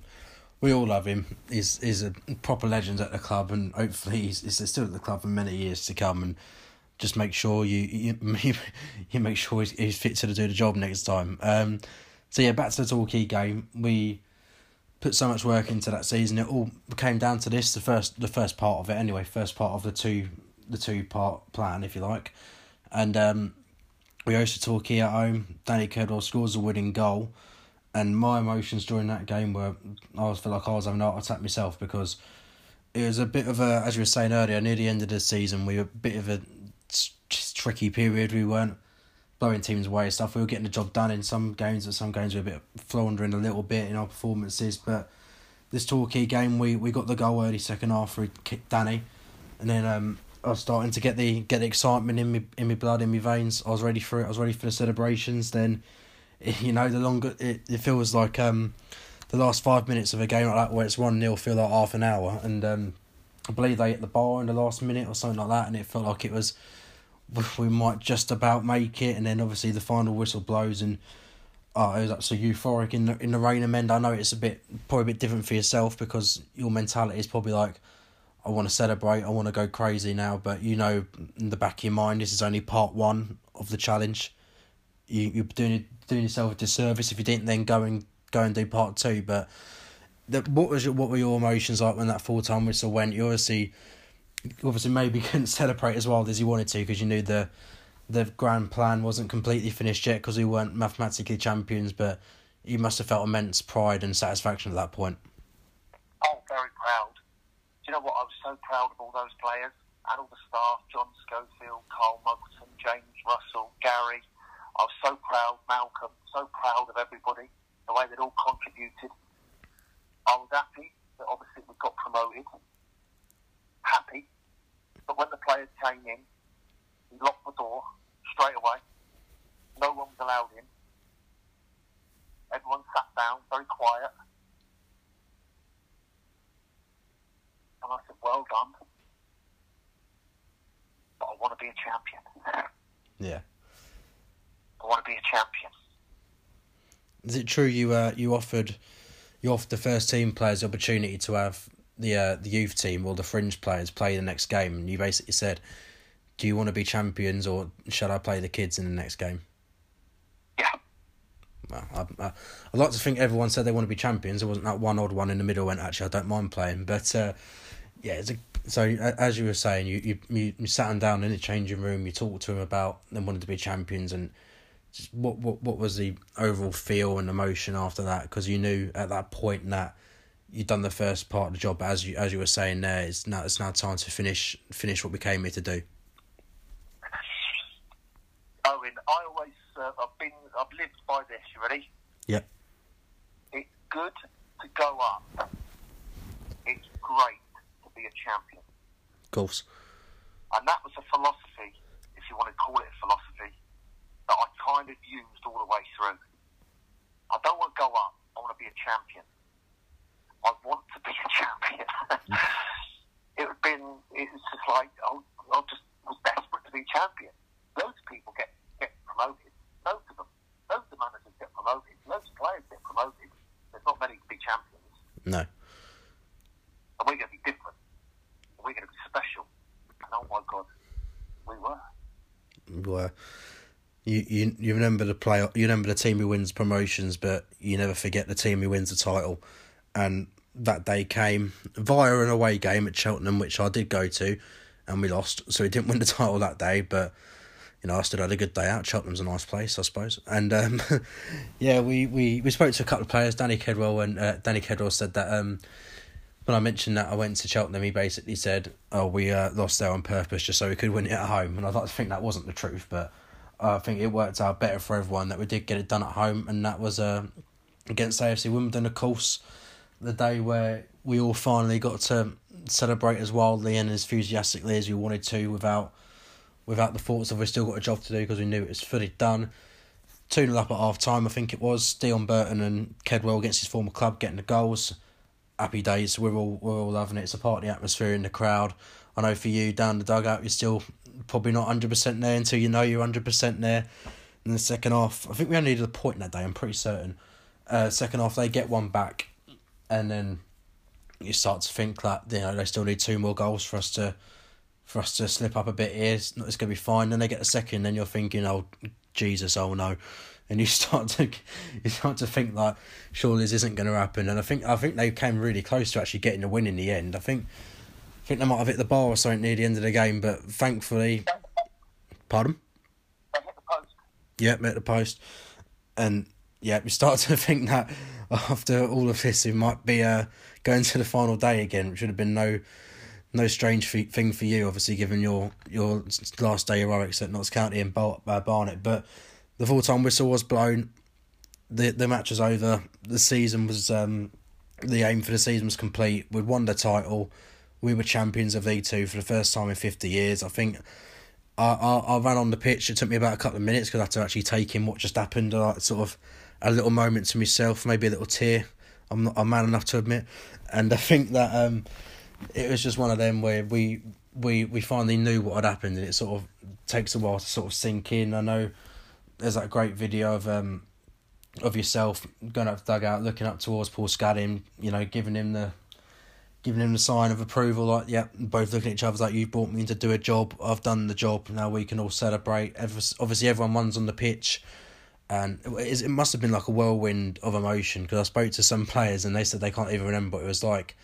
We all love him. He's he's a proper legend at the club, and hopefully he's, he's still at the club for many years to come. And just make sure you <laughs> you, you make sure he's, he's fit to do the job next time. Um, so yeah, back to the Torquay game. We put so much work into that season. It all came down to this. The first the first part of it anyway. First part of the two the two part plan, if you like, and um, we hosted Torquay at home. Danny Kedor scores a winning goal, and my emotions during that game were I was feel like I was having a heart attack myself because it was a bit of a as you were saying earlier near the end of the season we were a bit of a tricky period. We weren't blowing teams away and stuff. We were getting the job done in some games, but some games we were a bit floundering a little bit in our performances. But this Torquay game, we, we got the goal early second half through Danny, and then um, I was starting to get the get the excitement in me in my blood in my veins. I was ready for it. I was ready for the celebrations. Then, you know, the longer it, it feels like um, the last five minutes of a game like that where it's one 0 feel like half an hour, and um, I believe they hit the bar in the last minute or something like that, and it felt like it was we might just about make it, and then obviously the final whistle blows, and oh, it was absolutely euphoric in the in the rain and mend. I know it's a bit probably a bit different for yourself because your mentality is probably like, I want to celebrate, I want to go crazy now, but you know in the back of your mind this is only part one of the challenge. You you're doing doing yourself a disservice if you didn't then go and go and do part two. But the, what was your, what were your emotions like when that full time whistle went? You obviously obviously maybe <laughs> couldn't celebrate as wild as you wanted to because you knew the the grand plan wasn't completely finished yet because we weren't mathematically champions. But you must have felt immense pride and satisfaction at that point. Oh, very proud. Do you know what? I was so proud of all those players and all the staff John Schofield, Carl Muggleton, James Russell, Gary. I was so proud, Malcolm, so proud of everybody, the way they'd all contributed. I was happy that obviously we got promoted. Happy. But when the players came in, he locked the door straight away. No one was allowed in. Everyone sat down, very quiet. And I said, well done. But I want to be a champion. Yeah. I want to be a champion. Is it true you uh you offered you offered the first team players the opportunity to have the uh, the youth team or the fringe players play the next game and you basically said, Do you want to be champions or shall I play the kids in the next game? Yeah. Well, I, I, I'd like to think everyone said they want to be champions. There wasn't that one odd one in the middle went, actually, I don't mind playing. But uh, yeah, it's a, so as you were saying, you, you you sat them down in the changing room. You talked to them about them wanting to be champions, and just what what what was the overall feel and emotion after that? Because you knew at that point that you'd done the first part of the job. As you as you were saying there, it's now it's now time to finish finish what we came here to do. Owen, I always uh, I've been I've lived by this. You ready? Yep. It's good to go up. It's great to be a champion. Of course. And that was a philosophy, if you want to call it a philosophy, kind of used all the way through. I don't want to go up. I want to be a champion. I want to be a champion. <laughs> it had been, it's just like, I, I just was desperate to be champion. Loads of people get, get promoted. Loads of them. Loads of the managers get promoted. Loads of players get promoted. There's not many to be champions. No. And we're going to be different. We're going to be special. And oh my God, we were. We Were you, you remember the play you remember the team who wins promotions, but you never forget the team who wins the title. And that day came via an away game at Cheltenham, which I did go to, and we lost, so we didn't win the title that day. But you know, I still had a good day out. Cheltenham's a nice place, I suppose. And um, <laughs> yeah, we, we, we spoke to a couple of players. Danny Kedwell and uh, Danny Kedwell said that um, when I mentioned that I went to Cheltenham, he basically said, "Oh, we uh, lost there on purpose just so we could win it at home." And I'd like to think that wasn't the truth, but I think it worked out better for everyone that we did get it done at home, and that was uh, against AFC Wimbledon, of course, the day where we all finally got to celebrate as wildly and as enthusiastically as we wanted to, without without the thoughts of we still got a job to do because we knew it was fully done. 2 0 up at half time, I think it was. Deon Burton and Kedwell against his former club getting the goals. Happy days. We're all we're all loving it. It's a party atmosphere in the crowd. I know for you down the dugout, you're still probably not hundred percent there until you know you're hundred percent there. In the second half, I think we only needed a point that day. I'm pretty certain. Uh, second half, they get one back, and then you start to think that you know they still need two more goals for us to for us to slip up a bit here. It's, it's going to be fine. Then they get a second, then you're thinking, oh Jesus, oh no, and you <laughs> start to you start to think like, surely this isn't going to happen. And I think I think they came really close to actually getting the win in the end. I think think they might have hit the bar or something near the end of the game, but thankfully, pardon. They hit the post. Yep, at the post, and yeah, we start <laughs> to think that after all of this, it might be uh, going to the final day again, which would have been no no strange thing for you, obviously, given your your last day heroics at Notts County and Bar- uh, Barnet. But the full time whistle was blown. the The match was over. The season was um, the aim for the season was complete. We'd won the title. We were champions of V two for the first time in fifty years. I think. I, I, I ran on the pitch. It took me about a couple of minutes because I had to actually take in what just happened. Like sort of a little moment to myself, maybe a little tear. I'm not I'm man enough to admit, and I think that um, it was just one of them where we we we finally knew what had happened, and it sort of takes a while to sort of sink in. I know there's that great video of um of yourself going up the dugout, looking up towards Paul Scally, you know, giving him the giving him the sign of approval, like, yeah, both looking at each other like, you've brought me in to do a job, I've done the job, now we can all celebrate. Obviously, everyone runs on the pitch, and it must have been like a whirlwind of emotion, because I spoke to some <laughs> players, and they said they can't even remember what it was like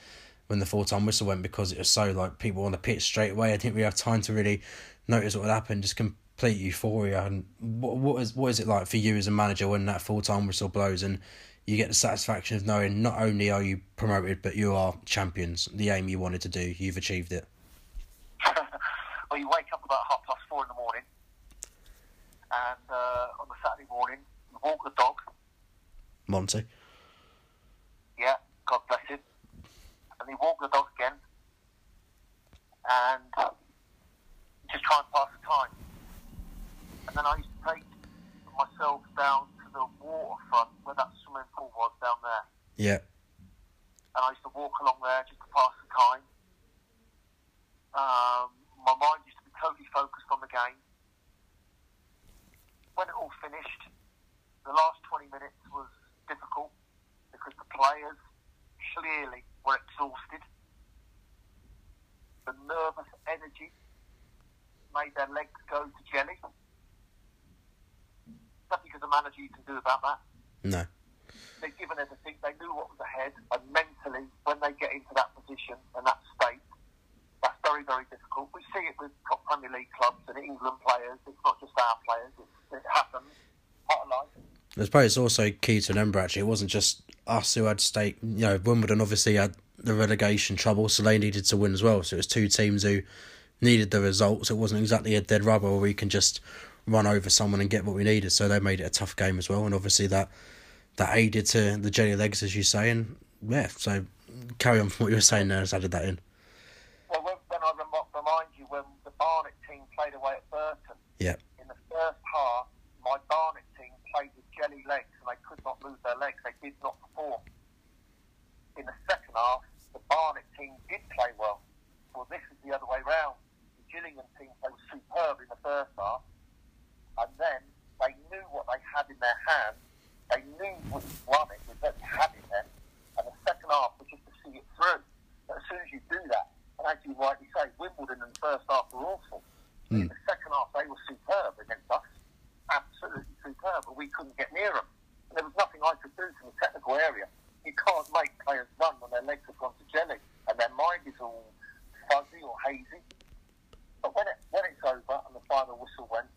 when the full time whistle went, because it was so, like, people on the pitch straight away. I didn't really have time to really notice what had happened, just complete euphoria. And what, what, is, what is it like for you as a manager when that full time whistle blows, and you get the satisfaction of knowing not only are you promoted, but you are champions. The aim you wanted to do, you've achieved it. <laughs> well, you wake up about half past four in the morning, and uh, on the Saturday morning, you walk the dog. Monty. Yeah, God bless him. And you walk the dog again, and just try and pass the time. And then I used to take myself down the waterfront where that swimming pool was down there. Yeah. And I used to walk along there just to pass the time. Um, my mind used to be totally focused on the game. When it all finished, the last 20 minutes was difficult because the players clearly were exhausted. The nervous energy made their legs go to jelly nothing as a manager you can do about that. No. They've given everything. They knew what was ahead, and mentally, when they get into that position and that state, that's very, very difficult. We see it with top Premier League clubs and England players. It's not just our players. It, it happens. Part of life. I suppose it's also key to remember. Actually, it wasn't just us who had stake. You know, Wimbledon obviously had the relegation trouble, so they needed to win as well. So it was two teams who needed the results. It wasn't exactly a dead rubber where we can just run over someone and get what we needed. So they made it a tough game as well, and obviously that that aided to the jelly legs, as you say. And yeah, so carry on from what you were saying there. Has added that in. Well, when, when I rem- remind you when the Barnet team played away at Burton. Yeah. In the first half, my Barnet team played with jelly legs and they could not move their legs. They did not perform. In the second half, the Barnet team did play well. Well, this is the other way round. The Gillingham team played superb in the first half, and then they knew what they had in their hands. They knew what won it with what they had in them, and the second half was just to see it through. But as soon as you do that, and as you rightly say, Wimbledon in the first half were awful. In the second half, they were superb against us, absolutely superb, but we couldn't get near them. And there was nothing I could do from the technical area. You can't make players run when their legs have gone to jelly and their mind is all fuzzy or hazy. But when it when it's over and the final whistle went,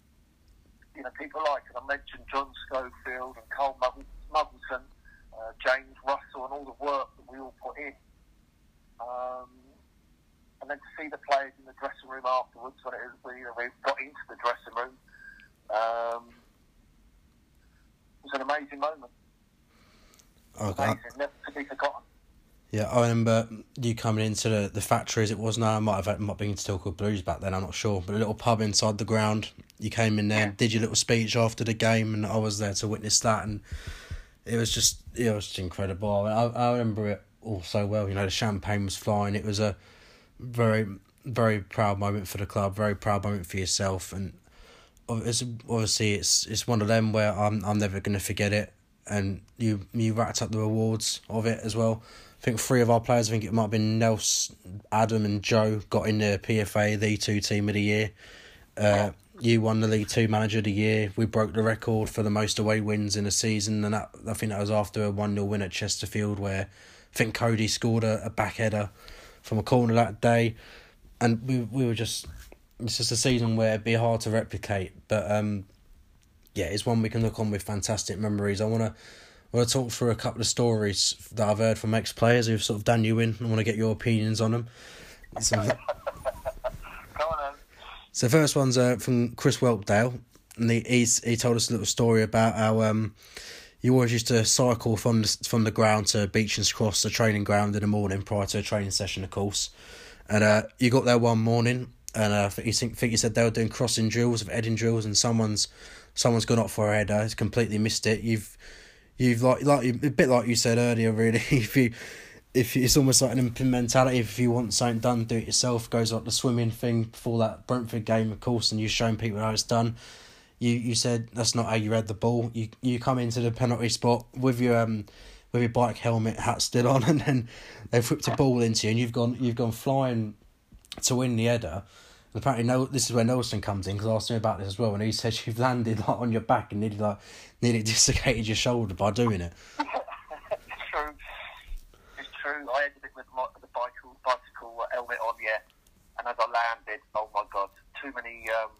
you know, people like, and I mentioned John Schofield and Carl Muggleton, uh, James Russell, and all the work that we all put in. Um, and then to see the players in the dressing room afterwards, when it is, you know, we got into the dressing room, um, it was an amazing moment. Okay. Amazing, never to be forgotten. Yeah, I remember you coming into the, the factory as it was now. I might have had, might been still called Blues back then. I'm not sure, but a little pub inside the ground. You came in there, Yeah. did your little speech after the game, and I was there to witness that, and it was just it was just incredible. I, I remember it all so well. You know, the champagne was flying. It was a very very proud moment for the club. Very proud moment for yourself, and it's, obviously it's it's one of them where I'm I'm never gonna forget it. And you you racked up the rewards of it as well. I think three of our players, I think it might have been Nels, Adam, and Joe, got in the PFA, the two team of the year. Uh, you won the League Two Manager of the Year. We broke the record for the most away wins in a season, and that, I think that was after a 1 0 win at Chesterfield, where I think Cody scored a, a back header from a corner that day. And we we were just, it's just a season where it'd be hard to replicate. But um, yeah, it's one we can look on with fantastic memories. I want to. I want to talk through a couple of stories that I've heard from ex players who've sort of done you in. I want to get your opinions on them. So, on so the first one's uh, from Chris Whelpdale, and he he's, he told us a little story about how um you always used to cycle from the, from the ground to Beechings Cross, the training ground in the morning prior to a training session, of course. And uh, you got there one morning, and uh, I think you think, think you said they were doing crossing drills, of heading drills, and someone's someone's gone up for a header, has completely missed it. You've you've like like a bit like you said earlier, really. <laughs> if you if it's almost like an imp- mentality. If you want something done, do it yourself. Goes like the swimming thing before that Brentford game, of course, and you're showing people how it's done. You you said that's not how you read the ball. You you come into the penalty spot with your um with your bike helmet hat still on, <laughs> and then they've whipped a ball into you, and you've gone you've gone flying to win the header. And apparently, no, this is where Nelson comes in because I asked him about this as well, and he said <laughs> you've landed like on your back and nearly like nearly <laughs> dislocated your shoulder by doing it. true. True. I ended it with the bicycle, bicycle helmet on, yeah. And as I landed, oh my god, too many, um,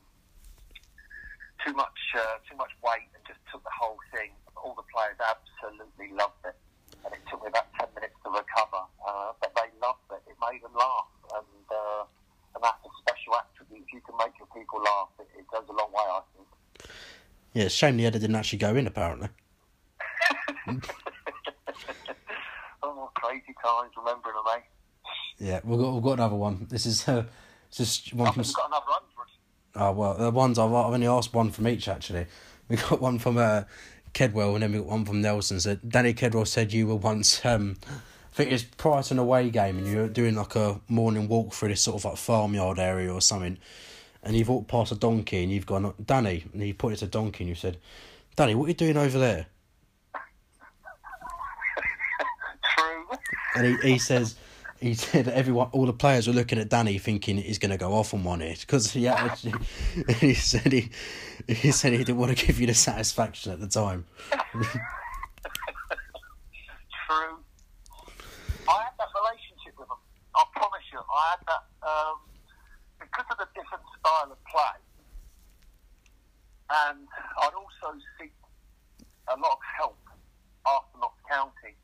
too much, uh, too much weight, and just took the whole thing. All the players absolutely loved it, and it took me about ten minutes to recover. Uh, but they loved it. It made them laugh, and uh, and that's a special attribute. If you can make your people laugh, it, it goes a long way. I think. Yeah, it's shame the header didn't actually go in. Apparently, <laughs> oh, crazy times remembering them, eh? yeah, we've got we've got another one. This is uh, just one I from. we've got another hundred. Oh well, the ones I've, I've only asked one from each actually. <laughs> We got one from uh, Kedwell and then we got one from Nelson. So Danny Kedwell said you were once, um, I think it was prior to an away game, and you were doing like a morning walk through this sort of like farmyard area or something, and you've walked past a donkey and you've gone, Danny, and you pointed to a donkey and you said, Danny, what are you doing over there? True. And he, he says. He said that everyone, all the players were looking at Danny, thinking he's going to go off on one it because he actually, <laughs> he said he, he said he didn't want to give you the satisfaction at the time. <laughs> But um, because of the different style of play, and I'd also seek a lot of help after Notts County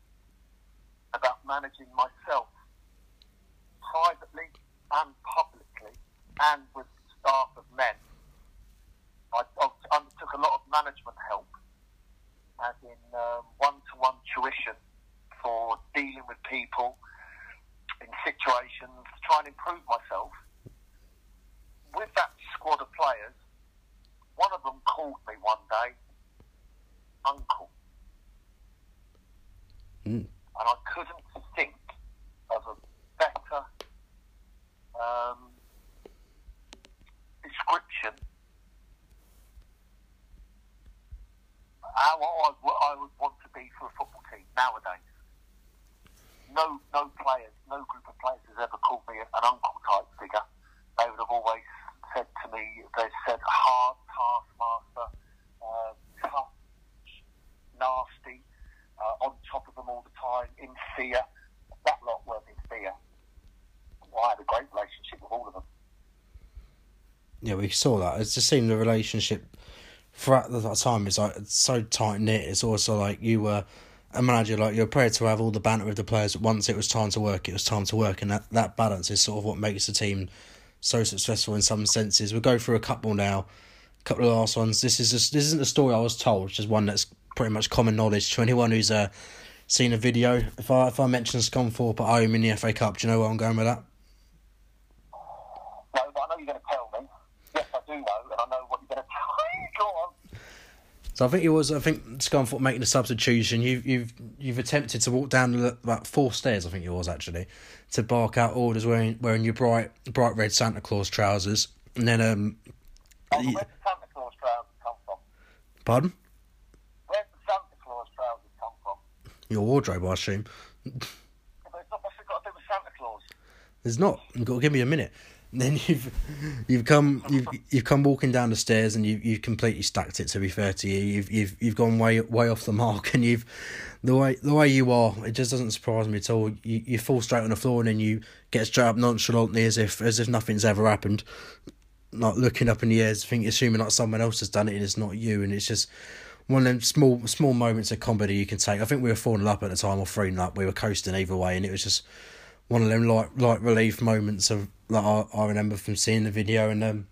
about managing myself privately and publicly and with staff of men. I, I undertook a lot of management help, as in one to one tuition for dealing with people situations, to try and improve myself. With that squad of players, one of them called me one day, Uncle. Mm. And I couldn't think of a better um, description how I, w- I would want to be for a football team nowadays. No, no players, no group of players has ever called me an uncle type figure. They would have always said to me, they said hard taskmaster, uh, tough, nasty, uh, on top of them all the time, in fear. That lot weren't in fear. Well, I had a great relationship with all of them. Yeah, we saw that. It just seemed the relationship throughout that time is like so tight knit. It's also like you were a manager, like you're prepared to have all the banter with the players, once it was time to work, it was time to work, and that, that balance is sort of what makes the team so successful in some senses. We'll go through a couple now, a couple of last ones. This is just, this isn't the story I was told, it's just one that's pretty much common knowledge to anyone who's uh, seen a video. If I if I mention Scunthorpe at home in the FA Cup, do you know where I'm going with that? No, but I know you're going to tell me. Yes, I do know, and I know what you're going to tell me. Go on. So I think it was. I think Scunthorpe making a substitution. You've you've you've attempted to walk down the, about four stairs. I think it was actually to bark out orders wearing wearing your bright bright red Santa Claus trousers, and then um, Oh, where's the Santa Claus trousers come from? pardon Where's the Santa Claus trousers come from? your wardrobe, I assume. But it's not, what's it got to do with Santa Claus? There's not. You've got to give me a minute. <laughs> Then you've you've come you've you've come walking down the stairs and you you've completely stacked it. To be fair to you, you've you've you've gone way way off the mark <laughs> and you've the way the way you are. It just doesn't surprise me at all. You you fall straight on the floor and then you get straight up nonchalantly as if as if nothing's ever happened. Not looking up in the air, think assuming like someone else has done it and it's not you. And it's just one of them small small moments of comedy you can take. I think we were four 0 up at the time or three 0 up. We were coasting either way, and it was just one of them like light relief moments of that I, I remember from seeing the video. And um,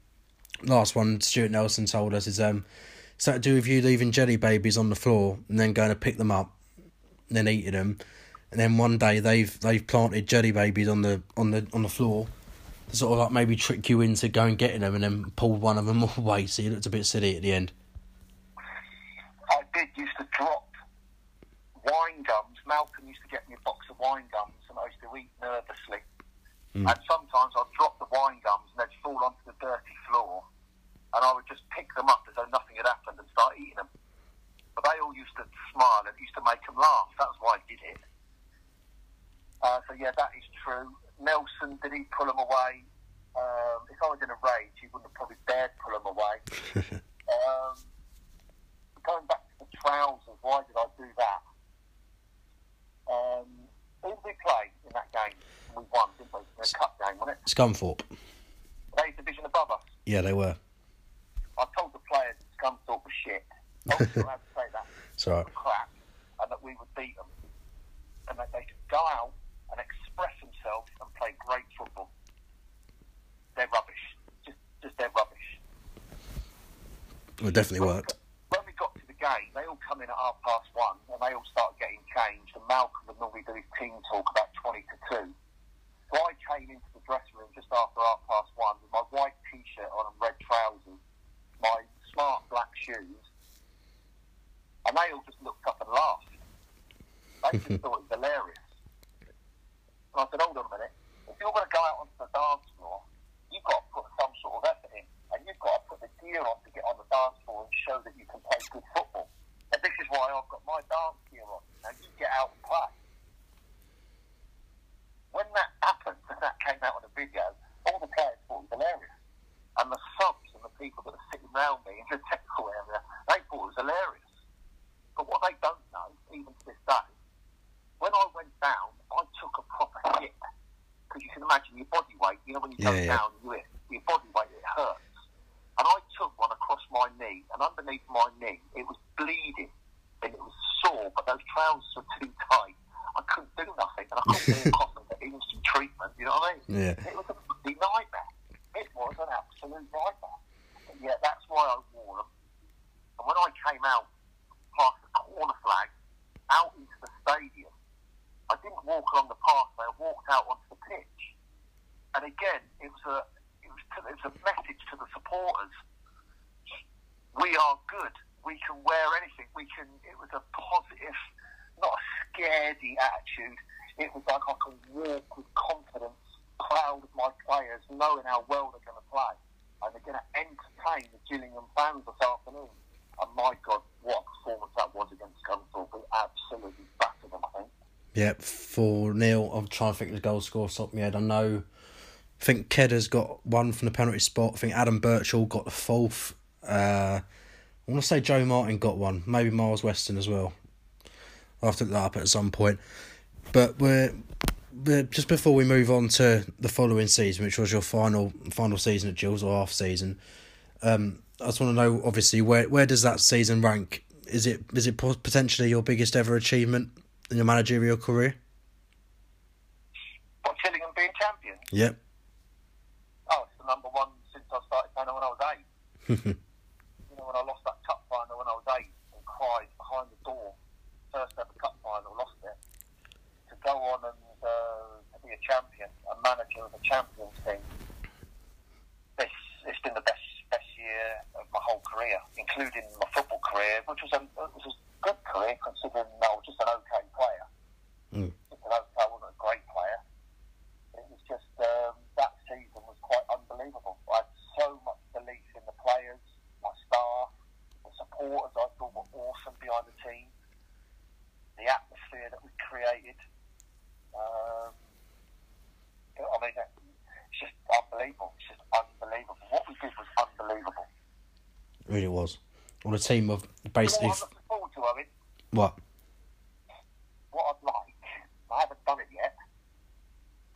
last one, Stuart Nelson told us is um, it's that to do with you leaving jelly babies on the floor and then going to pick them up, and then eating them, and then one day they've they've planted jelly babies on the on the on the floor. To sort of like maybe trick you into going getting them and then pulled one of them <laughs> away, so you looked a bit silly at the end. I did used to drop wine gums. Malcolm used to get me a box of wine gums, and I used eat nervously. And sometimes I'd drop the wine gums, and they'd fall onto the dirty floor, and I would just pick them up as though nothing had happened and start eating them. But they all used to smile, and it used to make them laugh. That's why I did it. Uh, so yeah, that is true. Nelson, did he pull them away? Um, if I was in a rage, he wouldn't have probably dared pull them away. <laughs> um, going back to the trousers, why did I do that? Um, who did we play that game? We won, didn't we? A cup game, wasn't it? Scunthorpe. They division above us. Yeah, they were. I told the players that Scunthorpe was shit. I was allowed to say that. <laughs> It's all right. Crap, and that we would beat them. And that they could go out and express themselves and play great football. They're rubbish. Just, just they're rubbish. It definitely worked. When we got to the game, they all come in at half past one and they all start getting changed. And Malcolm would normally do his team talk about 20 to 2. So I came into the dressing room just after half past one with my white t shirt on and red trousers, my smart black shoes, and they all just looked up and laughed. They just <laughs> thought it was hilarious. And I said, hold on a minute. If you're going to go out onto the dance floor, you've got to put some sort of effort in. And you've got to gear on to get on the dance floor and show that you can play good football. And this is why I've got my dance gear on. Now you get out and play. When that happened, and that came out on the video, all the players thought it was hilarious. And the subs and the people that are sitting around me in the technical area, they thought it was hilarious. But what they don't know, even to this day, when I went down, I took a proper hit. Because you can imagine your body weight, you know, when you Yeah, go yeah. down, you hit, your body weight, it hurts. And I took one across my knee, and underneath my knee. It was bleeding and it was sore, but those trousers were too tight. I couldn't do nothing, and I couldn't walk <laughs> off and get instant treatment. You know what I mean? Yeah. It was a bloody nightmare. It was an absolute nightmare. And yet that's why I wore them. And when I came out past the corner flag, out into the stadium, I didn't walk along the pathway. I walked out onto the pitch. And again, it was a it was, to, it was a message to the supporters. We are good. We can wear anything. We can. It was a positive, not a scaredy attitude. It was like I can walk with confidence, proud of my players, knowing how well they're going to play, and they're going to entertain the Gillingham fans this afternoon. And my God, what a performance that was against Scunthorpe. We absolutely battered them. I think. Yep, 4 0. I'm trying to think of the goal score off top of my head. I know. I think Kedda's got one from the penalty spot. I think Adam Birchall got the fourth. Uh, I want to say Joe Martin got one. Maybe Miles Weston as well. I'll have to look that up at some point. But we're, we're just before we move on to the following season, which was your final final season at Gills or half season. Um, I just want to know, obviously, where where does that season rank? Is it is it potentially your biggest ever achievement in your managerial career? What Gillingham being champion? Yep. Oh, it's the number one since I started playing when I was eight. <laughs> you know, when I lost that cup final when I was eight and cried behind the door, first ever cup final, lost it. To go on and uh, to be a champion, a manager of a champions team, it's, it's been the best best year of my whole career, including my football career, which was a, was a good career considering I was just an okay player. Mm. Just an okay, I wasn't a great player. It was just um, that season was quite unbelievable. I had so much belief in the players, my staff, the supporters. I thought were awesome behind the team. The atmosphere that we created. Um, I mean, it's just unbelievable. It's just unbelievable. What we did was unbelievable. Really was. On a team of You know basically what I'm looking forward to, what? What I'd like, I haven't done it yet.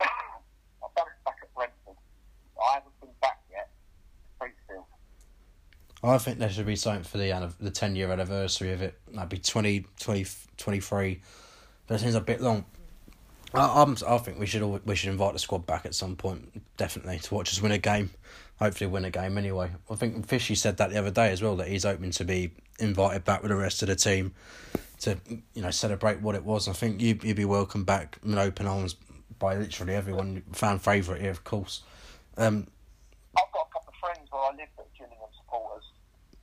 <coughs> I've done it back at Brentford. I haven't been back yet. Priestfield. I think there should be something for the the ten year anniversary of it. That'd be 20, 20 23. But it seems a bit long. I, I'm, I think we should all, we should invite the squad back at some point, definitely, to watch us win a game. Hopefully, win a game anyway. I think Fishy said that the other day as well that he's hoping to be invited back with the rest of the team to you know celebrate what it was. I think you you'd be welcome back in open arms by literally everyone. Fan favourite here, of course. Um, I've got a couple of friends where I live that are Gillingham supporters,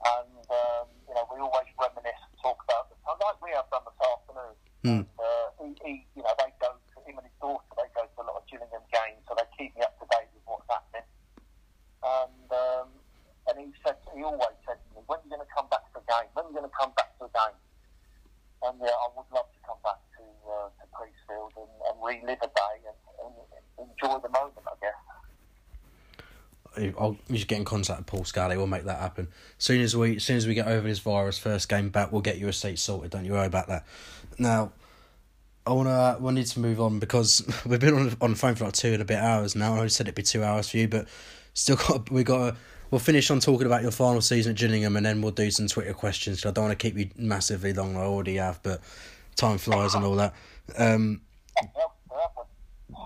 and um, you know we always reminisce and talk about the time, like we have done this afternoon. Hmm. Uh, he, he, you know, they go to him and his daughter. They go to a lot of Gillingham games, so they keep me up to date with what's happening. And um, and he said, he always said to me, "When are you going to come back to a game? When are you going to come back to a game?" And yeah, I would love to come back to uh, to Priestfield and, and relive a day and, and enjoy the moment. I guess. I'll should get in contact with Paul Scally. We'll make that happen. Soon as we, soon as we get over this virus, first game back, we'll get you a seat sorted. Don't you worry about that. Now, I wanna, we need to move on because <laughs> we've been on on the phone for like two and a bit hours now. I said it'd be two hours for you, but still got we got. to We'll finish on talking about your final season at Gillingham, and then we'll do some Twitter questions. I don't want to keep you massively long. I already have, but time flies and all that. Um,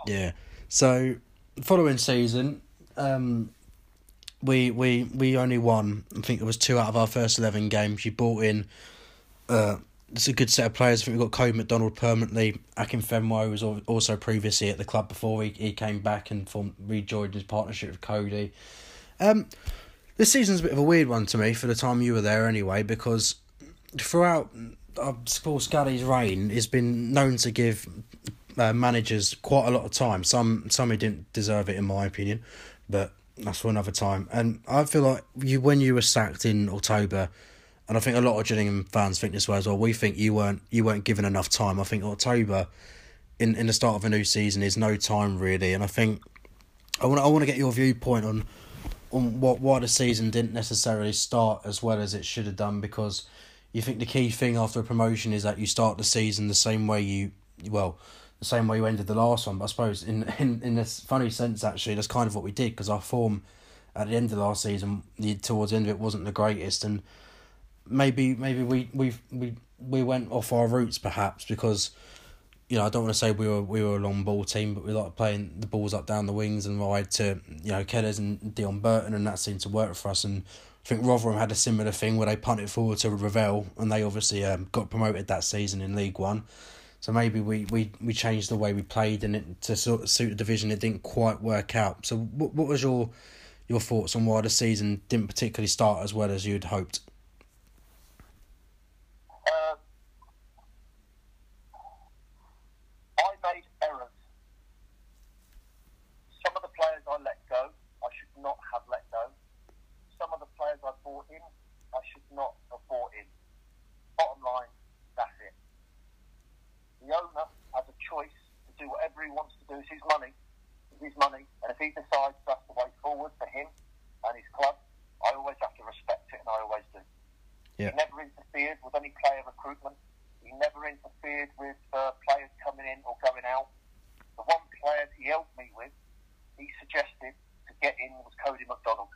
yeah. So following season, um, we we we only won. I think it was two out of our first eleven games. You brought in. Uh, it's a good set of players. I think we've got Cody McDonald permanently. Akinfenwa was also previously at the club before he, he came back and formed rejoined his partnership with Cody. Um, this season's a bit of a weird one to me for the time you were there anyway because throughout uh, Paul Scally's reign, he's been known to give uh, managers quite a lot of time. Some some who didn't deserve it in my opinion, but that's for another time. And I feel like you when you were sacked in October, and I think a lot of Gillingham fans think this way as well. We think you weren't you weren't given enough time. I think October, in in the start of a new season, is no time really. And I think I want I want to get your viewpoint on on what why the season didn't necessarily start as well as it should have done because you think the key thing after a promotion is that you start the season the same way you well the same way you ended the last one but I suppose in <laughs> in in this funny sense actually that's kind of what we did because our form at the end of last season the, towards the end of it wasn't the greatest and maybe maybe we we we we went off our roots perhaps because you know I don't want to say we were we were a long ball team, but we like playing the balls up down the wings and wide to you know Kellers and Deon Burton, and that seemed to work for us. And I think Rotherham had a similar thing where they punted forward to Revell, and they obviously um, got promoted that season in League One. So maybe we, we, we changed the way we played, and it to sort of suit the division, it didn't quite work out. So what what was your your thoughts on why the season didn't particularly start as well as you'd hoped? Um, I made errors. Some of the players I let go, I should not have let go. Some of the players I brought in, I should not have brought in. Bottom line, that's it. The owner has a choice to do whatever he wants to do. It's his money. It's his money. And if he decides that's the way forward for him and his club, I always have to respect it, and I always do. Yeah. He never interfered with any player recruitment. He never interfered with uh, players coming in or going out. The one player he helped me with, he suggested to get in was Cody McDonald.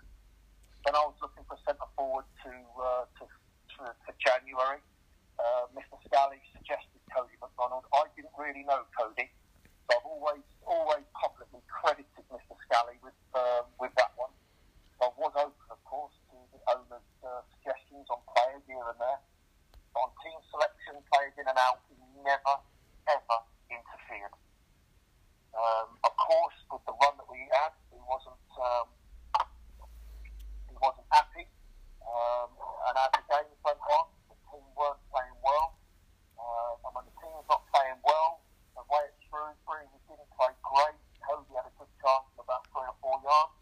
When I was looking for centre forward to, uh, to, to for January, uh, Mr. Scally suggested Cody McDonald. I didn't really know Cody, so I've always always publicly credited Mr. Scally with um, with that one. I was open, of course, to the owner's uh, suggestions on players here and there. But on team selection, players in and out, he never, ever interfered. Um, of course, with the run that we had, he wasn't um, he wasn't happy. Um, and as the games went on, the team weren't playing well. Uh, and when the team's not playing well, the way it's Shrewsbury, we didn't play great. Cody had a good chance of about three or four yards.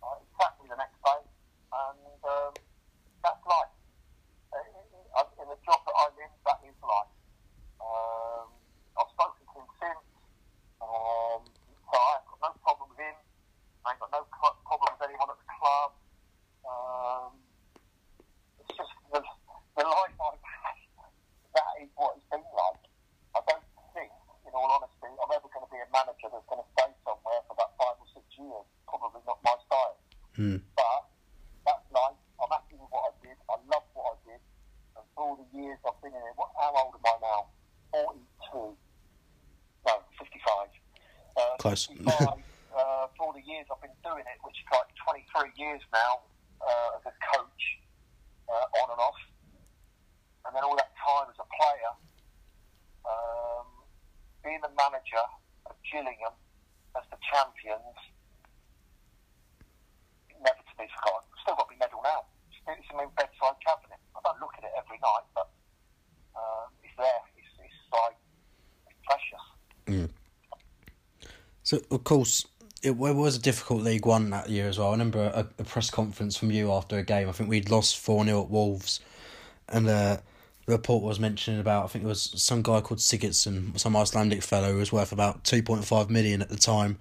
Uh, he sacked me the next day, and um, that's life. Uh, in- in- in the job that I'm in, that is life. Um, I've spoken to him since, um, so I've got no problem with him. I ain't got no cl- problem with anyone at the club. Um, it's just the, the life I've had. That is what it's been like. I don't think, in all honesty, I'm ever going to be a manager that's going to stay somewhere for about five or six years. Probably not my style. Hmm. But that's life. I'm happy with what I did. I love what I did. And for all the years I've been in it, what, how old am I now? 42. No, 55. Uh, Close. 55, uh, for all the years I've been doing it, which is like 23 years now uh, as a coach, uh, on and off. And then all that time as a player, um, being the manager of Gillingham as the champions, never to be forgotten. Still got my medal now. Still, it's in my bedside cabinet. I don't look at it every night, but um, it's there. It's, it's like it's precious. So of course it, wa- was a difficult League One that year as well. I remember a, a press conference from you after a game. I think we'd lost four 0 at Wolves, and uh, the report was mentioning about I think it was some guy called Sigurdsson, some Icelandic fellow who was worth about two point five million at the time.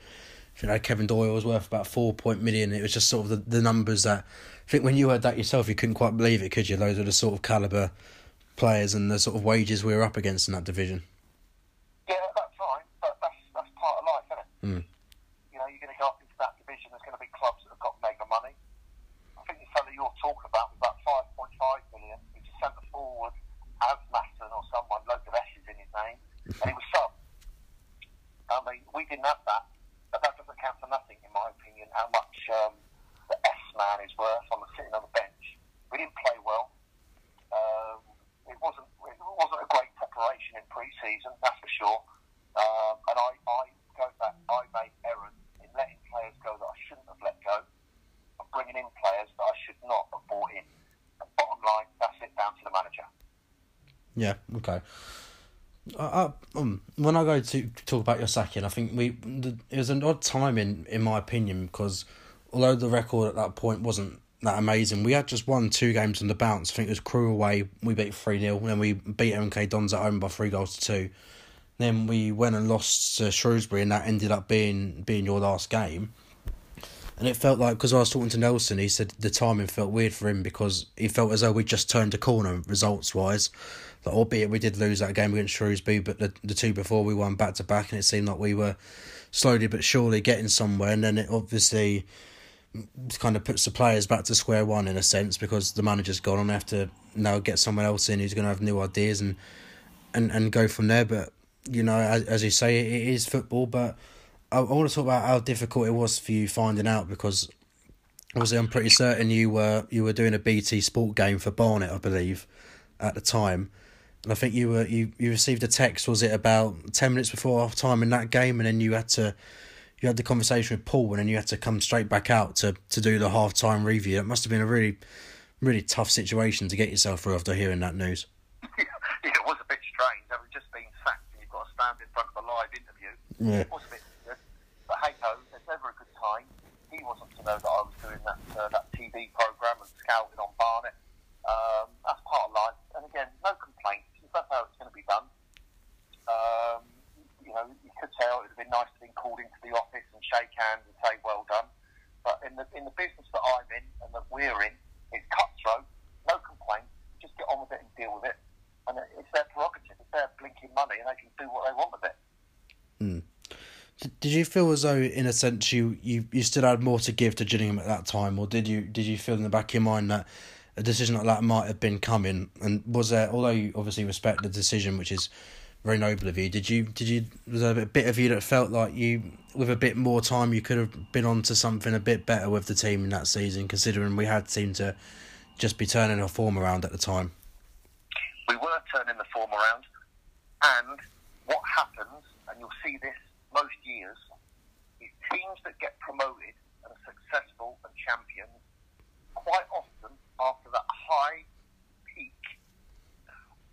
You know, Kevin Doyle was worth about four point million. It was just sort of the, the numbers that I think when you heard that yourself, you couldn't quite believe it, could you? Those are the sort of caliber players and the sort of wages we were up against in that division. Yeah, that's fine, but that's, that's part of life, isn't it? Mm. You know, you're going to go up into that division, there's going to be clubs that have got mega money. I think the fellow you're talking about was about 5.5 million. He's a centre forward, Asmasson or someone, loads of S's in his name, and he was sub. I mean, we didn't have that, but that doesn't count for nothing, in my opinion, how much um, the S man is worth on the sitting on the bench. We didn't play well. Um, it wasn't it wasn't a great preparation in pre-season, that's for sure. Um, and I, I go back, I made errors in letting players go that I shouldn't have let go, and bringing in players that I should not have brought in. And bottom line, that's it down to the manager. Yeah. Okay. Uh, uh, um, when I go to talk about your sacking, I think we it was an odd time in in my opinion because although the record at that point wasn't that amazing, we had just won two games on the bounce. I think it was Crewe away, we beat three 0 then we beat MK Dons at home by three goals to two. Then we went and lost to Shrewsbury, and that ended up being being your last game. And it felt like because I was talking to Nelson, he said the timing felt weird for him because he felt as though we just turned a corner results wise. Like, albeit we did lose that game against Shrewsbury, but the the two before we won back to back, and it seemed like we were slowly but surely getting somewhere. And then it obviously kind of puts the players back to square one in a sense because the manager's gone and they have to now get someone else in who's going to have new ideas and and and go from there. But you know, as, as you say, it is football. But I, I want to talk about how difficult it was for you finding out because obviously I'm pretty certain you were you were doing a BT Sport game for Barnet, I believe, at the time. I think you were you, you received a text. Was it about ten minutes before half time in that game, and then you had to you had the conversation with Paul, and then you had to come straight back out to to do the half time review. It must have been a really really tough situation to get yourself through after hearing that news. yeah, <laughs> it was a bit strange. Having just been sacked and you've got to stand in front of a live interview. Yeah. It was a bit. But hey ho, it's never a good time. He wasn't to know that I was doing that uh, that TV program and scouting on Barnet. Um, that's part of life. And again, no complaints. That's how it's going to be done. Um, you know, you could say oh, it would have been nice to be called into the office and shake hands and say well done. But in the in the business that I'm in and that we're in, it's cutthroat. No complaints. Just get on with it and deal with it. And it's their prerogative. It's their blinking money, and they can do what they want with it. Did you feel as though, in a sense, you, you, you still had more to give to Gillingham at that time, or did you did you feel in the back of your mind that a decision like that might have been coming? And was there, although you obviously respect the decision, which is very noble of you, did you did you was there a bit of you that felt like you, with a bit more time, you could have been on to something a bit better with the team in that season, considering we had seemed to just be turning our form around at the time? we were turning the form around. And what happens, and you'll see this most years, is teams that get promoted and are successful and champions, quite often after that high peak,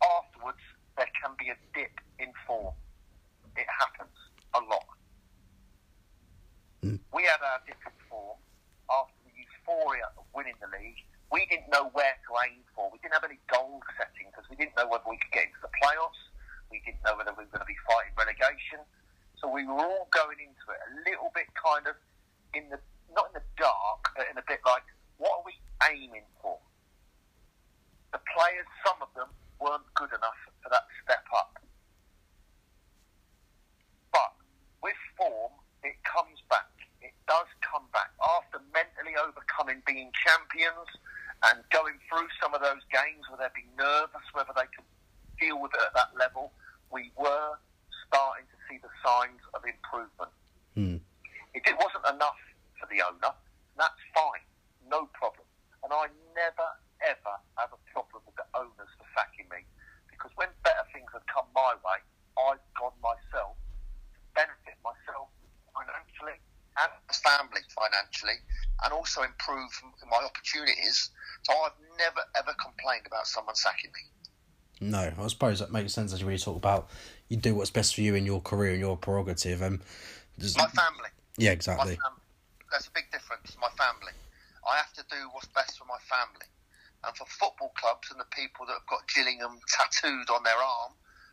afterwards there can be a dip in form. It happens a lot. Hmm. We had our different form after the euphoria of winning the league. We didn't know where to aim for. We didn't have any goal setting because we didn't know whether we could get into the playoffs. We didn't know whether we were going to be fighting relegation. So we were all going into it a little bit kind of in the not in the dark, but in a bit like, what are we aiming for? The players, some of them, weren't good enough for that step up. But with form, it comes back. It does come back. After overcoming being champions and going through some of those games where they'd be nervous whether they could deal with it at that level, we were starting to see the signs of improvement. Hmm. It, it wasn't enough for the owner. That's fine. No problem. And I never, ever have a problem with the owners for sacking me. Because when better things have come my way, I've gone myself to benefit myself financially and the family financially and also improve my opportunities. So I've never, ever complained about someone sacking me. No, I suppose that makes sense as you really talk about you do what's best for you in your career and your prerogative. Um, does- My family. yeah, exactly. fam- There's a big difference. My family. I have to do what's best for my family. And for football clubs and the people that have got Gillingham tattooed on their arm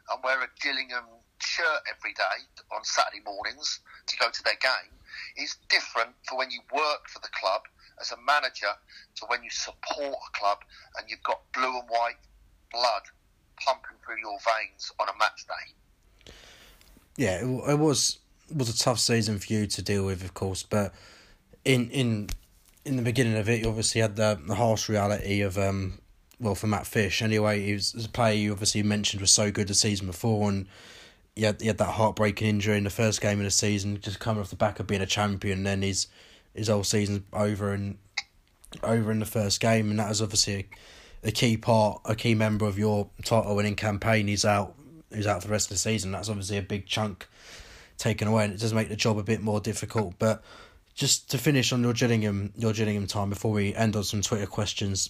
and wear a Gillingham shirt every day on Saturday mornings to go to their game is different for when you work for the club as a manager to when you support a club and you've got blue and white blood pumping through your veins on a match day. yeah, it, was was a tough season for you to deal with, of course. But in in in the beginning of it, you obviously had the, the harsh reality of um, well, for Matt Fish anyway. He was, a player you obviously mentioned was so good the season before, and he had, he had that heartbreaking injury in the first game of the season, just coming off the back of being a champion. And then his his whole season's over and over in the first game, and that was obviously a, a key part, a key member of your title winning campaign. He's out, he's out for the rest of the season. That's obviously a big chunk taken away, and it does make the job a bit more difficult. But just to finish on your Gillingham, your Gillingham time before we end on some Twitter questions,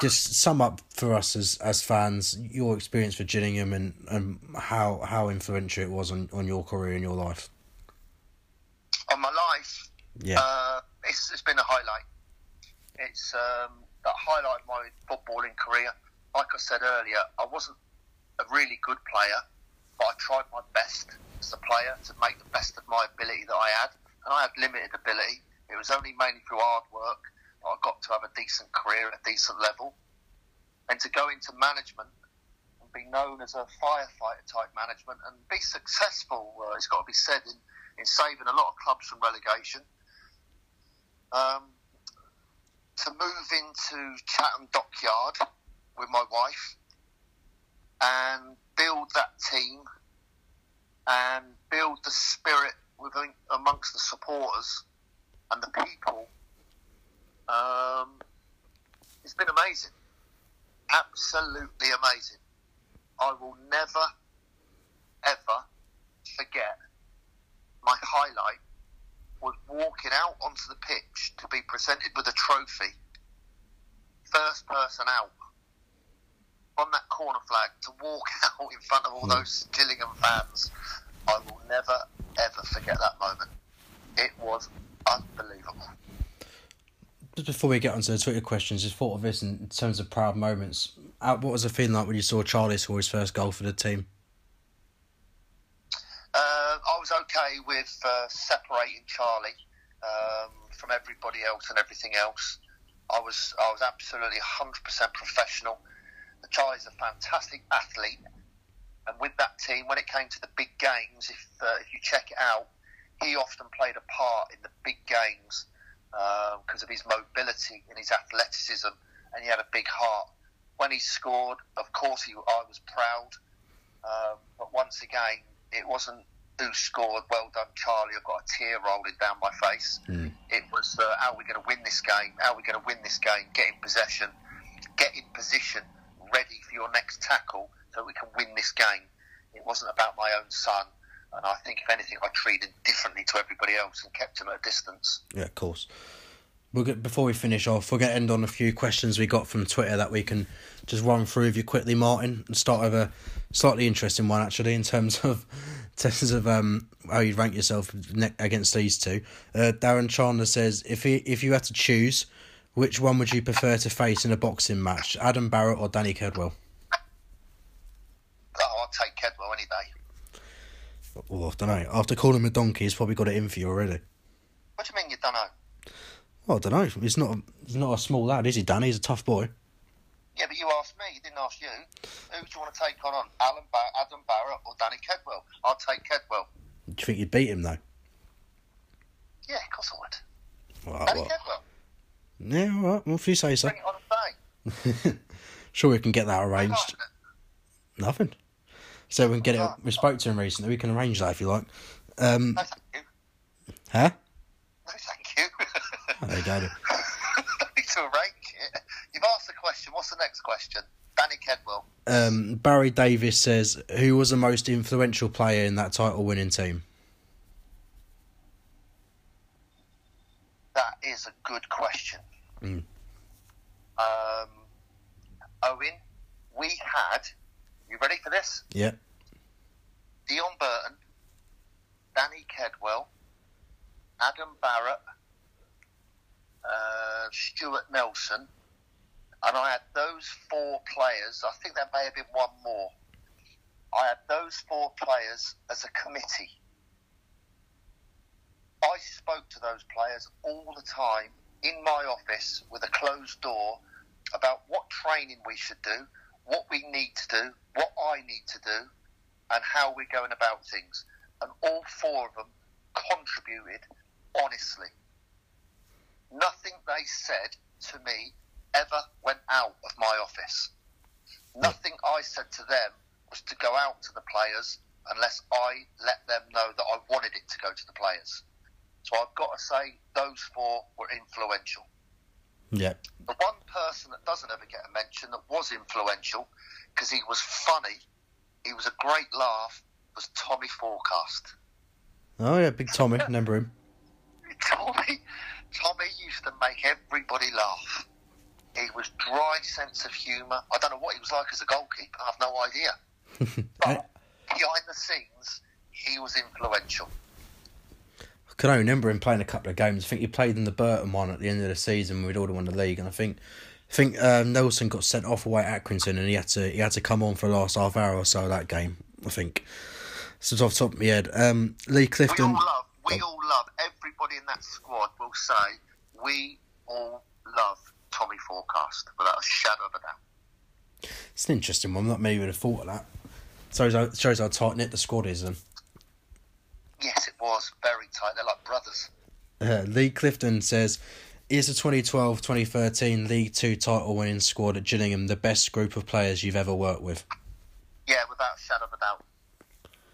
just sum up for us as as fans your experience with Gillingham and, and how how influential it was on, on your career and your life. On my life, Yeah, Uh, it's, it's been a highlight. It's um, that highlight of my footballing career. Like I said earlier, I wasn't a really good player, but I tried my best as a player to make the best of my ability that I had, and I had limited ability. It was only mainly through hard work I got to have a decent career at a decent level, and to go into management and be known as a firefighter type management and be successful. Uh, it's got to be said in, in saving a lot of clubs from relegation um, to move into Chatham Dockyard with my wife and build that team and build the spirit within amongst the supporters and the people. Um, it's been amazing, absolutely amazing. I will never, ever forget my highlight was walking out onto the pitch to be presented with a trophy. First person out on that corner flag to walk <laughs> out in front of all those Gillingham fans. I will never ever forget that moment. It was unbelievable. Just before we get onto the Twitter questions, just thought of this in terms of proud moments. Uh, What was the feeling like when you saw Charlie score his first goal for the team? Uh, I was okay with uh, separating Charlie um, from everybody else and everything else. I was I was absolutely 100% professional. Charlie's a fantastic athlete, and with that team, when it came to the big games, if uh, if you check it out, he often played a part in the big games because of his mobility and his athleticism, and he had a big heart. When he scored, of course, he, I was proud. Um, but once again, it wasn't who scored. Well done, Charlie. I've got a tear rolling down my face. It was uh, how are we going to win this game? How are we going to win this game? Get in possession, get in position, ready for your next tackle, so we can win this game. It wasn't about my own son, and I think if anything, I treated differently to everybody else and kept him at a distance. Yeah, of course. We'll get, before we finish off, we're going to end on a few questions we got from Twitter that we can just run through with you quickly, Martin, and start with a slightly interesting one actually in terms of in <laughs> terms of um how you rank yourself against these two. Uh, Darren Chandler says if he, if you had to choose, which one would you prefer to face in a boxing match, Adam Barrett or Danny Kedwell? Oh, I'll take Kedwell any day. Well, I don't know. After calling him a donkey, he's probably got it in for you already. What do you mean you don't know? Well, I don't know. He's not. A, he's not a small lad, is he, Danny? He's a tough boy. Yeah, but you asked me. You didn't ask you. Who do you want to take on? on? Alan Bar- Adam Barrett or Danny Kedwell? I'll take Kedwell. Do you think you'd beat him though? Yeah, of course I would. Well, Danny well, Kedwell. yeah, all right. Well, if you say so. Bring it on a day. <laughs> Sure, we can get that arranged. Nothing. So we can get it. We spoke to him recently. We can arrange that if you like. Um, No, thank you. Huh? No, thank you. <laughs> oh, there you go. <laughs> need to arrange it. You've asked the question. What's the next question? Danny Kedwell. Um, Barry Davis says, "Who was the most influential player in that title-winning team?" That is a good question. Mm. Um, Owen, we had. You ready for this? Yeah. Deon Burton, Danny Kedwell, Adam Barrett, uh, Stuart Nelson, and I had those four players. I think there may have been one more. I had those four players as a committee. I spoke to those players all the time in my office with a closed door about what training we should do, what we need to do, what I need to do, and how we're going about things. And all four of them contributed honestly. Nothing they said to me ever went out of my office. Nothing I said to them was to go out to the players unless I let them know that I wanted it to go to the players. So I've got to say, those four were influential. Yeah. The one person that doesn't ever get a mention that was influential because he was funny, he was a great laugh, was Tommy Forecast. Oh yeah, Big Tommy. <laughs> Remember him? Tommy, Tommy used to make everybody laugh. He was dry sense of humour. I don't know what he was like as a goalkeeper. I have no idea. <laughs> But behind the scenes, he was influential. I can only remember him playing a couple of games. I think he played in the Burton one at the end of the season. We'd all won the league, and I think, I think uh, Nelson got sent off away at Accrington, and he had to he had to come on for the last half hour or so of that game. I think. So it's off the top of my head. Um, Lee We Clifton. all love, we all love, everybody in that squad will say, we all love Tommy Forecast without a shadow of a doubt. It's an interesting one. Not many would have thought of that. Shows how, shows how tight knit the squad is. Then. Yes, it was very tight. They're like brothers. Uh, Lee Clifton says, Is the 2012 2013 League Two title winning squad at Gillingham the best group of players you've ever worked with? Yeah, without a shadow of a doubt.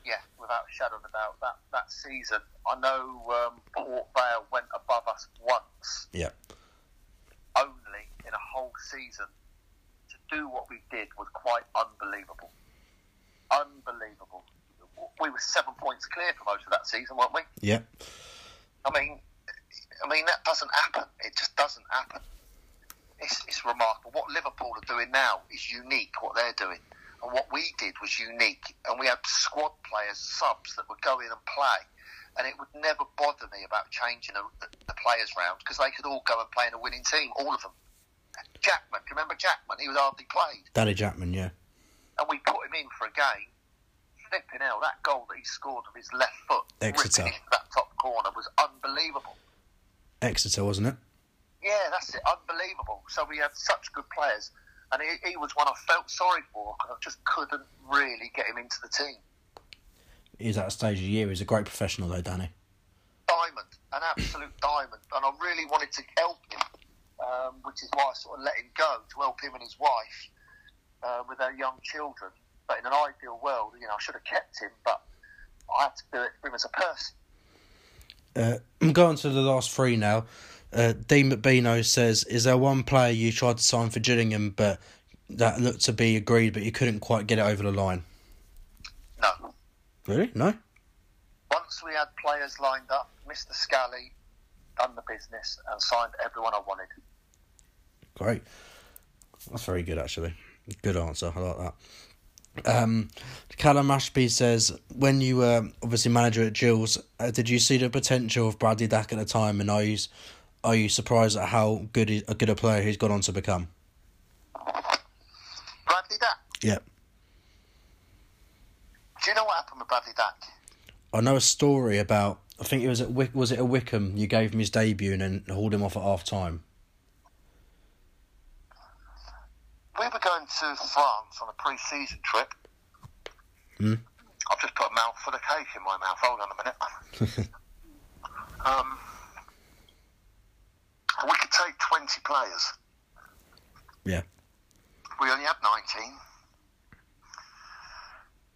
Yeah, without a shadow of a doubt. That that season, I know um, Port Vale went above us once, Yeah. only in a whole season. To do what we did was quite unbelievable. Unbelievable. We were seven points clear for most of that season, weren't we? Yeah. I mean, I mean that doesn't happen. It just doesn't happen. It's, it's remarkable. What Liverpool are doing now is unique. What they're doing, and what we did was unique. And we had squad players, subs that would go in and play, and it would never bother me about changing the, the, the players round because they could all go and play in a winning team, all of them. Jackman, do you remember Jackman? He was hardly played, Danny Jackman, yeah. and we put him in for a game. Flipping hell, that goal that he scored with his left foot, Exeter. ripping into that top corner, was unbelievable. Exeter, wasn't it? Yeah, that's it. Unbelievable. So we had such good players, and he, he was one I felt sorry for because I just couldn't really get him into the team. He's at a stage of the year. He's a great professional, though, Danny. Diamond, an absolute diamond, and I really wanted to help him, um, which is why I sort of let him go to help him and his wife uh, with their young children. But in an ideal world, you know, I should have kept him, but I had to do it for him as a person. Uh, I'm going to the last three now. Uh, Dean McBeano says, "Is there one player you tried to sign for Gillingham, but that looked to be agreed, but you couldn't quite get it over the line?" No, Really? No. once we had players lined up, Mr. Scally done the business and signed everyone I wanted. Great. That's very good, actually. Good answer. I like that. Um, Callum Ashby says, when you were obviously manager at Gills, uh, did you see the potential of Bradley Dack at the time, and are you are you surprised at how good he, a good a player he's gone on to become? Bradley Dack. Yeah, Do you know what happened with Bradley Dack? I know a story about. I think it was at Wick, was it at Wycombe? You gave him his debut and then hauled him off at half time. We were going to France on a pre-season trip. Hmm. I've just put a mouthful of cake in my mouth. Hold on a minute. <laughs> um, we could take 20 players. Yeah, We only had 19.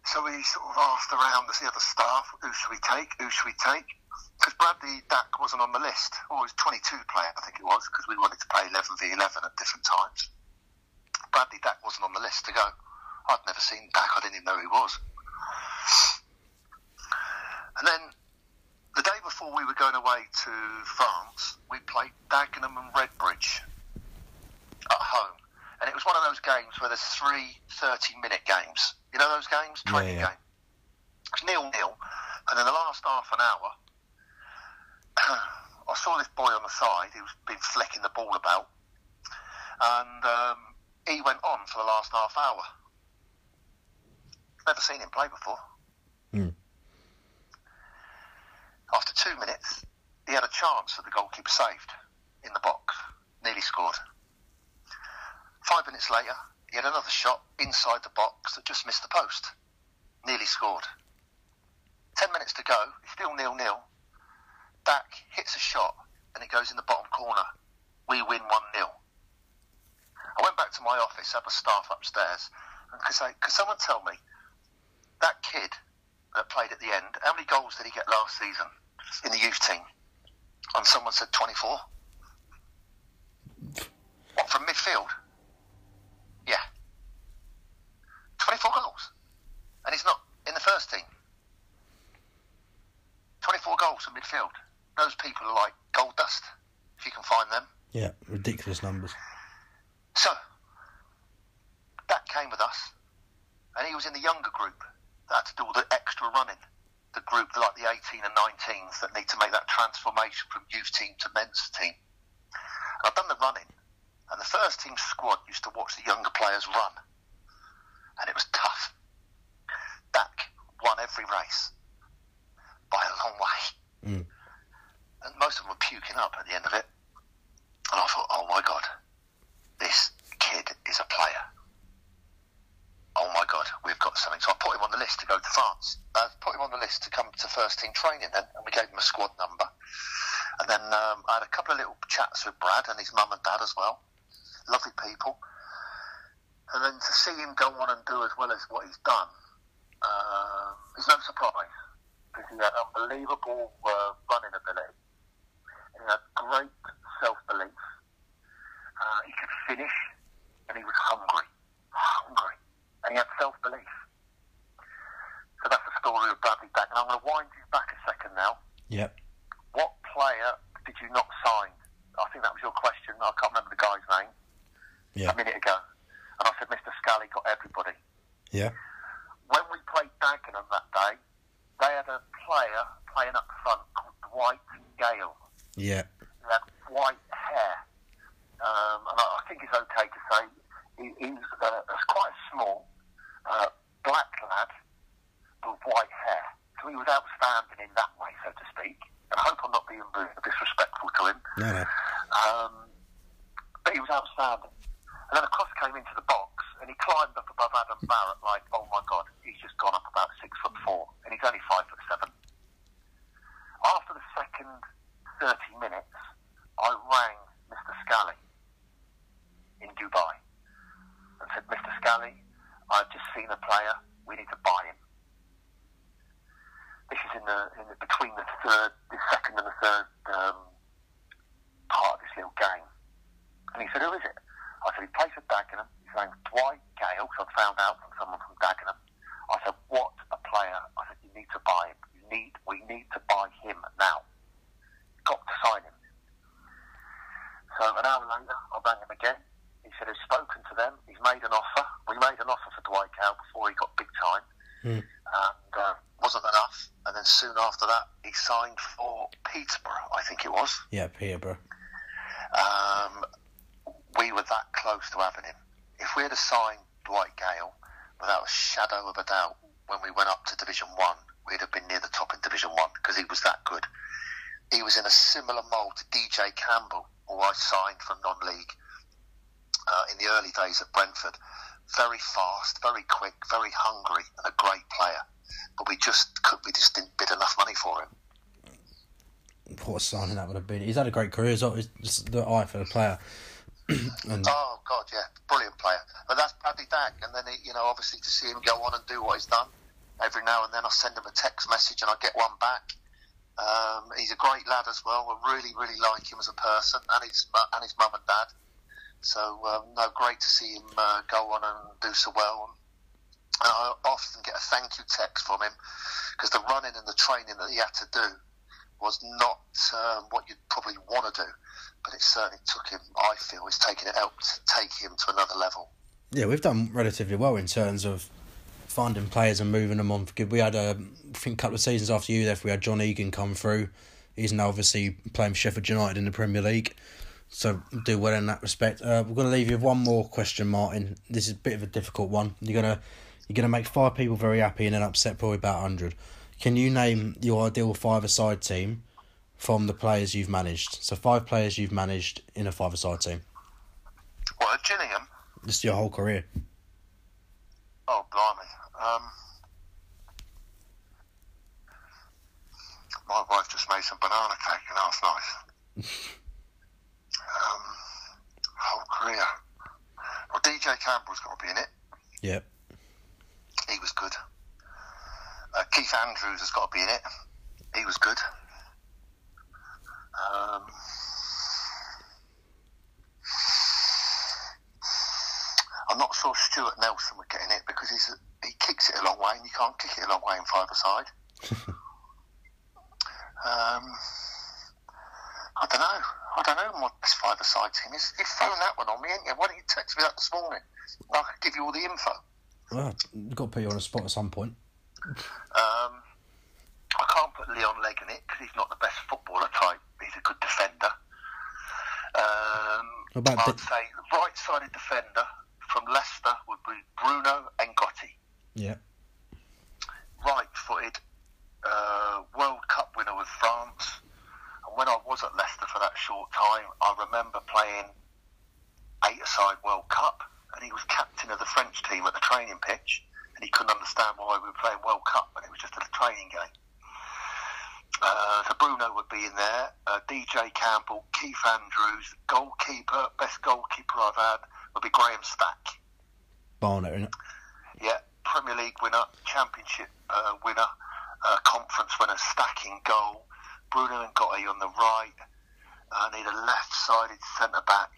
So we sort of asked around to the other staff, who should we take, who should we take? Because Bradley Dack wasn't on the list. Or he was 22 player, I think it was, because we wanted to play 11 v 11 at different times. Bradley Dack wasn't on the list to go. I'd never seen Dack, I didn't even know who he was. And then the day before we were going away to France, we played Dagenham and Redbridge at home. And it was one of those games where there's three 30 minute games. You know those games? Yeah, Training yeah. game. It was nil nil. And in the last half an hour, <clears throat> I saw this boy on the side who's been flicking the ball about. And um, he went on for the last half hour. Never seen him play before. Hmm. After two minutes, he had a chance that the goalkeeper saved in the box. Nearly scored. Five minutes later, he had another shot inside the box that just missed the post. Nearly scored. Ten minutes to go, still nil nil. Dack hits a shot and it goes in the bottom corner. We win 1 0. I went back to my office, had the staff upstairs, and could say, could someone tell me that kid that played at the end, how many goals did he get last season in the youth team? And someone said 24. What, from midfield? Yeah. 24 goals. And he's not in the first team. 24 goals from midfield. Those people are like gold dust, if you can find them. yeah, ridiculous numbers. So, that came with us, and he was in the younger group that had to do all the extra running. The group, like the 18 and 19s, that need to make that transformation from youth team to men's team. And I've done the running, and the first team squad used to watch the younger players run, and it was tough. Dack won every race by a long way. Mm. And most of them were puking up at the end of it. And I thought, oh my God, this kid is a player. Oh my God, we've got something. So I put him on the list to go to France. I put him on the list to come to first team training and we gave him a squad number. And then um, I had a couple of little chats with Brad and his mum and dad as well. Lovely people. And then to see him go on and do as well as what he's done uh, is no surprise because he had unbelievable uh, running ability. And he had great self belief. Uh, he could finish, and he was hungry, hungry, and he had self belief. So that's the story of Bradley Dack. And I'm going to wind you back a second now. Yep. What player did you not sign? I think that was your question. I can't remember the guy's name Yeah. a minute ago. And I said, Mr. Scally got everybody. Yeah. When we played Dagenham that day, they had a player playing up front called Dwight Gayle. Yeah. He had white hair. Um, and I, I think it's okay to say he, he was uh, quite a small, uh, black lad with white hair. So he was outstanding in that way, so to speak. And I hope I'm not being rude or disrespectful to him. No, no. Um, but he was outstanding. And then a cross came into the box, and he climbed up above Adam Barrett like, oh my god, he's just gone up about six foot four, and he's only five foot seven. After the second 30 minutes, I rang Mr. Scally in Dubai and said, Mr. Scally, I've just seen a player, we need to buy him. This is in the, in the between the third, the second and the third um, part of this little game. And he said, who is it? I said, he plays for Dagenham. His name's Dwight Gayle, so I found out from someone from Dagenham. I said, what a player. I said, you need to buy him. You need, we need to buy him now. Got to sign him. So an hour later, I rang him again. He said he's spoken to them. He's made an offer. We made an offer for Dwight Gayle before he got big time. And uh, wasn't enough. And then soon after that, he signed for Peterborough, I think it was. Yeah, Peterborough. Um, we were that close to having him. If we had signed Dwight Gayle, without a shadow of a doubt, when we went up to Division One, we'd have been near the top in Division One because he was that good. He was in a similar mould to DJ Campbell, who I signed from non-league in the early days at Brentford. Very fast, very quick, very hungry, and a great player. But we just could, we just didn't bid enough money for him. What a signing that would have been. He's had a great career. It's just the eye for the player. <clears throat> and Oh God, yeah, brilliant player. But that's Bradley Dack, and then he, you know, obviously to see him go on and do what he's done. Every now and then I send him a text message and I get one back. Um, he's a great lad as well. I really, really like him as a person, and his and his mum and dad. So um, no, great to see him uh, go on and do so well. And I often get a thank you text from him because the running and the training that he had to do was not um, what you'd probably want to do, but it certainly took him. I feel it's taken it out to take him to another level. yeah, we've done relatively well in terms of finding players and moving them on. We had a, I think, a couple of seasons after you left, we had John Egan come through. He's now obviously playing for Sheffield United in the Premier League. So do well in that respect. Uh, we're going to leave you with one more question, Martin. This is a bit of a difficult one. You're gonna you're gonna make five people very happy and then upset probably about hundred. Can you name your ideal five-a-side team from the players you've managed? So five players you've managed in a five-a-side team. Well, at Gillingham, Just your whole career. oh blimey, um, my wife just made some banana cake, and that's nice. <laughs> um, whole career. Well, DJ Campbell's got to be in it. Yep. He was good. Uh, Keith Andrews has got to be in it. He was good. Um, I'm not sure Stuart Nelson would get in it because he's he kicks it a long way and you can't kick it a long way in five aside. <laughs> um, I don't know. I don't know what this five aside team is. You've thrown that one on me, ain't you? Why don't you text me that this morning? I could give you all the info. Well, we've got to put you on a spot at some point. Um, I can't put Leon Legge in it because he's not the best footballer type. He's a good defender. Um, about I'd Di- say the right-sided defender from Leicester would be Bruno N'Gotty. Yeah. Right-footed uh, World Cup winner with France. When I was at Leicester for that short time, I remember playing eight-a-side World Cup, and he was captain of the French team at the training pitch, and he couldn't understand why we were playing World Cup, when it was just a training game. Uh, so Bruno would be in there. Uh, DJ Campbell, Keith Andrews, goalkeeper, best goalkeeper I've had would be Graham Stack. Barnet, innit? Yeah, Premier League winner, Championship uh, winner, uh, conference winner, stacking goal. Bruno N'Gotty on the right. I need a left-sided centre back.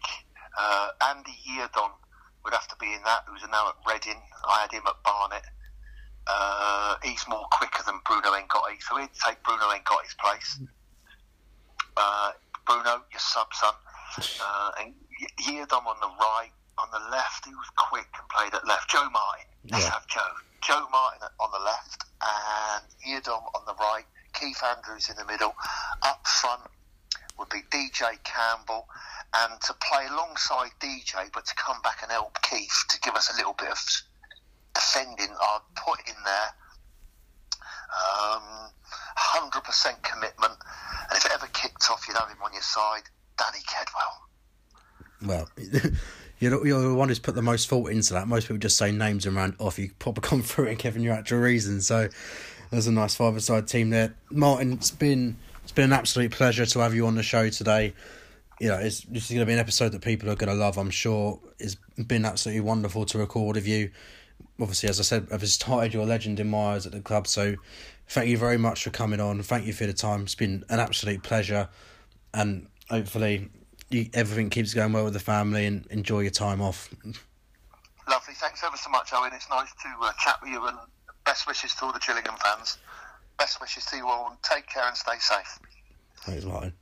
Uh, Andy Yiadom would have to be in that, who's now at Reading. I had him at Barnet. Uh, he's more quicker than Bruno N'Gotty, so he'd take Bruno N'Gotty's place. Uh, Bruno, your sub son. Uh, and Yiadom on the right. On the left, he was quick and played at left. Joe Martin. Let's Yeah. have Joe. Joe Martin on the left and Yiadom on the right. Keith Andrews in the middle. Up front would be DJ Campbell. And to play alongside DJ, but to come back and help Keith to give us a little bit of defending, I'd put in there um, 100% commitment. And if it ever kicked off, you'd have him on your side. Danny Kedwell. Well, <laughs> you're, the- you're the one who's put the most thought into that. Most people just say names and round off. You proper <laughs> come through and given your actual reason. So there's a nice five-a-side team there. Martin, it's been it's been an absolute pleasure to have you on the show today. You know, it's this is going to be an episode that people are going to love. I'm sure it's been absolutely wonderful to record with you. Obviously, as I said, I've started your legend in my eyes at the club. So thank you very much for coming on. Thank you for the time. It's been an absolute pleasure, and hopefully you, everything keeps going well with the family and enjoy your time off. Lovely. Thanks ever so much, Owen. It's nice to uh, chat with you and best wishes to all the Gillingham fans. Best wishes to you all take care and stay safe. Thanks, Martin.